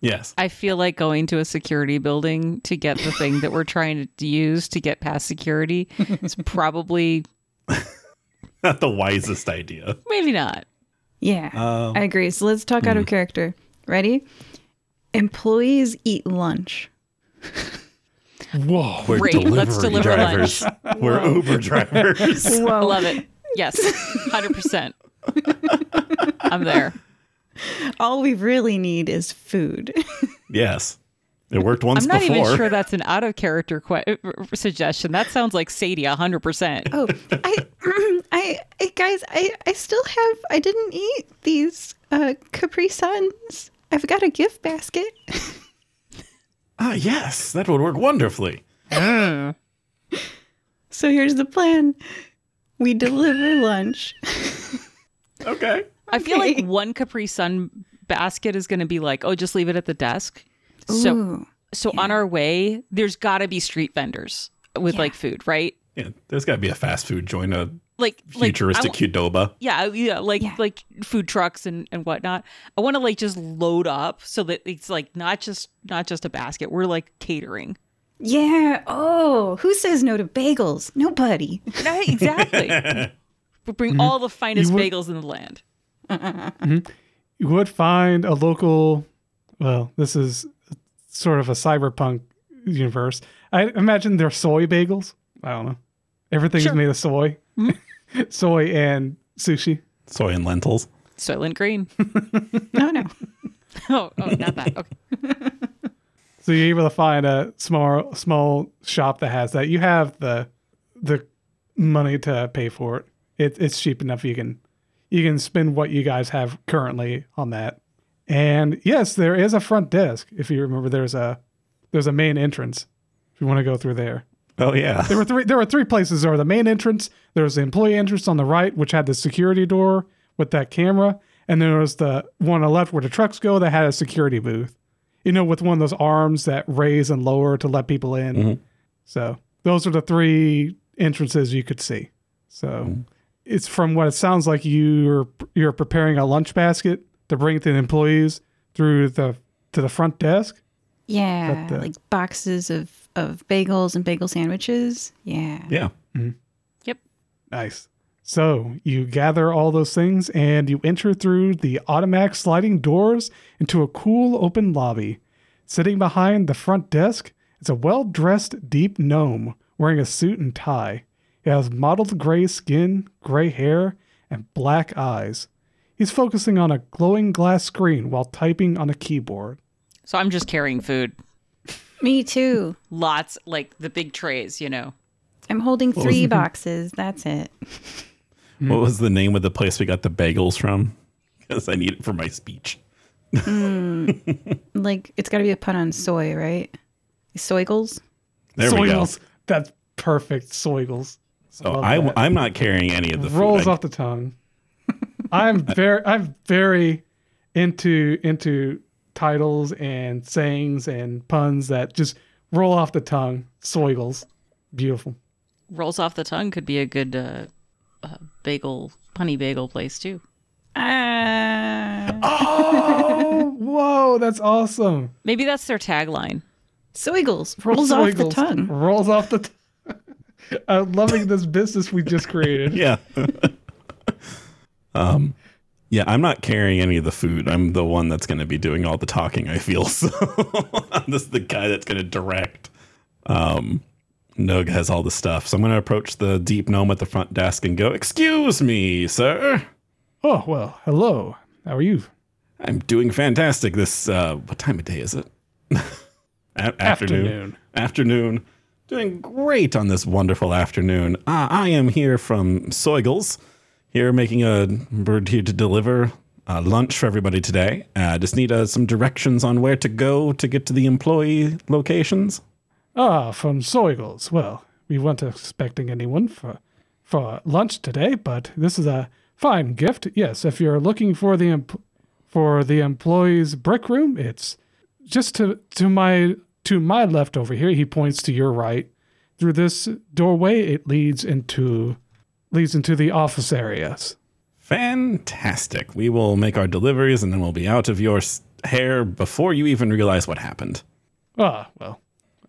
Yes. I feel like going to a security building to get the thing that we're trying to use to get past security is probably Not the wisest idea. maybe not. Yeah, Um, I agree. So let's talk out of character. Ready? Employees eat lunch. whoa we're Great, delivery let's deliver drivers. We're Uber drivers. I love it. Yes, hundred percent. I'm there. All we really need is food. yes. It worked once I'm not before. even sure that's an out of character que- suggestion. That sounds like Sadie, hundred percent. oh, I, I, I, guys, I, I still have. I didn't eat these uh, Capri Suns. I've got a gift basket. Ah, yes. That would work wonderfully. So here's the plan. We deliver lunch. Okay. I feel Okay. like one Capri Sun basket is going to be like, oh, just leave it at the desk. So, Ooh. so on our way, there's got to be street vendors with like food, right? Yeah, there's got to be a fast food joint, a Like futuristic like, Qdoba. yeah, yeah, like Yeah. like food trucks and and whatnot. I want to like just load up so that it's like not just not just a basket. We're like catering. Yeah. Oh, who says no to bagels? Nobody. Right, exactly. we bring all the finest Mm-hmm. would- bagels in the land. you would find a local well this is sort of a cyberpunk universe i imagine they're soy bagels i don't know everything's Sure. made of soy soy and sushi Soy and lentils. Soylent Green. No, no. oh, oh, not that. Okay. so you're able to find a small small shop that has that you have the the money to pay for it, it it's cheap enough you can you can spend what you guys have currently on that and yes there is a front desk if you remember there's a there's a main entrance if you want to go through there Oh, yeah. There were three. There were three places. There were the main entrance. There was the employee entrance on the right, which had the security door with that camera, and then there was the one on the left where the trucks go that had a security booth. You know, with one of those arms that raise and lower to let people in. So those are the three entrances you could see. So it's from what it sounds like you're you're preparing a lunch basket to bring to the employees through the to the front desk. Yeah, But, uh, like boxes of of bagels and bagel sandwiches. Yeah. Yeah. Mm-hmm. Yep. Nice. So you gather all those things and you enter through the automatic sliding doors into a cool open lobby. Sitting behind the front desk is a well dressed deep gnome wearing a suit and tie. He has mottled gray skin, gray hair, and black eyes. He's focusing on a glowing glass screen while typing on a keyboard. So I'm just carrying food. Me too. Lots, like the big trays, you know. I'm holding three boxes. That's it. What was the name of the place we got the bagels from? Because I need it for my speech. Hmm. Like it's got to be a pun on soy, right? Soigles. There we go. Soigles. That's perfect. Soigles. So Love I, that. I'm not carrying any of the food. rolls I- off the tongue. I'm very I'm very into into titles and sayings and puns that just roll off the tongue. Soigles. Beautiful. Rolls off the tongue could be a good uh, uh, bagel, punny bagel place too. Ah, Oh, whoa, that's awesome. Maybe that's their tagline. Soigles rolls off the tongue. Rolls off the tongue. I'm loving this business we just created. Yeah. um, yeah, I'm not carrying any of the food. I'm the one that's going to be doing all the talking. I feel so. I'm just the guy that's going to direct. Um, Nugh has all the stuff, so I'm going to approach the deep gnome at the front desk and go, "Excuse me, sir. Oh, well, hello. How are you? I'm doing fantastic. This uh, what time of day is it? A- afternoon. Afternoon. Afternoon. Doing great on this wonderful afternoon. Uh, I am here from Soigles, here making a bird here to deliver uh, lunch for everybody today. Uh, just need uh, some directions on where to go to get to the employee locations. Ah, from Soigles. Well, we weren't expecting anyone for for lunch today, but this is a fine gift. Yes, if you're looking for the em- for the employees' brick room, it's just to to my to my left over here. He points to your right. Through this doorway, it leads into leads into the office areas. Fantastic. We will make our deliveries and then we'll be out of your hair before you even realize what happened. Ah, well,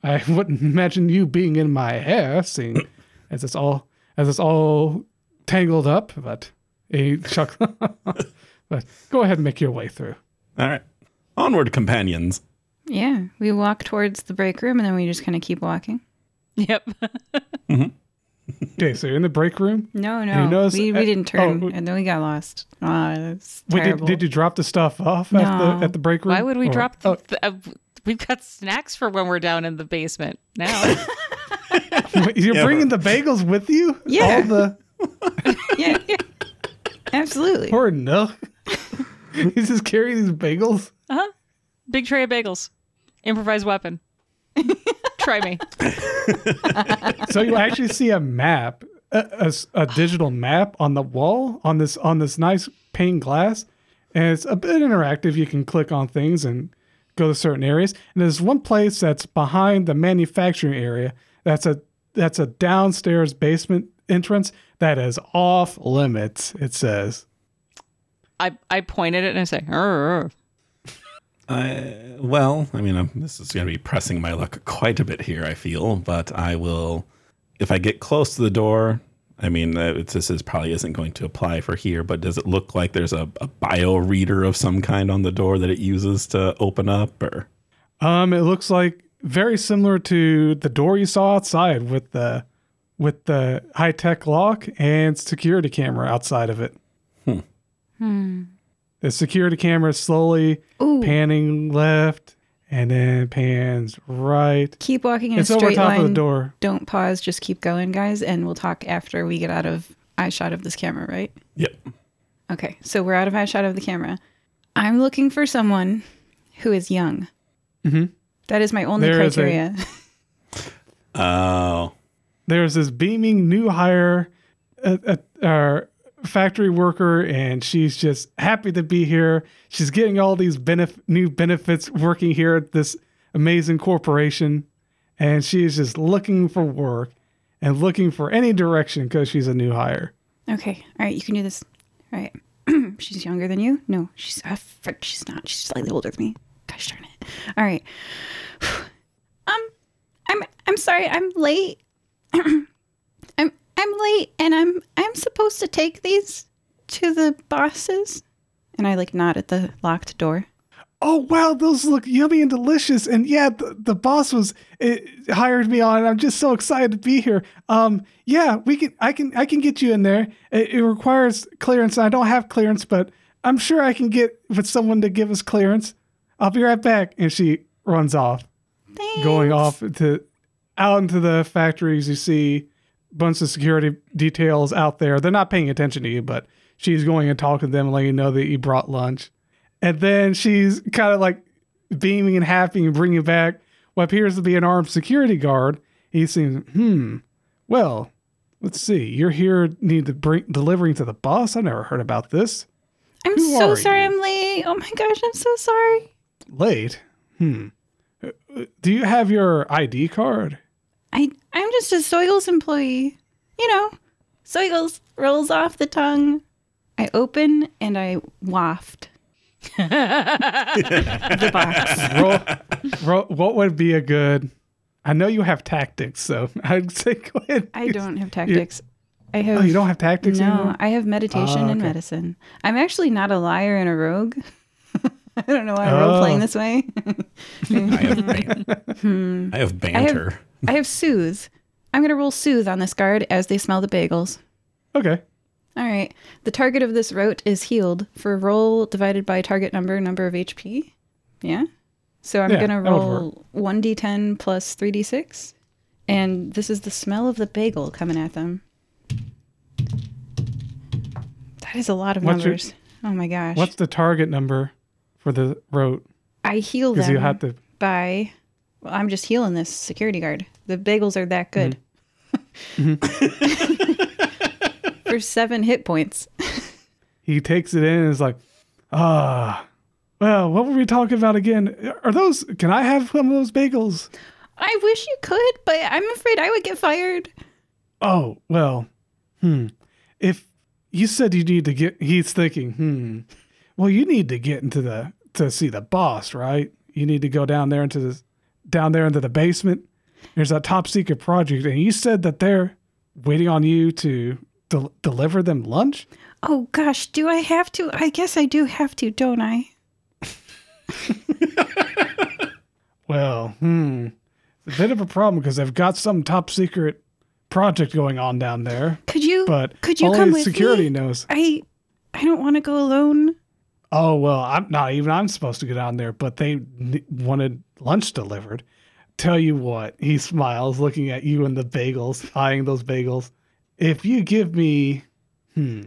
I wouldn't imagine you being in my hair, seeing as it's all as it's all tangled up. But a chuck. but go ahead and make your way through. All right. Onward, companions. Yeah, we walk towards the break room and then we just kind of keep walking. Yep. Okay, so you're in the break room. No, you no, notice- we, uh, we didn't turn, oh, and then we got lost. Ah, that's Wait, did, terrible. did you drop the stuff off at the at the break room? Why would we Or- drop? Oh, The, uh, we've got snacks for when we're down in the basement now. you're Yeah, bringing the bagels with you? Yeah. All the yeah, yeah, absolutely. poor no. He's just carrying these bagels. uh-huh. Big tray of bagels. Improvised weapon. Try me. so you actually see a map, a digital map on the wall on this on this nice pane glass, and it's a bit interactive. You can click on things and go to certain areas. And there's one place that's behind the manufacturing area. That's a that's a downstairs basement entrance that is off limits. It says. I, I pointed it and I say, "Arr." I, well, I mean, um, this is going to be pressing my luck quite a bit here, I feel, but I will, if I get close to the door, I mean, uh, it's, this is probably isn't going to apply for here, but does it look like there's a, a bio reader of some kind on the door that it uses to open up or? Um, it looks like very similar to the door you saw outside with the with the high tech lock and security camera outside of it. The security camera is slowly Ooh. panning left and then pans right. Keep walking in It's a over straight top line. of the door. Don't pause. Just keep going, guys, and we'll talk after we get out of eye shot of this camera. Right? Yep. Okay. So we're out of eye shot of the camera. I'm looking for someone who is young. Mhm. That is my only There is a- criteria. Oh, There's this beaming new hire, uh, uh, uh, factory worker, and she's just happy to be here. She's getting all these benef- new benefits working here at this amazing corporation, and she is just looking for work. and looking for any direction because she's a new hire. Okay. All right. You can do this. All right. she's younger than you? No, she's uh, frick, she's not. She's slightly older than me. Gosh darn it. All right. um, I'm I'm sorry. I'm late. I'm late, and I'm I'm supposed to take these to the bosses. And I like nod at the locked door. Oh wow, those look yummy and delicious. And yeah, the, the boss was it, hired me on. And I'm just so excited to be here. Um, yeah, we can. I can. I can get you in there. It, it requires clearance. and I don't have clearance, but I'm sure I can get with someone to give us clearance. I'll be right back. And she runs off, Thanks. going off to out into the factories. You see bunch of security details out there. They're not paying attention to you, but she's going and talking to them, letting you know that you brought lunch. And then she's kind of like beaming and happy and bringing back what appears to be an armed security guard. He seems, hmm, well, let's see. You're here need to bring delivering to the boss. I've never heard about this. I'm Who so sorry. you? I'm late. Oh my gosh, I'm so sorry. Late. Hmm. Uh, uh, Do you have your ID card? I I'm just a Soigles employee. You know, Soigles rolls off the tongue. I open and I waft the box. roll, roll, what would be a good? I know you have tactics, so I'd say go ahead. I don't have tactics. I have Oh, you don't have tactics no. anymore. I have meditation Oh, and medicine. I'm actually not a liar and a rogue. I don't know why I'm role playing Oh. this way. I have, ban- hmm. I have banter. I have soothe. I'm gonna roll soothe on this guard as they smell the bagels. Okay. All right. The target of this route is healed for roll divided by target number, number of HP. Yeah. So I'm Yeah, going to roll 1d10 plus 3d6. And this is the smell of the bagel coming at them. That is a lot of What's your- numbers. oh my gosh. What's the target number for the road? I heal Because them you have to. by. Well, I'm just healing this security guard. The bagels are that good. Mm-hmm. for seven hit points. He takes it in and is like, ah. well, what were we talking about again? Are those? Can I have some of those bagels? I wish you could, but I'm afraid I would get fired. Oh well. Hmm. If you said you need to get, he's thinking. Hmm. Well, you need to get into the to see the boss, right? You need to go down there into the down there into the basement. There's a top secret project, and you said that they're waiting on you to del- deliver them lunch. Oh gosh, do I have to? I guess I do have to, don't I? Well, hmm. It's a bit of a problem because they've got some top secret project going on down there, Could you? but could you only come with security me? knows. I I don't want to go alone. Oh well, I'm not even. I'm supposed to go down there, but they n- wanted lunch delivered. Tell you what, he smiles, looking at you and the bagels, eyeing those bagels. If you give me, hmm,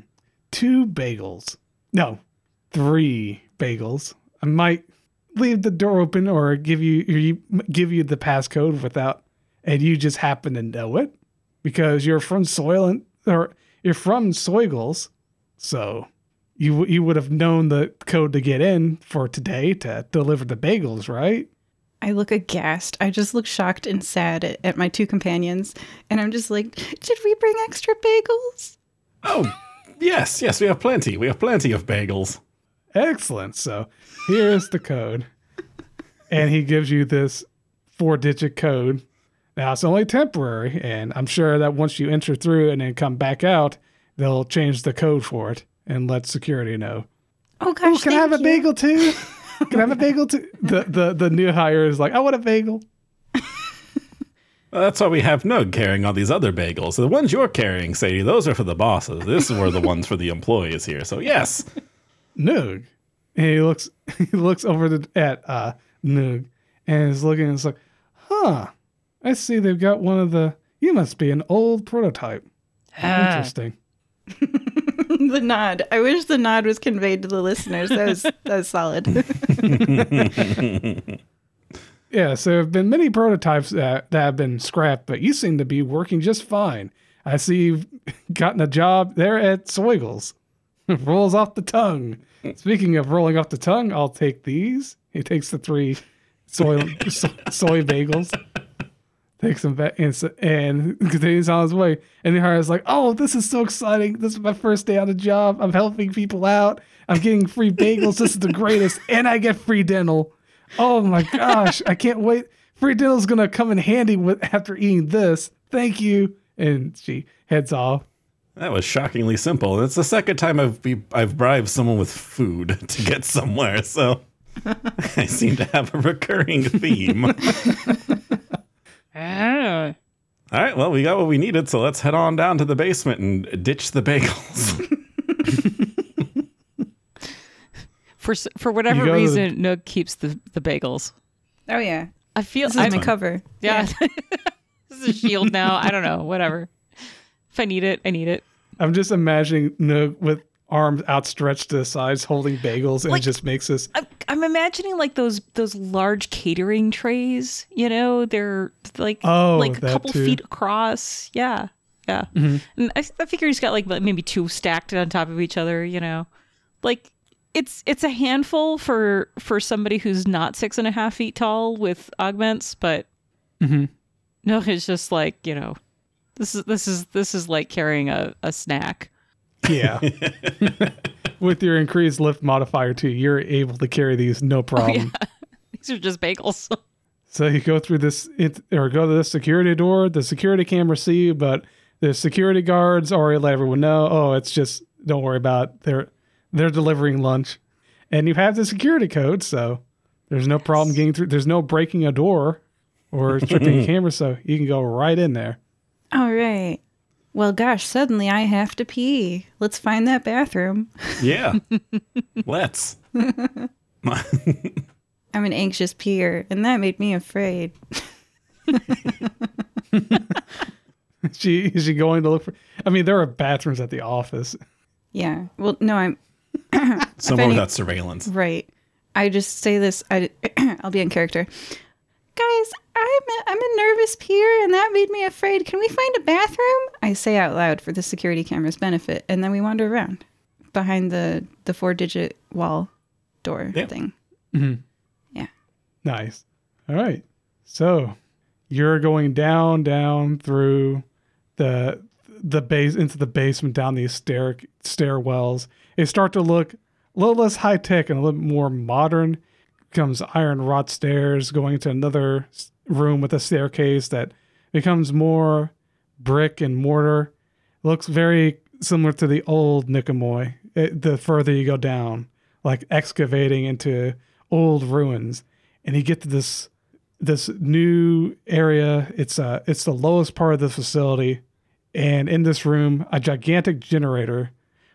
two bagels, no, three bagels, I might leave the door open or give you, or you give you the passcode without, and you just happen to know it because you're from Soylent or you're from Soigles, so you you would have known the code to get in for today to deliver the bagels, right? I look aghast. I just look shocked and sad at, at my two companions, and I'm just like, did we bring extra bagels? Oh, yes, yes, we have plenty. We have plenty of bagels. Excellent. So here's the code, and he gives you this four-digit code. Now it's only temporary, and I'm sure that once you enter through and then come back out, they'll change the code for it and let security know. Oh gosh, Oh, can I have a you. bagel too? Can I have a bagel too? The the the new hire is like, I want a bagel. Well, that's why we have Nugh carrying all these other bagels. The ones you're carrying, Sadie, those are for the bosses. This were the ones for the employees here. So yes, Nugh. And he looks he looks over the, at uh Nugh and is looking and it's like, huh. I see they've got one of the you must be an old prototype. Interesting. the nod. I wish the nod was conveyed to the listeners. That was that was solid. Yeah, so there have been many prototypes that, that have been scrapped, but you seem to be working just fine. I see you've gotten a job there at Soigles. Rolls off the tongue. Speaking of rolling off the tongue, I'll take these. He takes the three soy soy, soy bagels. Takes him back, and, and continues on his way. And is like, "Oh, this is so exciting! This is my first day on the job. I'm helping people out. I'm getting free bagels. This is the greatest, and I get free dental. Oh my gosh, I can't wait! Free dental's gonna come in handy with after eating this. Thank you." And she heads off. That was shockingly simple. It's the second time I've be, I've bribed someone with food to get somewhere, so I seem to have a recurring theme. All Ah. well, we got what we needed, so let's head on down to the basement and ditch the bagels. For for whatever go to the- reason, Nugh keeps the, the bagels. Oh yeah, I feel this is I, my cover. yeah. this is a shield now. I don't know. Whatever. If I need it, I need it. I'm just imagining Nugh with arms outstretched to the sides, holding bagels, and Like- it just makes us I'm, I'm imagining like those those large catering trays. You know, they're like Oh, like a couple too. feet across. Yeah, yeah. Mm-hmm. And I, I figure he's got like maybe two stacked on top of each other. You know, like it's it's a handful for for somebody who's not six and a half feet tall with augments, but Mhm. no, it's just like you know, this is this is this is like carrying a, a snack. Yeah. With your increased lift modifier too, you're able to carry these no oh, problem. These are just bagels. So you go through this it, or go to this security door. The security cameras see you, but the security guards already let everyone know. Oh, it's just don't worry about it. they're they're delivering lunch, and you have the security code, so there's no problem getting through. There's no breaking a door or tripping a camera, so you can go right in there. All right. Well, gosh, suddenly I have to pee. Let's find that bathroom. yeah, let's. I'm an anxious peer, and that made me afraid. She is she going to look for? I mean, there are bathrooms at the office. Yeah. Well, no, I'm Somewhere any- without surveillance. right. I just say this. I I'll be in character. Guys, I'm a, I'm a nervous peer, and that made me afraid. Can we find a bathroom? I say out loud for the security camera's benefit, and then we wander around behind the the four digit wall door thing. Mm-hmm. Yeah. Nice. All right. So you're going down, down through the the base into the basement, down these stair stairwells. They start to look a little less high tech and a little more modern. Comes iron wrought stairs going into another room with a staircase that becomes more brick and mortar. Looks very similar to the old Niqamui. It, the further you go down, like excavating into old ruins, and you get to this this new area. It's uh it's the lowest part of the facility, and in this room, a gigantic generator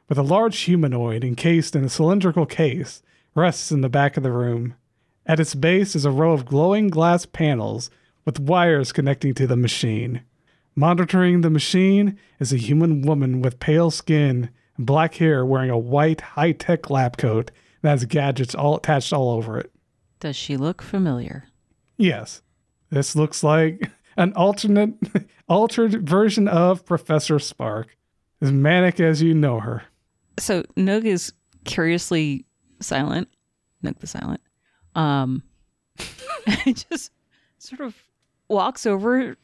with a large humanoid encased in a cylindrical case rests in the back of the room. At its base is a row of glowing glass panels with wires connecting to the machine. Monitoring the machine is a human woman with pale skin and black hair wearing a white high tech lab coat that has gadgets all attached all over it. Does she look familiar? Yes. This looks like an alternate altered version of Professor Spark. As manic as you know her. so Nugh is curiously silent. Nugh the silent. Um, and just sort of walks over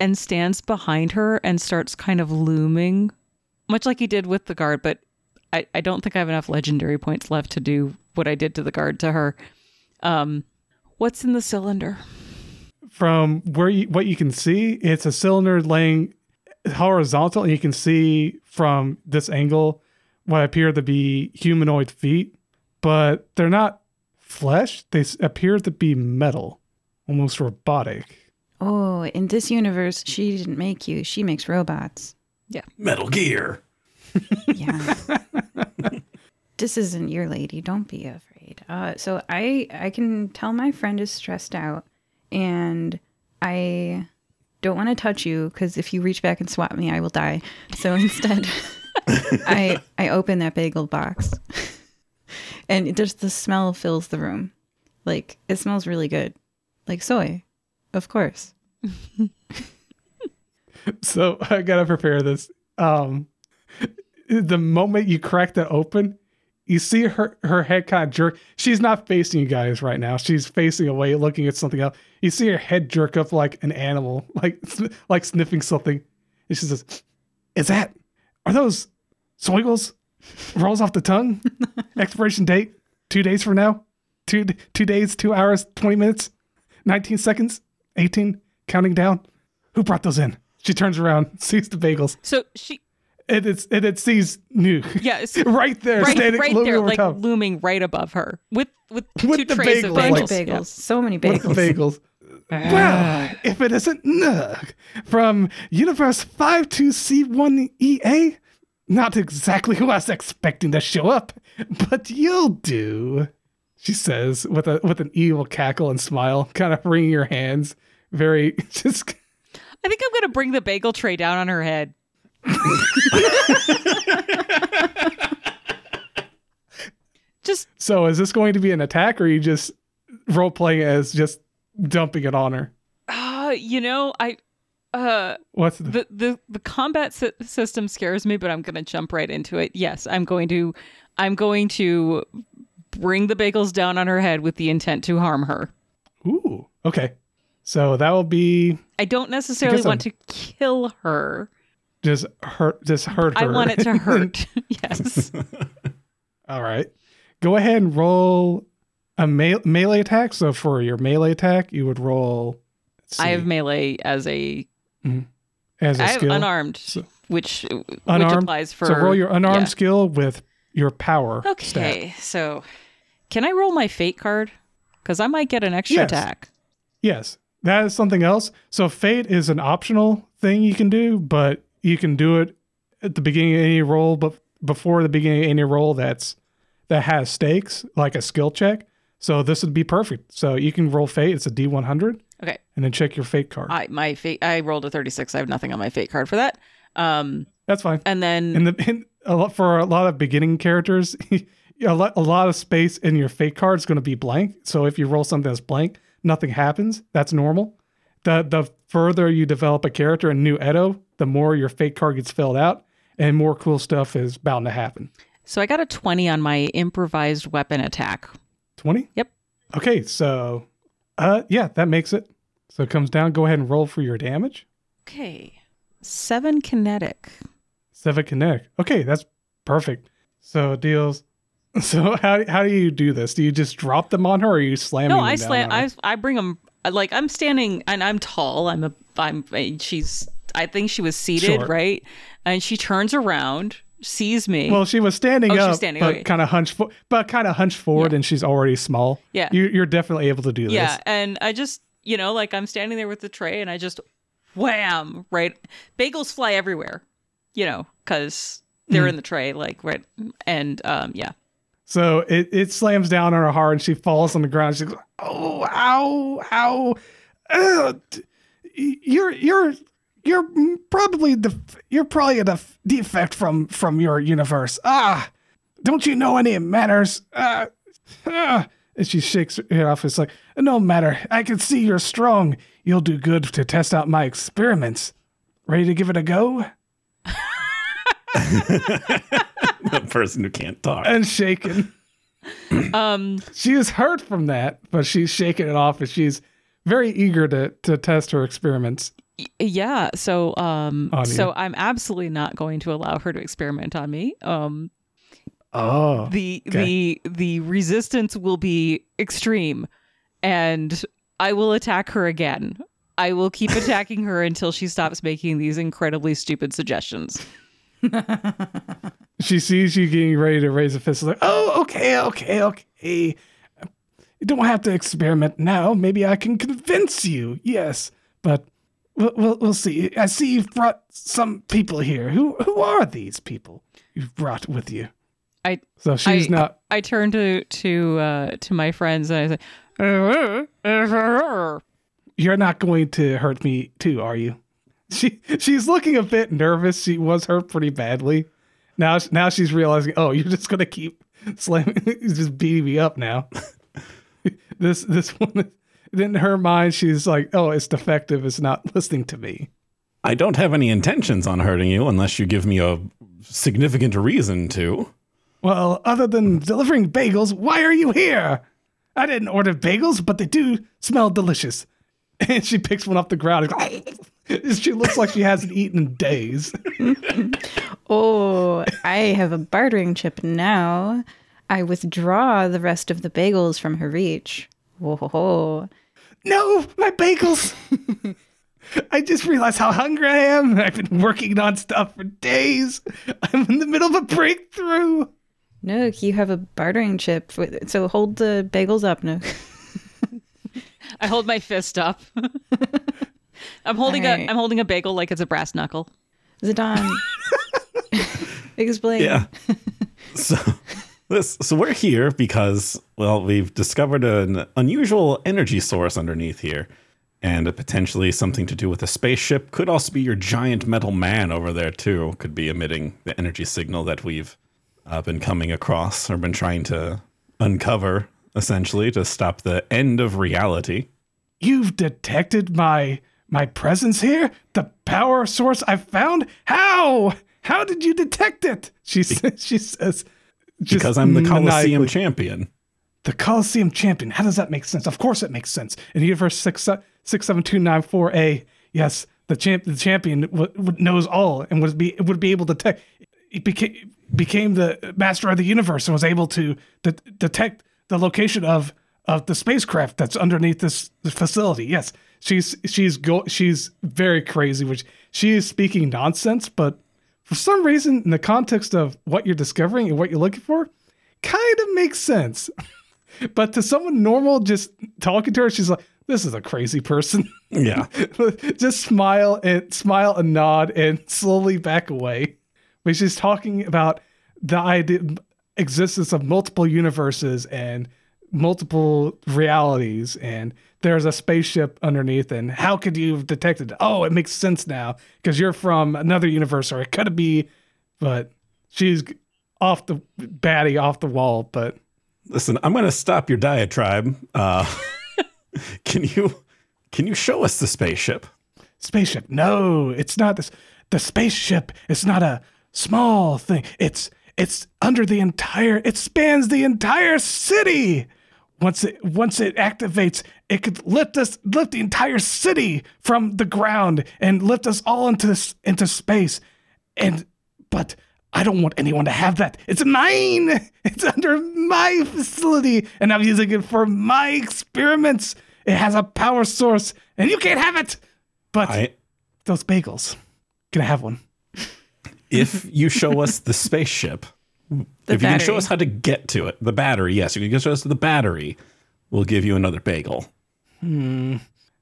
and stands behind her and starts kind of looming, much like he did with the guard. But I, I don't think I have enough legendary points left to do what I did to the guard to her. Um, what's in the cylinder? From where you, what you can see, it's a cylinder laying horizontal, and you can see from this angle what appear to be humanoid feet, but they're not flesh. They appear to be metal, almost robotic. Oh, in this universe, she didn't make you. She makes robots. Yeah. Metal Gear. Yeah. this isn't your lady. Don't be afraid. Uh, so I I can tell my friend is stressed out, and I don't want to touch you because if you reach back and swat me, I will die. So instead, I I open that bagel box, and just the smell fills the room. Like it smells really good, like soy, of course. So I gotta prepare this. Um, the moment you crack that open, you see her her head kind of jerk. She's not facing you guys right now. She's facing away, looking at something else. You see her head jerk up like an animal, like like sniffing something. And she says, "Is that? Are those soigles? Rolls off the tongue. Expiration date two days from now. Two two days, two hours, twenty minutes, nineteen seconds, eighteen, counting down. Who brought those in?" She turns around, sees the bagels, So she, and it's and it sees Nugh yeah, right there, right, standing right looming there, over like top. looming right above her with with, With two the trays of bagels, Bunch like- of bagels. bagels. Yeah. So many with the bagels. bagels. Ah. Well, if it isn't Nugh from Universe 52C1EA, not exactly who I was expecting to show up, but you'll do. She says with a with an evil cackle and smile, kind of wringing her hands, very just. I think I'm gonna bring the bagel tray down on her head. Just So, is this going to be an attack, or are you just role playing as just dumping it on her? uh, you know, I uh What's the, the the the combat sy- system scares me, but I'm gonna jump right into it. Yes, I'm going to I'm going to bring the bagels down on her head with the intent to harm her. ooh? Okay, so that will be I don't necessarily want to kill her. just hurt, just hurt her. I want it to hurt. yes. All right. Go ahead and roll a me- melee attack. So for your melee attack, you would roll. I have melee as a as a I have skill. unarmed, So- which which Unarmed? applies for so roll your unarmed yeah. skill with your power. stat. Okay, so can I roll my fate card? Because I might get an extra Yes. attack. Yes, that is something else. So fate is an optional thing you can do, but you can do it at the beginning of any roll, but before the beginning of any roll that's that has stakes, like a skill check. So this would be perfect. So you can roll fate. It's a D one hundred, Okay, and then check your fate card. I my fate. I rolled a thirty-six. I have nothing on my fate card for that. Um, That's fine. and then in the a lot for a lot of beginning characters a lot, a lot of space in your fate card is going to be blank so if you roll something that's blank nothing happens that's normal the the further you develop a character in new edo the more your fate card gets filled out and more cool stuff is bound to happen so I got a twenty on my improvised weapon attack. 20 Yep. okay so uh yeah that makes it. So it comes down. Go ahead and roll for your damage. Okay, seven kinetic. seven kinetic. Okay that's perfect. So deals so how, how do you do this? Do you just drop them on her or are you slamming No, them I slam. I I bring them like I'm standing and I'm tall. I'm a I'm she's I think she was seated Short. right, and she turns around, sees me. Well, she was standing Oh, up, standing, but kind of hunched, but kind of hunched forward, and she's already small. Yeah. you, you're definitely able to do this. yeah, and I just you know like I'm standing there with the tray and I just wham right. Bagels fly everywhere, you know, because they're Hmm. in the tray like right and um yeah. So it, it slams down on her hard, and she falls on the ground. She goes, "Oh, ow, ow! Ugh, d- you're you're you're probably the you're probably a def- defect from from your universe. Ah, don't you know any manners? Ah, ah." And she shakes her head off. It's like, no matter. I can see you're strong. You'll do good to test out my experiments. Ready to give it a go? the person who can't talk. And shaking. Um, she is hurt from that, but she's shaking it off and she's very eager to, to test her experiments. Yeah. So um, On so you. I'm absolutely not going to allow her to experiment on me. Um, Oh. the Okay. the the resistance will be extreme and i will attack her again i will keep attacking her until she stops making these incredibly stupid suggestions She sees you getting ready to raise a fist. Like, oh, okay, okay, okay. You don't have to experiment now. Maybe I can convince you. Yes, but we'll, we'll, we'll see. I see you've brought some people here. Who who are these people you've brought with you? i So she's I- not. i turn to to uh to my friends and i say You're not going to hurt me too, are you? She she's looking a bit nervous. She was hurt pretty badly. Now now she's realizing, oh, you're just gonna keep slamming, just beating me up now. this this one, in her mind, she's like, oh, it's defective. It's not listening to me. I don't have any intentions on hurting you unless you give me a significant reason to. Well, other than delivering bagels, why are you here? I didn't order bagels, but they do smell delicious. And she picks one off the ground. and she looks like she hasn't eaten in days. Oh, I have a bartering chip now. I withdraw the rest of the bagels from her reach. Whoa. No, my bagels. I just realized how hungry I am. I've been working on stuff for days. I'm in the middle of a breakthrough. Nugh, you have a bartering chip. So hold the bagels up, Nugh. I hold my fist up. I'm holding Alright. a I'm holding a bagel like it's a brass knuckle. Zidane. Explain. Yeah. so this so we're here because well we've discovered an unusual energy source underneath here and potentially something to do with a spaceship could also be your giant metal man over there too could be emitting the energy signal that we've uh, been coming across or been trying to uncover essentially to stop the end of reality You've detected my my presence here? The power source I found? How? How did you detect it? She says she says because I'm the Coliseum champion The Coliseum champion. How does that make sense? Of course it makes sense. In universe six six seven two nine four A, yes, the champ the champion w- w- knows all and would be would be able to detect. It became became the master of the universe and was able to de- detect the location of of the spacecraft that's underneath this, this facility. Yes, she's she's go she's very crazy. Which she is speaking nonsense, but for some reason, in the context of what you're discovering and what you're looking for, kind of makes sense. But to someone normal, just talking to her, she's like, "This is a crazy person." yeah just smile and smile and nod and slowly back away. But she's talking about the idea existence of multiple universes and multiple realities and there's a spaceship underneath and how could you have detected it? oh it makes sense now because you're from another universe or it could be but she's off the batty off the wall but Listen, I'm going to stop your diatribe. Uh, can you can you show us the spaceship? spaceship. No, it's not this. The spaceship is not a small thing. It's it's under the entire. It spans the entire city. Once it once it activates, it could lift us lift the entire city from the ground and lift us all into into space. And but I don't want anyone to have that. It's mine. It's under my facility, and I'm using it for my experiments. It has a power source, and you can't have it. But I those bagels. Can I have one? if you show us the spaceship, if you can show us how to get to it, the battery, yes, if you can show us the battery, we'll give you another bagel. Hmm.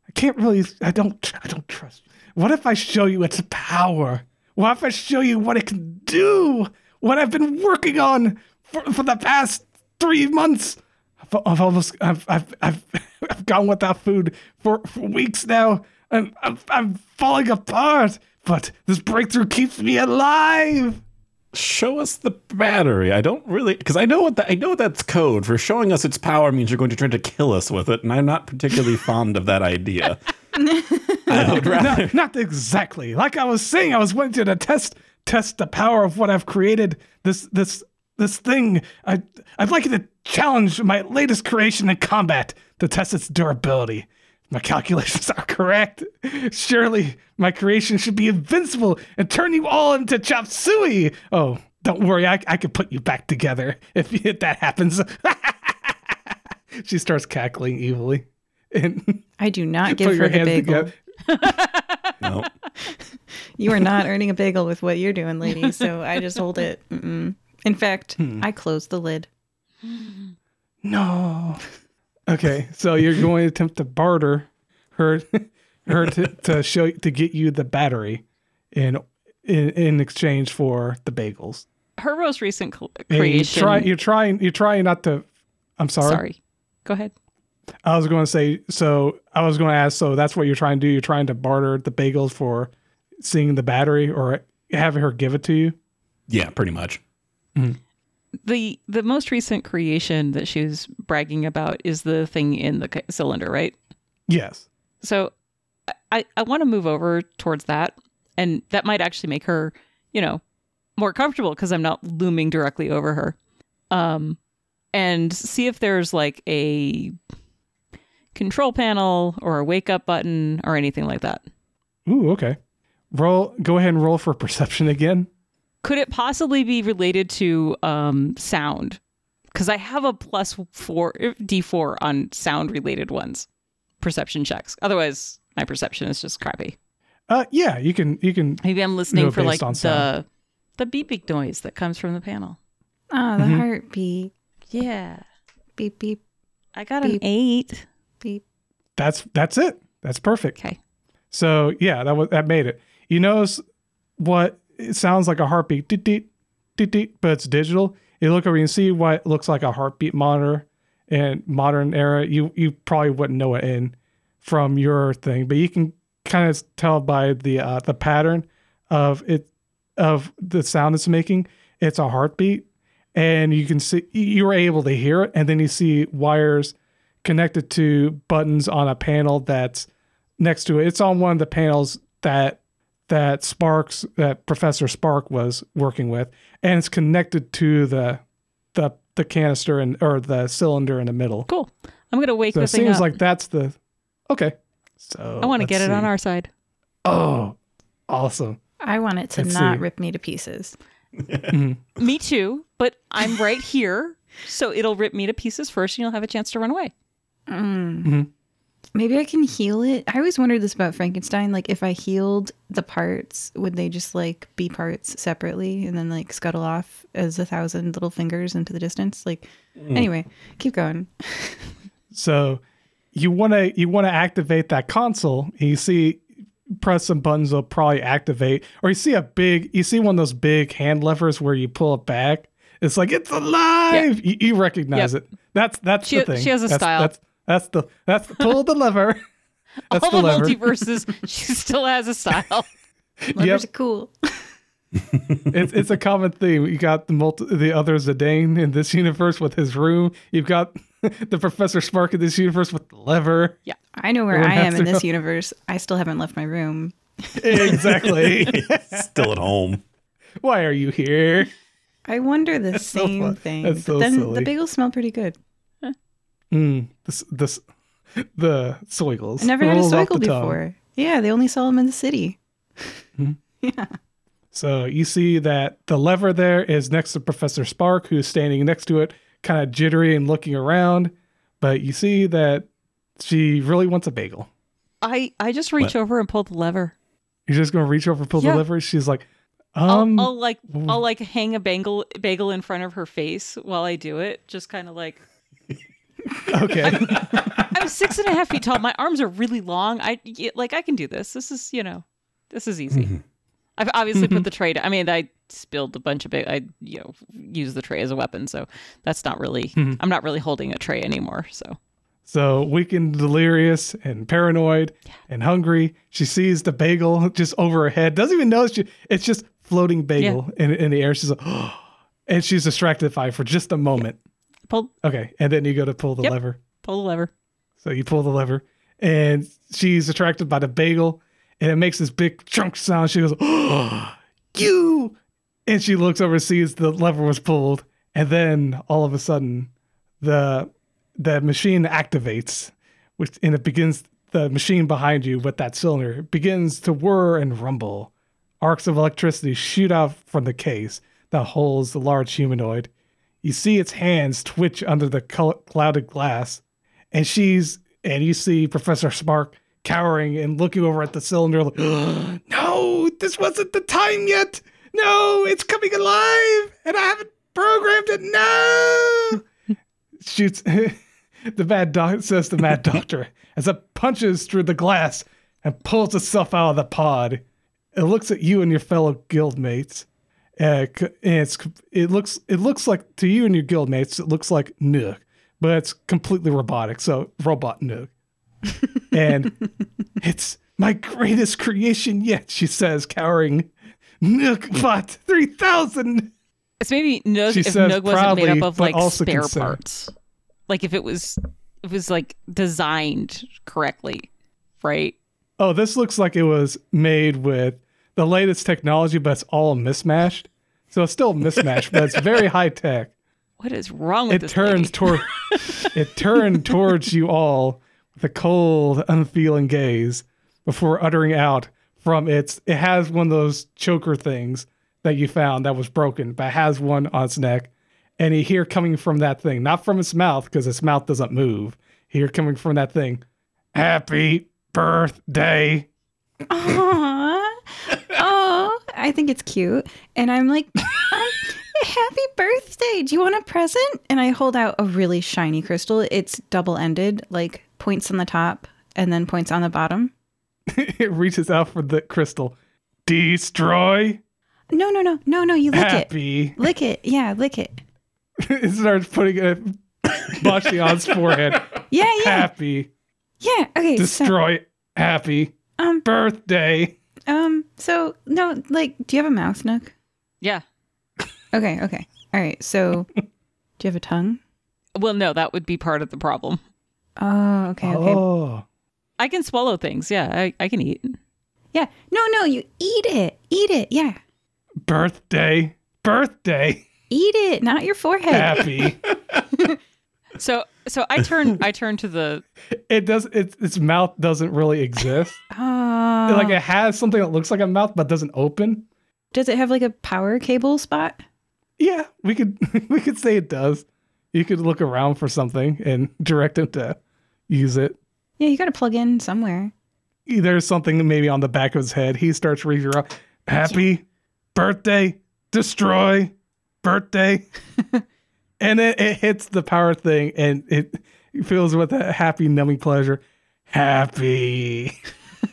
I can't really. I don't. I don't trust. What if I show you its power? What if I show you what it can do? What I've been working on for, for the past three months. I've, I've almost. I've, I've. I've. I've gone without food for, for weeks now. I'm, I'm. I'm falling apart. But this breakthrough keeps me alive. Show us the battery. I don't really because I know what that I know that's code for showing us its power means you're going to try to kill us with it, and I'm not particularly fond of that idea. I would rather No, not exactly. Like I was saying, I was wanting to test test the power of what I've created. This this this thing. I I'd like you to challenge my latest creation in combat to test its durability. My calculations are correct. Surely my creation should be invincible and turn you all into chop suey. Oh, don't worry, I I can put you back together if, if that happens. she starts cackling evilly. And I do not give your her the bagel. no. You are not earning a bagel with what you're doing, lady. So I just hold it. Mm-mm. In fact, hmm. I close the lid. No. Okay, so you're going to attempt to barter her, her to, to show to get you the battery, in in in exchange for the bagels. Her most recent cl- And you creation. try, you're trying. You're trying not to. I'm sorry. Sorry. Go ahead. I was going to say. So I was going to ask. So that's what you're trying to do. You're trying to barter the bagels for seeing the battery, or having her give it to you. Yeah, pretty much. Mm-hmm. The the most recent creation that she was bragging about is the thing in the cylinder, right? Yes. So I I want to move over towards that, and that might actually make her, you know, more comfortable because I'm not looming directly over her. um, and see if there's like a control panel or a wake up button or anything like that. Ooh, okay. Roll. Go ahead and roll for perception again. Could it possibly be related to um, sound? Because I have a plus four d4 on sound related ones, perception checks. Otherwise, my perception is just crappy. Uh, yeah, you can. You can. Maybe I'm listening for like on the sound. the beeping noise that comes from the panel. Ah, the Mhm. heartbeat. Yeah, Beep, beep, I got an eight. beep. That's that's it. That's perfect. Okay. So yeah, that was that made it. You notice what it sounds like a heartbeat, deet, deet, deet, but it's digital. You look over, you can see what it looks like a heartbeat monitor in modern era. You you probably wouldn't know it in from your thing, but you can kind of tell by the uh, the pattern of it of the sound it's making. It's a heartbeat, and you can see you were able to hear it, and then you see wires connected to buttons on a panel that's next to it. It's on one of the panels that that Sparks that Professor Spark was working with, and it's connected to the the the canister and or the cylinder in the middle. Cool. I'm gonna wake So the it thing seems up. like that's the okay. So I want to let's get it on our side. Oh, awesome! I want it to Let's not see. rip me to pieces. Me too, but I'm right here, so it'll rip me to pieces first, and you'll have a chance to run away. Mm. Mhm. Maybe I can heal it. I always wondered this about Frankenstein. Like, if I healed the parts, would they just like be parts separately and then like scuttle off as a thousand little fingers into the distance? Like, mm. anyway, keep going. So you want to you want to activate that console. And you see, press some buttons will probably activate, or you see a big you see one of those big hand levers where you pull it back. It's like it's alive. You, you recognize it. That's that's She- the thing. she has a That's- style. That's that's the that's pull the lever. That's All the the lever. multiverses, she still has a style. Levers are cool. it's it's a common theme. You got the multi, the other Zidane in this universe with his room. You've got the Professor Spark in this universe with the lever. Yeah, I know where Everyone I am to in this know. universe. I still haven't left my room. exactly. Still at home. Why are you here? I wonder the That's same fun. thing. That's but so then silly. the bagels smell pretty good. Mm, this this the soigles. I never had a rolls off soigle the tongue. before. Yeah, they only sell them in the city. Yeah. So you see that the lever there is next to Professor Spark, who's standing next to it, kind of jittery and looking around. But you see that she really wants a bagel. I I just reach over and pull the lever. You're just gonna reach over, pull Yeah. the lever. She's like, I'll, um, I'll like I'll like hang a bagel bagel in front of her face while I do it, just kind of like okay. I'm six and a half feet tall. My arms are really long. I like I can do this. This is you know, this is easy. Mm-hmm. I've obviously put mm-hmm. the tray. I mean, I spilled a bunch of big. I you know use the tray as a weapon, so that's not really. Mm-hmm. I'm not really holding a tray anymore. So So weakened, delirious, and paranoid, and hungry. She sees the bagel just over her head. Doesn't even notice you. It's just floating bagel in, in the air. She's like, and she's distracted by it for just a moment. Pull Okay, and then you go to pull the Yep. lever. pull the lever. So you pull the lever, and she's attracted by the bagel, and it makes this big chunk sound. She goes, "Oh, you!" And she looks over, sees the lever was pulled, and then all of a sudden, the the machine activates, which and it begins. The machine behind you with that cylinder begins to whir and rumble. Arcs of electricity shoot out from the case that holds the large humanoid. You see its hands twitch under the clouded glass, and she's and you see Professor Spark cowering and looking over at the cylinder like, no, this wasn't the time yet. No, it's coming alive, and I haven't programmed it. No, shoots. the mad doc says the mad doctor as it punches through the glass and pulls itself out of the pod. It looks at you and your fellow guildmates. Uh, and it's it looks it looks like to you and your guildmates it looks like Nugh, but it's completely robotic. So robot Nugh, and it's my greatest creation yet. She says, cowering. Nugh bot three thousand. It's maybe Nugh She if says Nugh wasn't made up of like spare concerned. parts. Like if it was it was like designed correctly, right? Oh, this looks like it was made with the latest technology, but it's all mismatched. So it's still mismatched, but it's very high tech. What is wrong with it this turns toward it turned towards you all with a cold, unfeeling gaze before uttering out from its it has one of those choker things that you found that was broken, but has one on its neck. And you hear coming from that thing, not from its mouth, because its mouth doesn't move. You hear coming from that thing, Happy birthday. Aww. Uh-huh. I think it's cute. And I'm like, um, happy birthday. Do you want a present? And I hold out a really shiny crystal. It's double ended, like points on the top and then points on the bottom. it reaches out for the crystal. Destroy. No, no, no, no, no. You lick it. Happy. Lick it. Yeah, lick it. it starts putting it Bastion's forehead. Yeah, yeah. Happy. Yeah. Okay. So, Destroy. Happy. um, Birthday. Um, so no, like, do you have a mouth, Nugh? Yeah. Okay, okay. All right. So do you have a tongue? Well, no, that would be part of the problem. Oh, okay, okay. Oh. I can swallow things. Yeah, I, I can eat. Yeah. No, no, you eat it. Eat it. Yeah. Birthday. Birthday. Eat it, not your forehead. Happy. So so I turn I turn to the it does its its mouth doesn't really exist. Oh. Like it has something that looks like a mouth but doesn't open. Does it have like a power cable spot? Yeah, we could we could say it does. You could look around for something and direct him to use it. Yeah, you got to plug in somewhere. There's something maybe on the back of his head. He starts reading around. Happy birthday, destroy birthday. And it, it hits the power thing and it fills with a happy, numbing pleasure. Happy.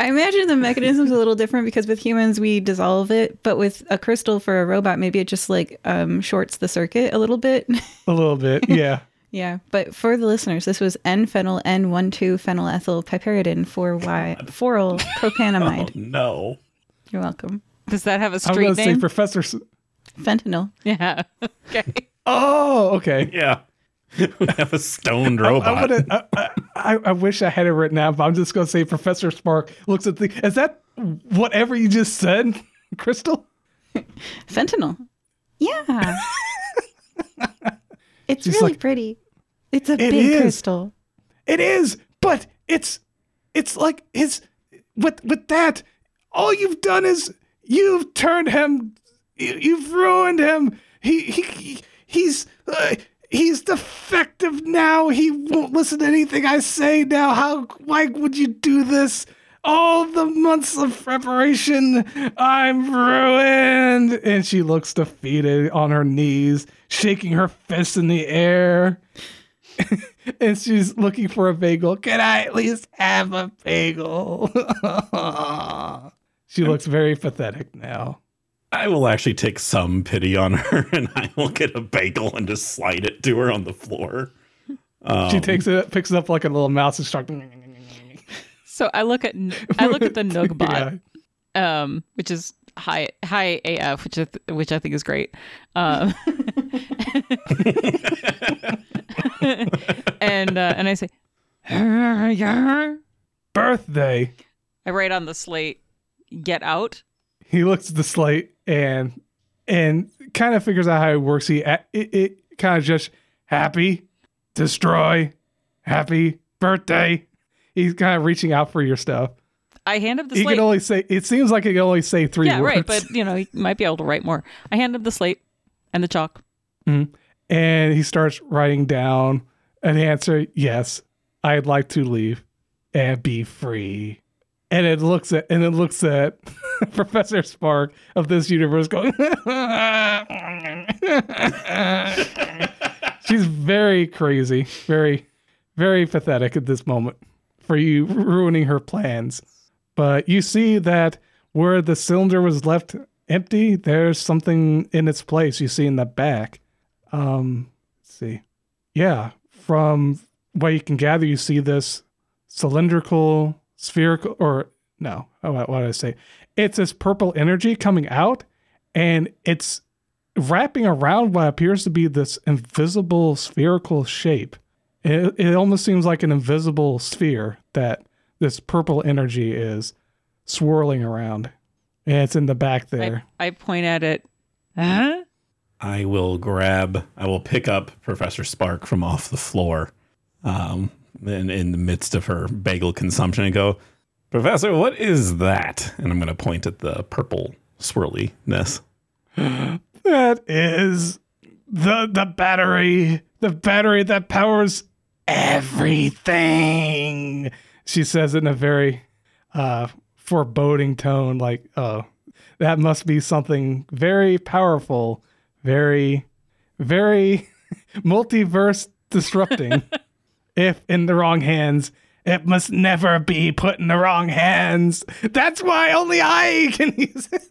I imagine the mechanism's a little different because with humans we dissolve it, but with a crystal for a robot, maybe it just like um, shorts the circuit a little bit. A little bit. Yeah. yeah, but for the listeners, this was N-phenyl N12 phenylethyl piperidine for y phoryl propanamide. No. You're welcome. does that have a I'm street going to say name? Professor. S- Fentanyl. yeah. Okay. oh, okay. Yeah. we have a stoned I'm robot. gonna, I, I, I- I wish I had it written out, but I'm just going to say Professor Spark looks at the. Is that whatever you just said, Crystal? Fentanyl. Yeah. it's She's really like, pretty. It's a "It big is." crystal. It is, but it's it's like his with with that. All you've done is you've turned him. You, you've ruined him. He he, he he's. Uh, He's defective now. He won't listen to anything I say now. How? Why would you do this? All the months of preparation, I'm ruined. And she looks defeated on her knees, shaking her fists in the air and she's looking for a bagel. Can I at least have a bagel? she looks very pathetic now. I will actually take some pity on her and I will get a bagel and just slide it to her on the floor. Um, She takes it, picks it up like a little mouse and starts. So I look at I look at the Nughbot, Yeah. um, which is high high AF, which I th- which I think is great. Um, and uh, and I say, birthday. I write on the slate, "Get out." He looks at the slate and and kind of figures out how it works. He it, it kind of just happy, destroy, happy birthday. He's kind of reaching out for your stuff. I hand him the He slate. can only say. It seems like he can only say three yeah, words. right. But you know, he might be able to write more. I hand him the slate and the chalk. Mm-hmm. and he starts writing down an answer yes i'd like to leave and be free and it looks at and it looks at professor spark of this universe going she's very crazy very very pathetic at this moment for you ruining her plans. But you see that where the cylinder was left empty there's something in its place you see in the back. Um let's see. Yeah from what you can gather you see this cylindrical spherical or no oh, what, what did i say it's this purple energy coming out and it's wrapping around what appears to be this invisible spherical shape it, it almost seems like an invisible sphere that this purple energy is swirling around and it's in the back there I, I point at it. Huh? I will grab, I will pick up Professor Spark from off the floor um, in, in the midst of her bagel consumption and go, Professor, what is that? And I'm going to point at the purple swirliness. That is the the battery, the battery that powers everything. She says it in a very uh, foreboding tone, like, "Oh, that must be something very powerful, very, very multiverse disrupting. if in the wrong hands." It must never be put in the wrong hands. That's why only I can use it.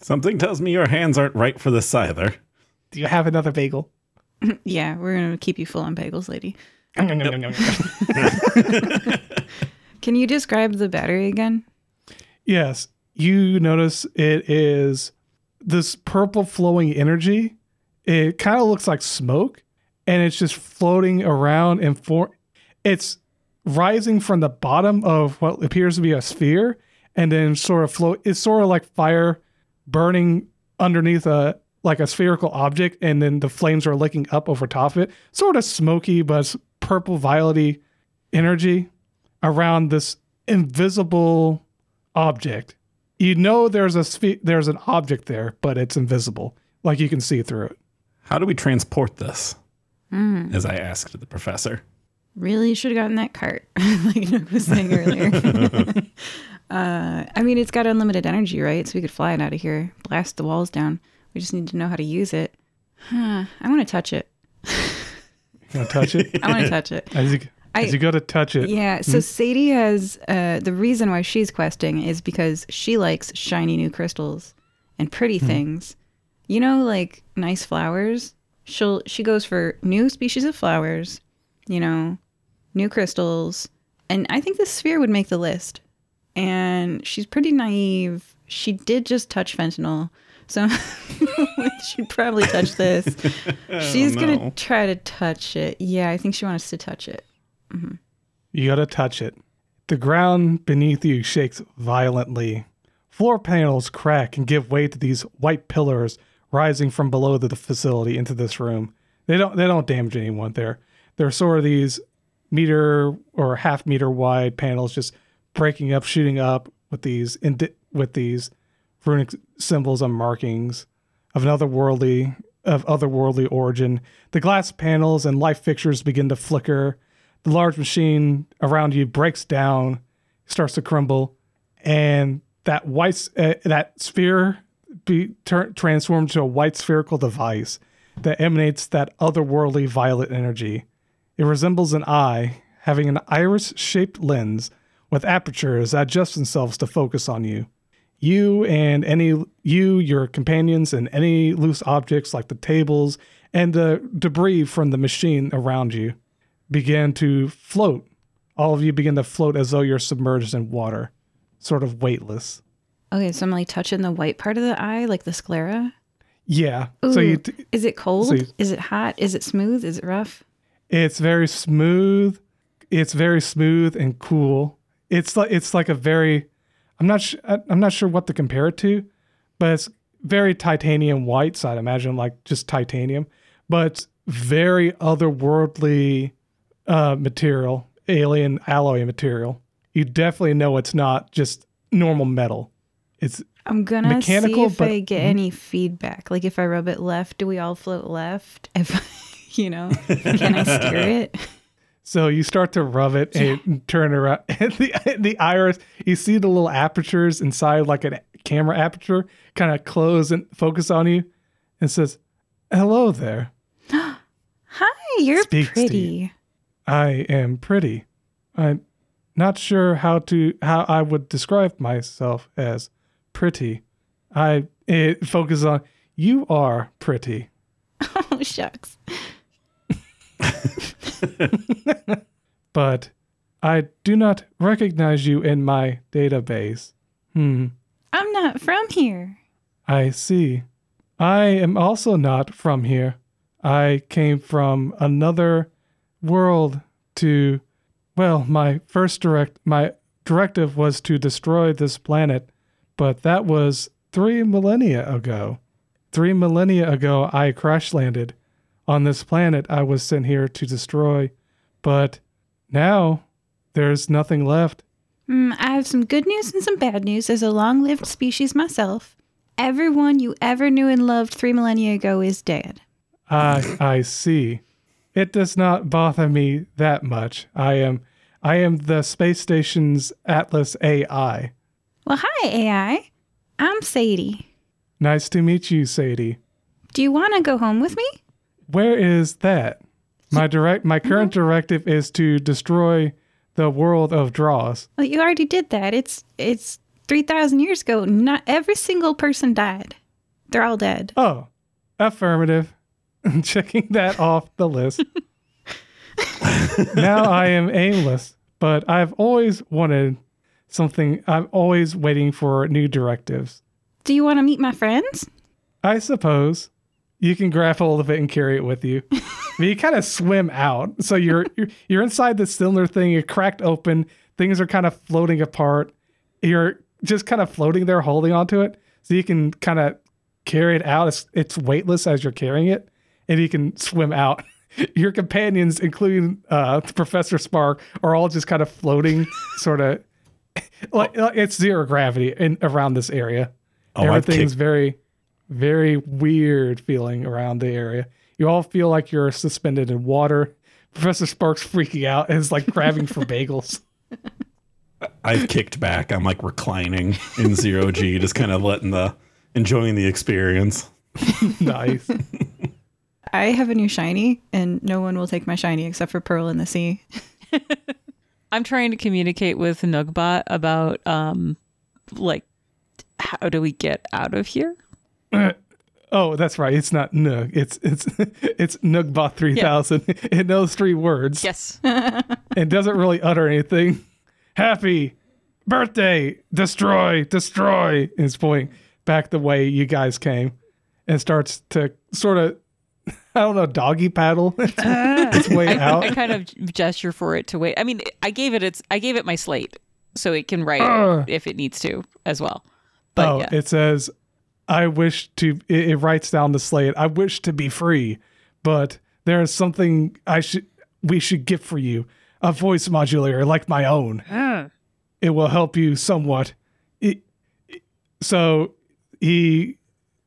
Something tells me your hands aren't right for this either. Do you have another bagel? Yeah, we're gonna keep you full on bagels, lady. Can you describe the battery again? Yes, you notice it is this purple flowing energy. It kind of looks like smoke, and it's just floating around and for it's rising from the bottom of what appears to be a sphere, and then sort of float. It's sort of like fire burning underneath a like a spherical object, and then the flames are licking up over top of it. Sort of smoky, but purple violety energy around this invisible object. You know there's a there's an object there, but it's invisible. Like you can see through it. How do we transport this? As I asked the professor. Really should have gotten that cart, like Nugh was saying earlier. uh, I mean, it's got unlimited energy, right? So we could fly it out of here, blast the walls down. We just need to know how to use it. Huh. I want to touch it. You want to touch it? I want to touch it. as you I- as you go to touch it, Yeah. So Sadie has uh, the reason why she's questing is because she likes shiny new crystals and pretty things. You know, like nice flowers. She'll she goes for new species of flowers. You know, new crystals, and I think this sphere would make the list. And she's pretty naive. She did just touch fentanyl. So she'd probably touch this. She's no. gonna try to touch it. Yeah, I think she wants to touch it. Mm-hmm. You gotta touch it. The ground beneath you shakes violently. Floor panels crack and give way to these white pillars rising from below the facility into this room. They don't they don't damage anyone there. They're sort of these meter or half meter wide panels just breaking up, shooting up with these indi- with these runic symbols and markings of another worldly of otherworldly origin. The glass panels and light fixtures begin to flicker. The large machine around you breaks down, starts to crumble, and that white uh, that sphere be tur- transformed to a white spherical device that emanates that otherworldly violet energy. It resembles an eye, having an iris-shaped lens with apertures that adjust themselves to focus on you. You and any you, your companions, and any loose objects like the tables and the debris from the machine around you begin to float. All of you begin to float as though you're submerged in water, sort of weightless. Okay, so I'm like touching the white part of the eye, like the sclera. Yeah. So you, t- Is it cold? So you- Is it hot? Is it smooth? Is it rough? it's very smooth. It's very smooth and cool. It's like it's like a very. I'm not. Sh- I'm not sure what to compare it to, but it's very titanium white. So I'd imagine like just titanium, but very otherworldly uh, material, alien alloy material. You definitely know it's not just normal metal. It's I'm gonna Mechanical, see if but- I get any feedback. Like if I rub it left, do we all float left? If you know, can I steer it? So you start to rub it and turn around. And the the iris, you see the little apertures inside, like a camera aperture, kind of close and focus on you, and says, "Hello there. Hi, you're Speaks to you. pretty. I am pretty. I'm not sure how to how I would describe myself as pretty. I it focuses on you are pretty. Oh shucks. but I do not recognize you in my database. Hmm." I'm not from here. I see. I am also not from here. I came from another world to well, my first direct my directive was to destroy this planet, but that was 3 millennia ago. three millennia ago, I crash landed on this planet I was sent here to destroy. But now there's nothing left. Mm, I have some good news and some bad news. As a long lived species myself, everyone you ever knew and loved three millennia ago is dead. I I see. It does not bother me that much. I am I am the space station's Atlas AI. Well, hi, AI. I'm Sadie. Nice to meet you, Sadie. Do you want to go home with me? Where is that? My direct my mm-hmm. current directive is to destroy the world of draws. Well, you already did that. It's it's 3,000 years ago. Not every single person died. They're all dead. Oh, affirmative. Checking that off the list. now I am aimless, but I've always wanted something. I'm always waiting for new directives. Do you want to meet my friends? I suppose you can grab hold of it and carry it with you. you kind of swim out, so you're, you're you're inside the cylinder thing. You're cracked open. Things are kind of floating apart. You're just kind of floating there, holding onto it, so you can kind of carry it out. It's it's weightless as you're carrying it, and you can swim out. Your companions, including uh, Professor Spark, are all just kind of floating, sort of like, like it's zero gravity in around this area. Oh, Everything's kicked- very, very weird feeling around the area. You all feel like you're suspended in water. Professor Sparks freaking out and is like grabbing for bagels. I've kicked back. I'm like reclining in zero G, just kind of letting the enjoying the experience. nice. I have a new shiny, and no one will take my shiny except for Pearl in the Sea. I'm trying to communicate with Nughbot about um like how do we get out of here? Oh, that's right. It's not Nugh. It's it's it's Nughbot three thousand. It knows three words. Yes. It doesn't really utter anything. Happy birthday, destroy, destroy. Is pointing back the way you guys came, and starts to sort of, I don't know, doggy paddle ah. its way I, out. I kind of gesture for it to wait. I mean, I gave it its I gave it my slate so it can write Ugh. if it needs to as well. But oh, yeah. it says, I wish to, it, it writes down the slate, I wish to be free, but there is something I should, we should get for you a voice modulator like my own. Ah. It will help you somewhat. It, it- so he,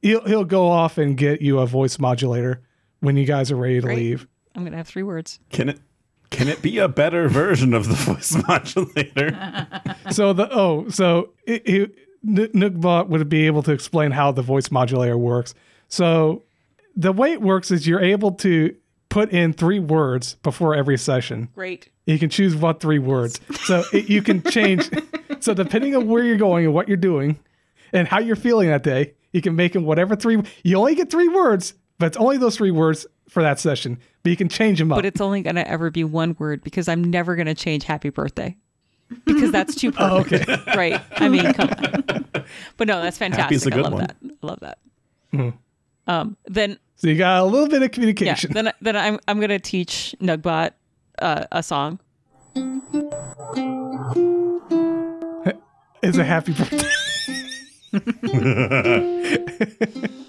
he'll, he'll go off and get you a voice modulator when you guys are ready to Great. leave. I'm gonna have three words. Can it can it be a better version of the voice modulator? so the oh so it, it, N- would be able to explain how the voice modulator works. So the way it works is you're able to put in three words before every session. Great. You can choose what three words. So it, you can change. so depending on where you're going and what you're doing, and how you're feeling that day, you can make them whatever three. You only get three words, but it's only those three words for that session. But you can change them up. But it's only gonna ever be one word because I'm never gonna change happy birthday. Because that's too perfect. oh, okay. Right. I mean, come on. But no, that's fantastic. Happy's a I good love one. that. I love that. Um, then So you got a little bit of communication. yeah, communication. then then I'm I'm gonna teach Nughbot uh, a song. It's a happy birthday.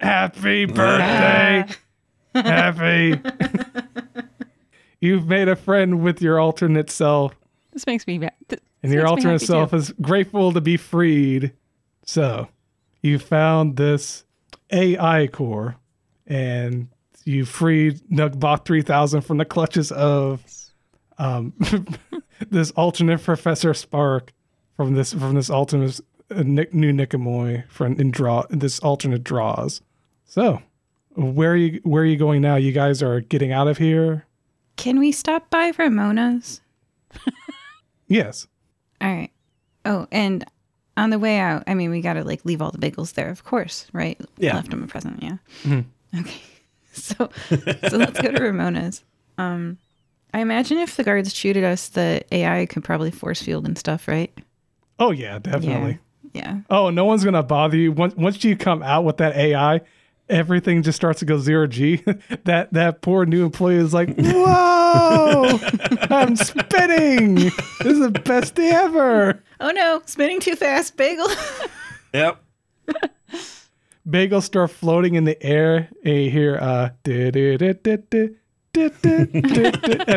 Happy birthday. Happy. You've made a friend with your alternate self, This makes me mad. Th- and your alternate self too. is grateful to be freed. So, you found this AI core, and you freed Nughbot 3000 from the clutches of um, this alternate Professor Spark from this from this alternate uh, Nick, new Niqamui from in draw this alternate draws. So, where are you where are you going now? You guys are getting out of here. Can we stop by Ramona's? Yes. All right. Oh, and on the way out, I mean, we got to like leave all the bagels there, of course, right? Yeah. Left them a present, yeah. Okay. So, so let's go to Ramona's. Um, I imagine if the guards shoot at us, the AI could probably force field and stuff, right? Oh yeah, definitely. Yeah. Oh, no one's gonna bother you once once you come out with that AI. Everything just starts to go zero G, that that poor new employee is like, "Whoa, I'm spinning! This is the best day ever." Oh no, spinning too fast, bagel. Yep. Bagels start floating in the air, and you hear uh, as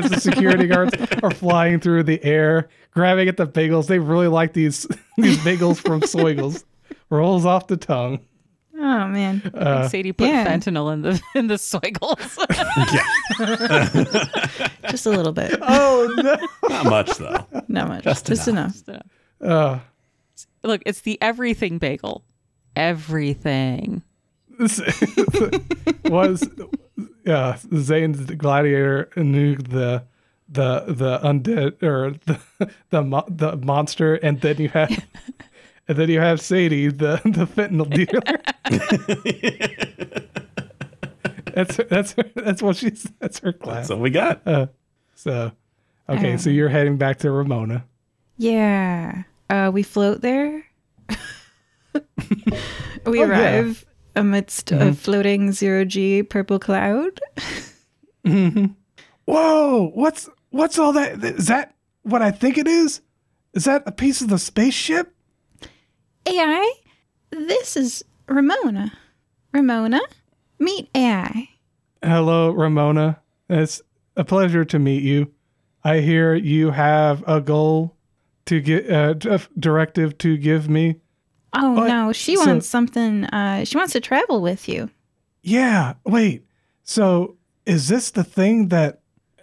the security guards are flying through the air, grabbing at the bagels. They really like these these bagels from Soigels. Rolls off the tongue. Oh man. Uh, Sadie put yeah. fentanyl in the in the soigles. Just a little bit. oh no! Not much though. Not much. Just Just, enough. Uh, Look, it's the everything bagel. Everything. was uh, Zane's the gladiator knew the the the undead or the the the monster, and then you have and then you have Sadie, the the fentanyl dealer. that's that's that's what she's that's her class. That's what we got. Uh, so okay, so you're heading back to Ramona. Yeah. Uh, we float there. we Oh, yeah. arrive amidst a mm-hmm. floating zero G purple cloud. Mm-hmm. Whoa! What's what's all that? Is that what I think it is? Is that a piece of the spaceship? AI, this is Ramona. Ramona, meet AI. Hello, Ramona. It's a pleasure to meet you. I hear you have a goal to get uh, d- directive to give me. Oh What? no, she So- wants something. Uh, she wants to travel with you. Yeah. Wait. So is this the thing that?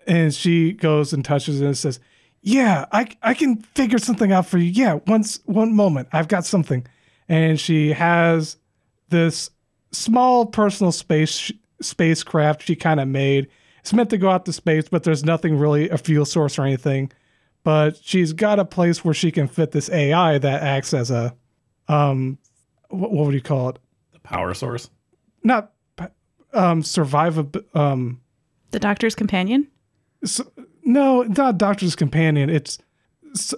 And she goes and touches it and says, "Yeah, I I can figure something out for you. Yeah, once one moment, I've got something." And she has this small personal space spacecraft she kind of made. It's meant to go out to space, but there's nothing really a fuel source or anything. But she's got a place where she can fit this AI that acts as a um, what, what would you call it? The power source. not um survivable um The doctor's companion. s no not doctor's companion it's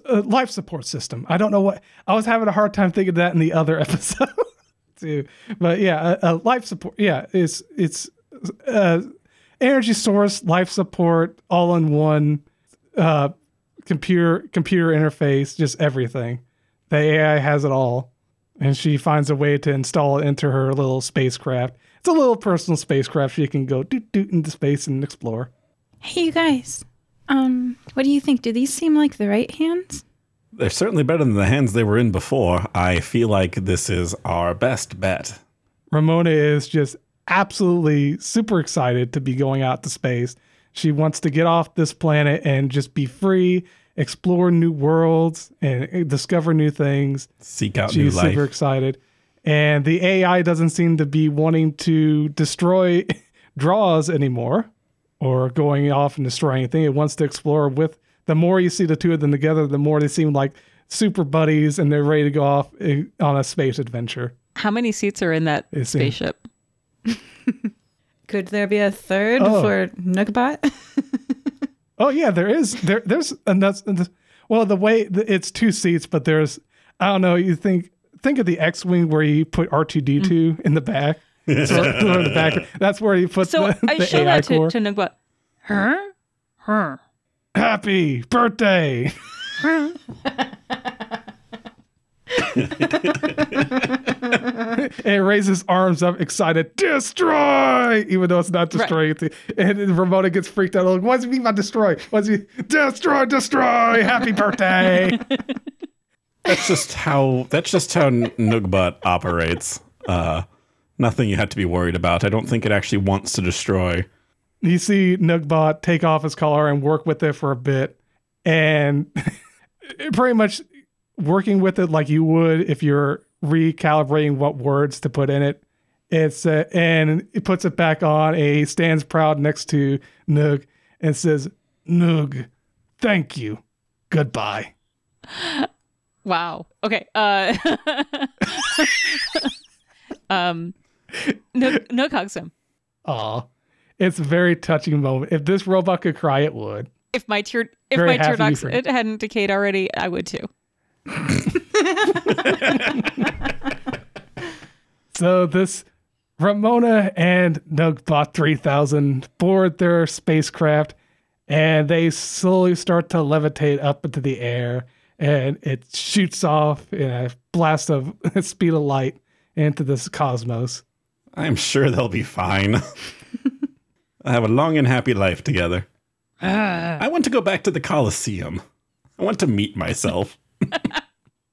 life support system i don't know what i was having a hard time thinking of that in the other episode too but yeah a, a life support yeah it's it's uh energy source life support all in one uh computer computer interface just everything the ai has it all and she finds a way to install it into her little spacecraft. It's a little personal spacecraft she can go doot doot into space and explore. Hey, you guys. Um, what do you think? Do these seem like the right hands? They're certainly better than the hands they were in before. I feel like this is our best bet. Ramona is just absolutely super excited to be going out to space. She wants to get off this planet and just be free, explore new worlds, and discover new things. Seek out new life. She's super excited. And the AI doesn't seem to be wanting to destroy draws anymore or going off and destroy anything. It wants to explore with the more you see the two of them together, the more they seem like super buddies and they're ready to go off eh, on a space adventure. How many seats are in that It seems- spaceship? Could there be a third Oh. for Nughbot? Oh yeah, there is there there's and that's and that's- well the way it's two seats, but there's I don't know. You think think of the X-wing where you put R two D two in the back. So, in the back. That's where you put So the, I the show AI that to, core. to Nughbot. Huh? Huh? Happy birthday! it raises arms up, excited, destroy! Even though it's not destroying anything. And then Ramona gets freaked out. Like, what does he mean by destroy? What's he destroy, destroy? Happy birthday! That's just how that's just how N- Nughbot operates. Uh, nothing you had to be worried about. I don't think it actually wants to destroy. you see Nughbot take off his collar and work with it for a bit, and pretty much working with it like you would if you're recalibrating what words to put in it. It's uh, and it puts it back on. A stands proud next to Nugh and says, "Nugh, thank you, goodbye." Wow. Okay. Uh, um, Nugh, Nugh hugs him. Aw, it's a very touching moment. If this robot could cry, it would. If my tear, if Very my tear ducts it hadn't decayed already, I would too. So this Ramona and Nughbot 3000 board their spacecraft and they slowly start to levitate up into the air and it shoots off in a blast of speed of light into this cosmos. I'm sure they'll be fine. I have a long and happy life together. I want to go back to the Colosseum. I want to meet myself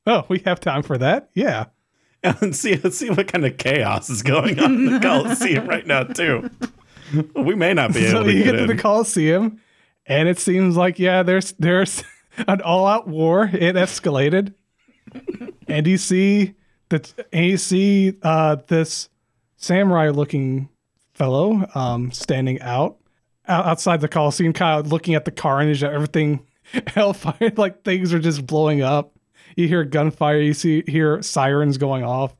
Oh, we have time for that? Yeah. and see see what kind of chaos is going on in the Colosseum right now too. We may not be able So to you get, get to in. the Coliseum and it seems like yeah, there's there's an all-out war. It escalated. and you see that and you see uh this samurai looking fellow um standing out out- outside the Coliseum, kind of looking at the carnage, everything hellfire, like things are just blowing up. You hear gunfire, you see hear sirens going off,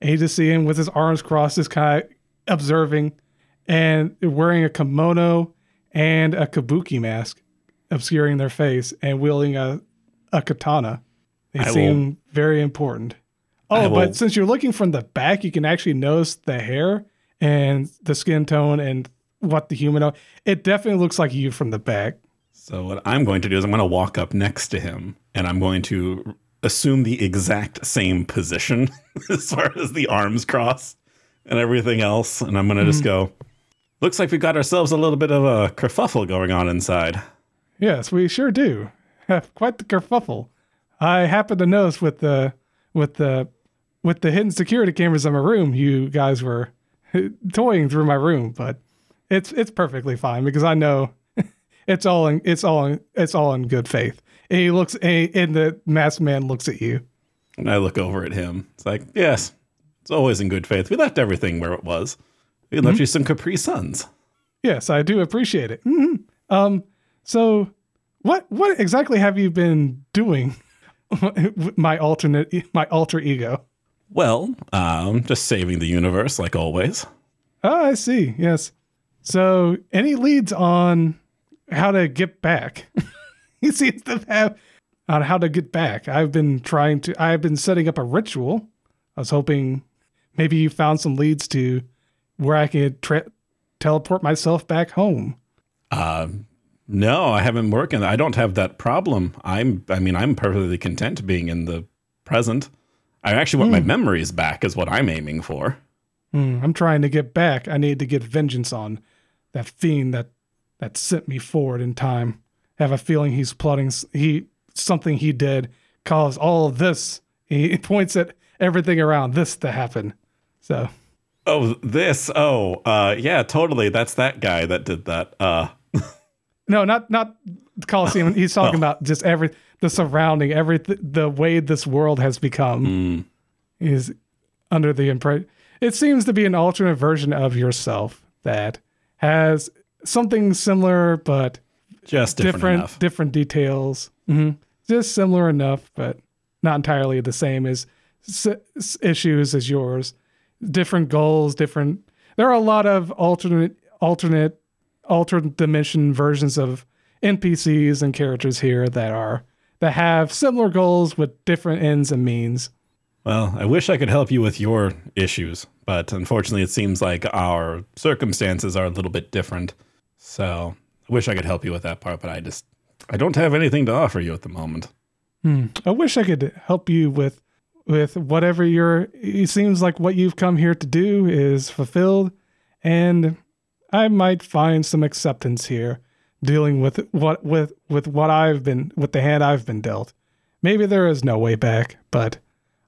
and you just see him with his arms crossed, just kind of observing, and wearing a kimono and a kabuki mask, obscuring their face, and wielding a a katana. They I seem very important. Oh, will- but since you're looking from the back, you can actually notice the hair and the skin tone and what the human. It definitely looks like you from the back. So what I'm going to do is I'm going to walk up next to him and I'm going to assume the exact same position as far as the arms crossed and everything else and I'm going to just mm-hmm. go looks like we got ourselves a little bit of a kerfuffle going on inside. Yes, we sure do. Have quite the kerfuffle. I happen to notice with the with the with the hidden security cameras in my room, you guys were toying through my room, but it's it's perfectly fine because I know it's all in it's all in, it's all in good faith. And he looks and, and the masked man looks at you. And I look over at him. It's like, yes, it's always in good faith. We left everything where it was. We left you some Capri Suns. Yes, I do appreciate it. Mhm. Um, so what what exactly have you been doing? with my alternate my alter ego. Well, um, just saving the universe like always. Oh, I see. Yes. So, any leads on how to get back? he seems to have on how to get back. I've been trying to. I've been setting up a ritual. I was hoping maybe you found some leads to where I could tra- teleport myself back home. Uh, no, I haven't working. I don't have that problem. I'm. I mean, I'm perfectly content being in the present. I actually want my memories back. Is what I'm aiming for. Hmm, I'm trying to get back. I need to get vengeance on that fiend that that sent me forward in time. I have a feeling he's plotting. He something he did caused all of this. He points at everything around this to happen. So Oh, this. Oh, uh, yeah, totally. That's that guy that did that. Uh, no, not not the Coliseum. He's talking Oh. about just every the surrounding, every the way this world has become. mm, is under the impression it seems to be an alternate version of yourself that has something similar but just different, different different details. Hmm just similar enough but not entirely the same as s- issues as yours. Different goals different there are a lot of alternate alternate alternate dimension versions of npcs and characters here that are that have similar goals with different ends and means Well, I wish I could help you with your issues, but unfortunately, it seems like our circumstances are a little bit different. So I wish I could help you with that part, but I just I don't have anything to offer you at the moment. Hmm. I wish I could help you with with whatever you're. It seems like what you've come here to do is fulfilled, and I might find some acceptance here, dealing with what with with what I've been with the hand I've been dealt. Maybe there is no way back, but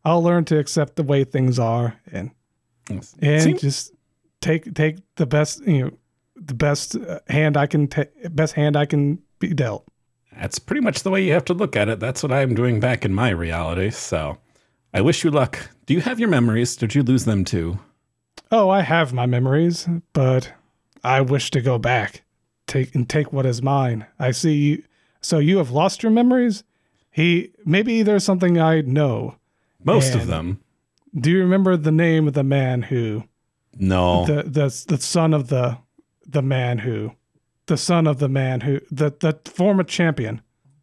I'll learn to accept the way things are and and Seem- just take take the best you know the best uh, hand I can ta- best hand I can be dealt. That's pretty much the way you have to look at it. That's what I'm doing back in my reality. So I wish you luck. Do you have your memories? Did you lose them too? Oh, I have my memories, but I wish to go back, take and take what is mine. I see you. So you have lost your memories. He maybe there's something I know. Most of them. Do you remember the name of the man who No. the the the son of the the man who the son of the man who the the former champion?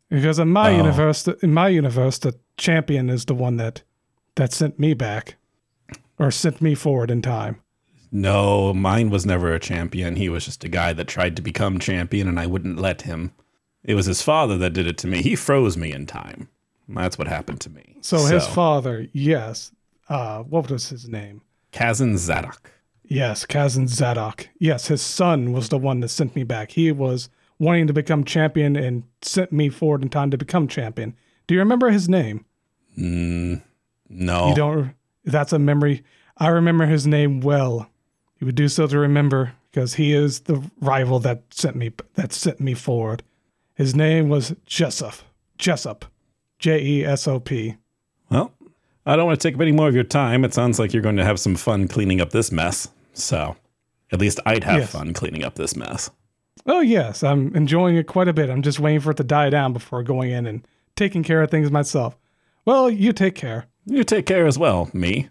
Because in my Oh. universe, in my universe, the champion is the one that that sent me back or sent me forward in time. No, mine was never a champion. He was just a guy that tried to become champion, and I wouldn't let him. It was his father that did it to me. He froze me in time. That's what happened to me. So, his father, yes. Uh, what was his name? Kazan Zadok. Yes, Kazan Zadok. Yes, his son was the one that sent me back. He was wanting to become champion and sent me forward in time to become champion. Do you remember his name? Mm, no. You don't. That's a memory. I remember his name well. You would do so to remember because he is the rival that sent me that sent me forward. His name was Jessup. Jessup. J E S O P. Well, I don't want to take up any more of your time. It sounds like you're going to have some fun cleaning up this mess. So, at least I'd have Yes. fun cleaning up this mess. Oh yes, I'm enjoying it quite a bit. I'm just waiting for it to die down before going in and taking care of things myself. Well, you take care. You take care as well, me.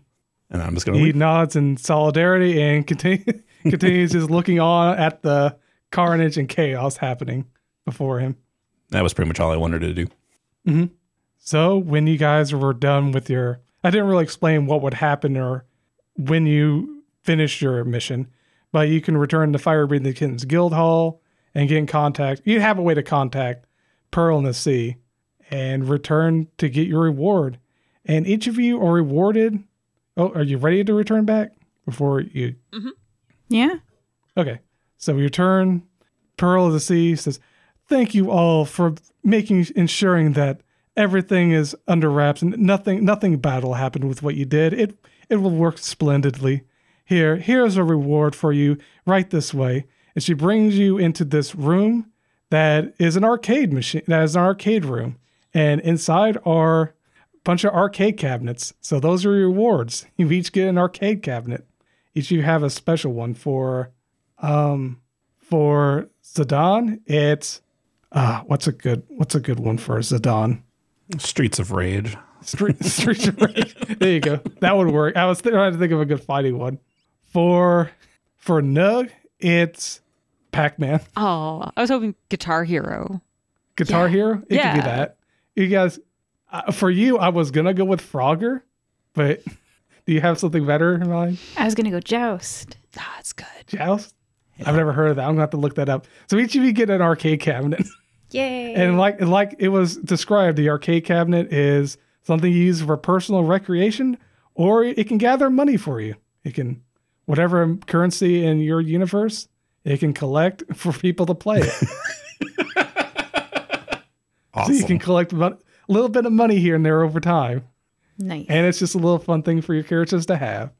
And I'm just going to He leave. nods in solidarity and continue, continues just looking on at the carnage and chaos happening before him. That was pretty much all I wanted to do. Mm-hmm. So when you guys were done with your, I didn't really explain what would happen or when you finished your mission, but you can return to Fire Breathing Kittens Guild Hall and get in contact. You have a way to contact Pearl in the Sea and return to get your reward. And each of you are rewarded. Oh, are you ready to return back before you? Mm-hmm. Yeah. Okay. So we return. Pearl of the Sea says, "Thank you all for making ensuring that everything is under wraps and nothing nothing bad will happen with what you did. It it will work splendidly. Here, here's a reward for you right this way." And she brings you into this room that is an arcade machine. That is an arcade room, and inside are a bunch of arcade cabinets. So those are your rewards. You each get an arcade cabinet. Each of you have a special one for um for Zidane, it's uh what's a good what's a good one for Zidane? Streets of Rage. Street Street of Rage. There you go. That would work. I was th- trying to think of a good fighting one. For for Nugh, it's Pac-Man. Oh, I was hoping Guitar Hero. Guitar Yeah. Hero. It could be that. You guys uh, for you, I was gonna go with Frogger, but do you have something better in mind? I was gonna go joust. Ah, it's good. Joust? I've never heard of that. I'm gonna have to look that up. So each of you get an arcade cabinet. Yay! And like like it was described, the arcade cabinet is something you use for personal recreation, or it can gather money for you. It can whatever currency in your universe, it can collect for people to play. it. Awesome. So you can collect mon- a little bit of money here and there over time, nice. and it's just a little fun thing for your characters to have.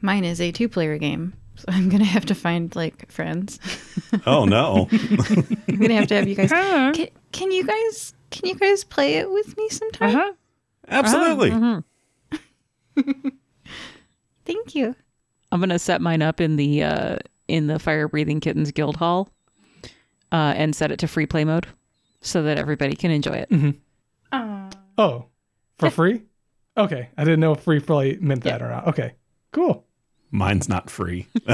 Mine is a two-player game, so I'm gonna have to find like friends. oh, no. I'm gonna have to have you guys. Can, can you guys? Can you guys play it with me sometime? Uh-huh. Absolutely. Thank you. I'm gonna set mine up in the uh, in the Fire Breathing Kittens Guild Hall, uh, and set it to free play mode, so that everybody can enjoy it. Aw. Oh, for free? Okay, I didn't know if free play meant that or not. Okay, cool. Mine's not free.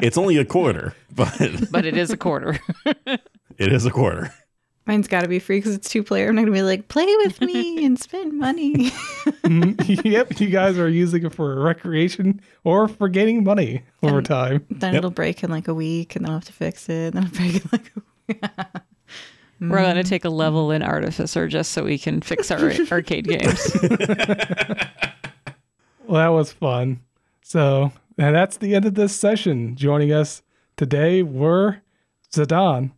it's only a quarter, but But it is a quarter. it is a quarter. Mine's got to be free because it's two-player. I'm not gonna be like play with me and spend money. Mhm. yep, you guys are using it for recreation or for gaining money over time. then Yep. it'll break in like a week, and then I'll have to fix it. And then it'll break in like. A We're gonna mm-hmm. take a level in Artificer just so we can fix our arcade games. Well, that was fun. So, and that's the end of this session. Joining us today were Zidane,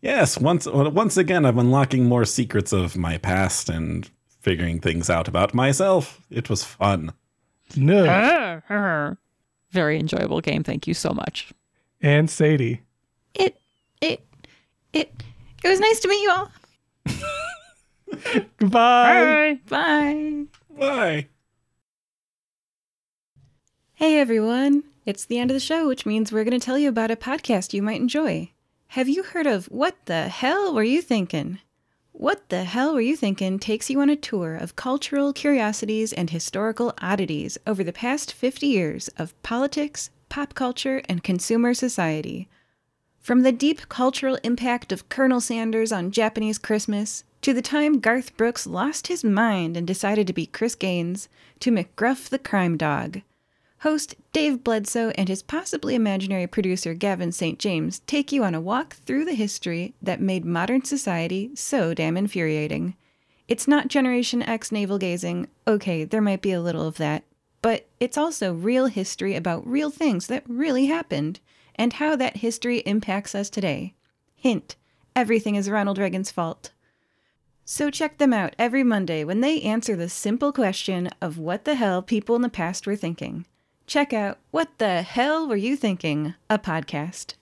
Yes, once once again, I'm unlocking more secrets of my past and figuring things out about myself. It was fun. Nugh, Very enjoyable game. Thank you so much. and Sadie. It, it, it. It was nice to meet you all. Goodbye. Bye. Bye. Hey everyone, it's the end of the show, which means we're going to tell you about a podcast you might enjoy. Have you heard of What the Hell Were You Thinking? What the Hell Were You Thinking takes you on a tour of cultural curiosities and historical oddities over the past 50 years of politics, pop culture, and consumer society. From the deep cultural impact of Colonel Sanders on Japanese Christmas, to the time Garth Brooks lost his mind and decided to be Chris Gaines, to McGruff the crime dog. Host Dave Bledsoe and his possibly imaginary producer Gavin St. James take you on a walk through the history that made modern society so damn infuriating. It's not Generation X navel gazing, okay, there might be a little of that, but it's also real history about real things that really happened and how that history impacts us today. Hint everything is Ronald Reagan's fault. So check them out every Monday when they answer the simple question of what the hell people in the past were thinking. Check out What the Hell Were You Thinking? a podcast.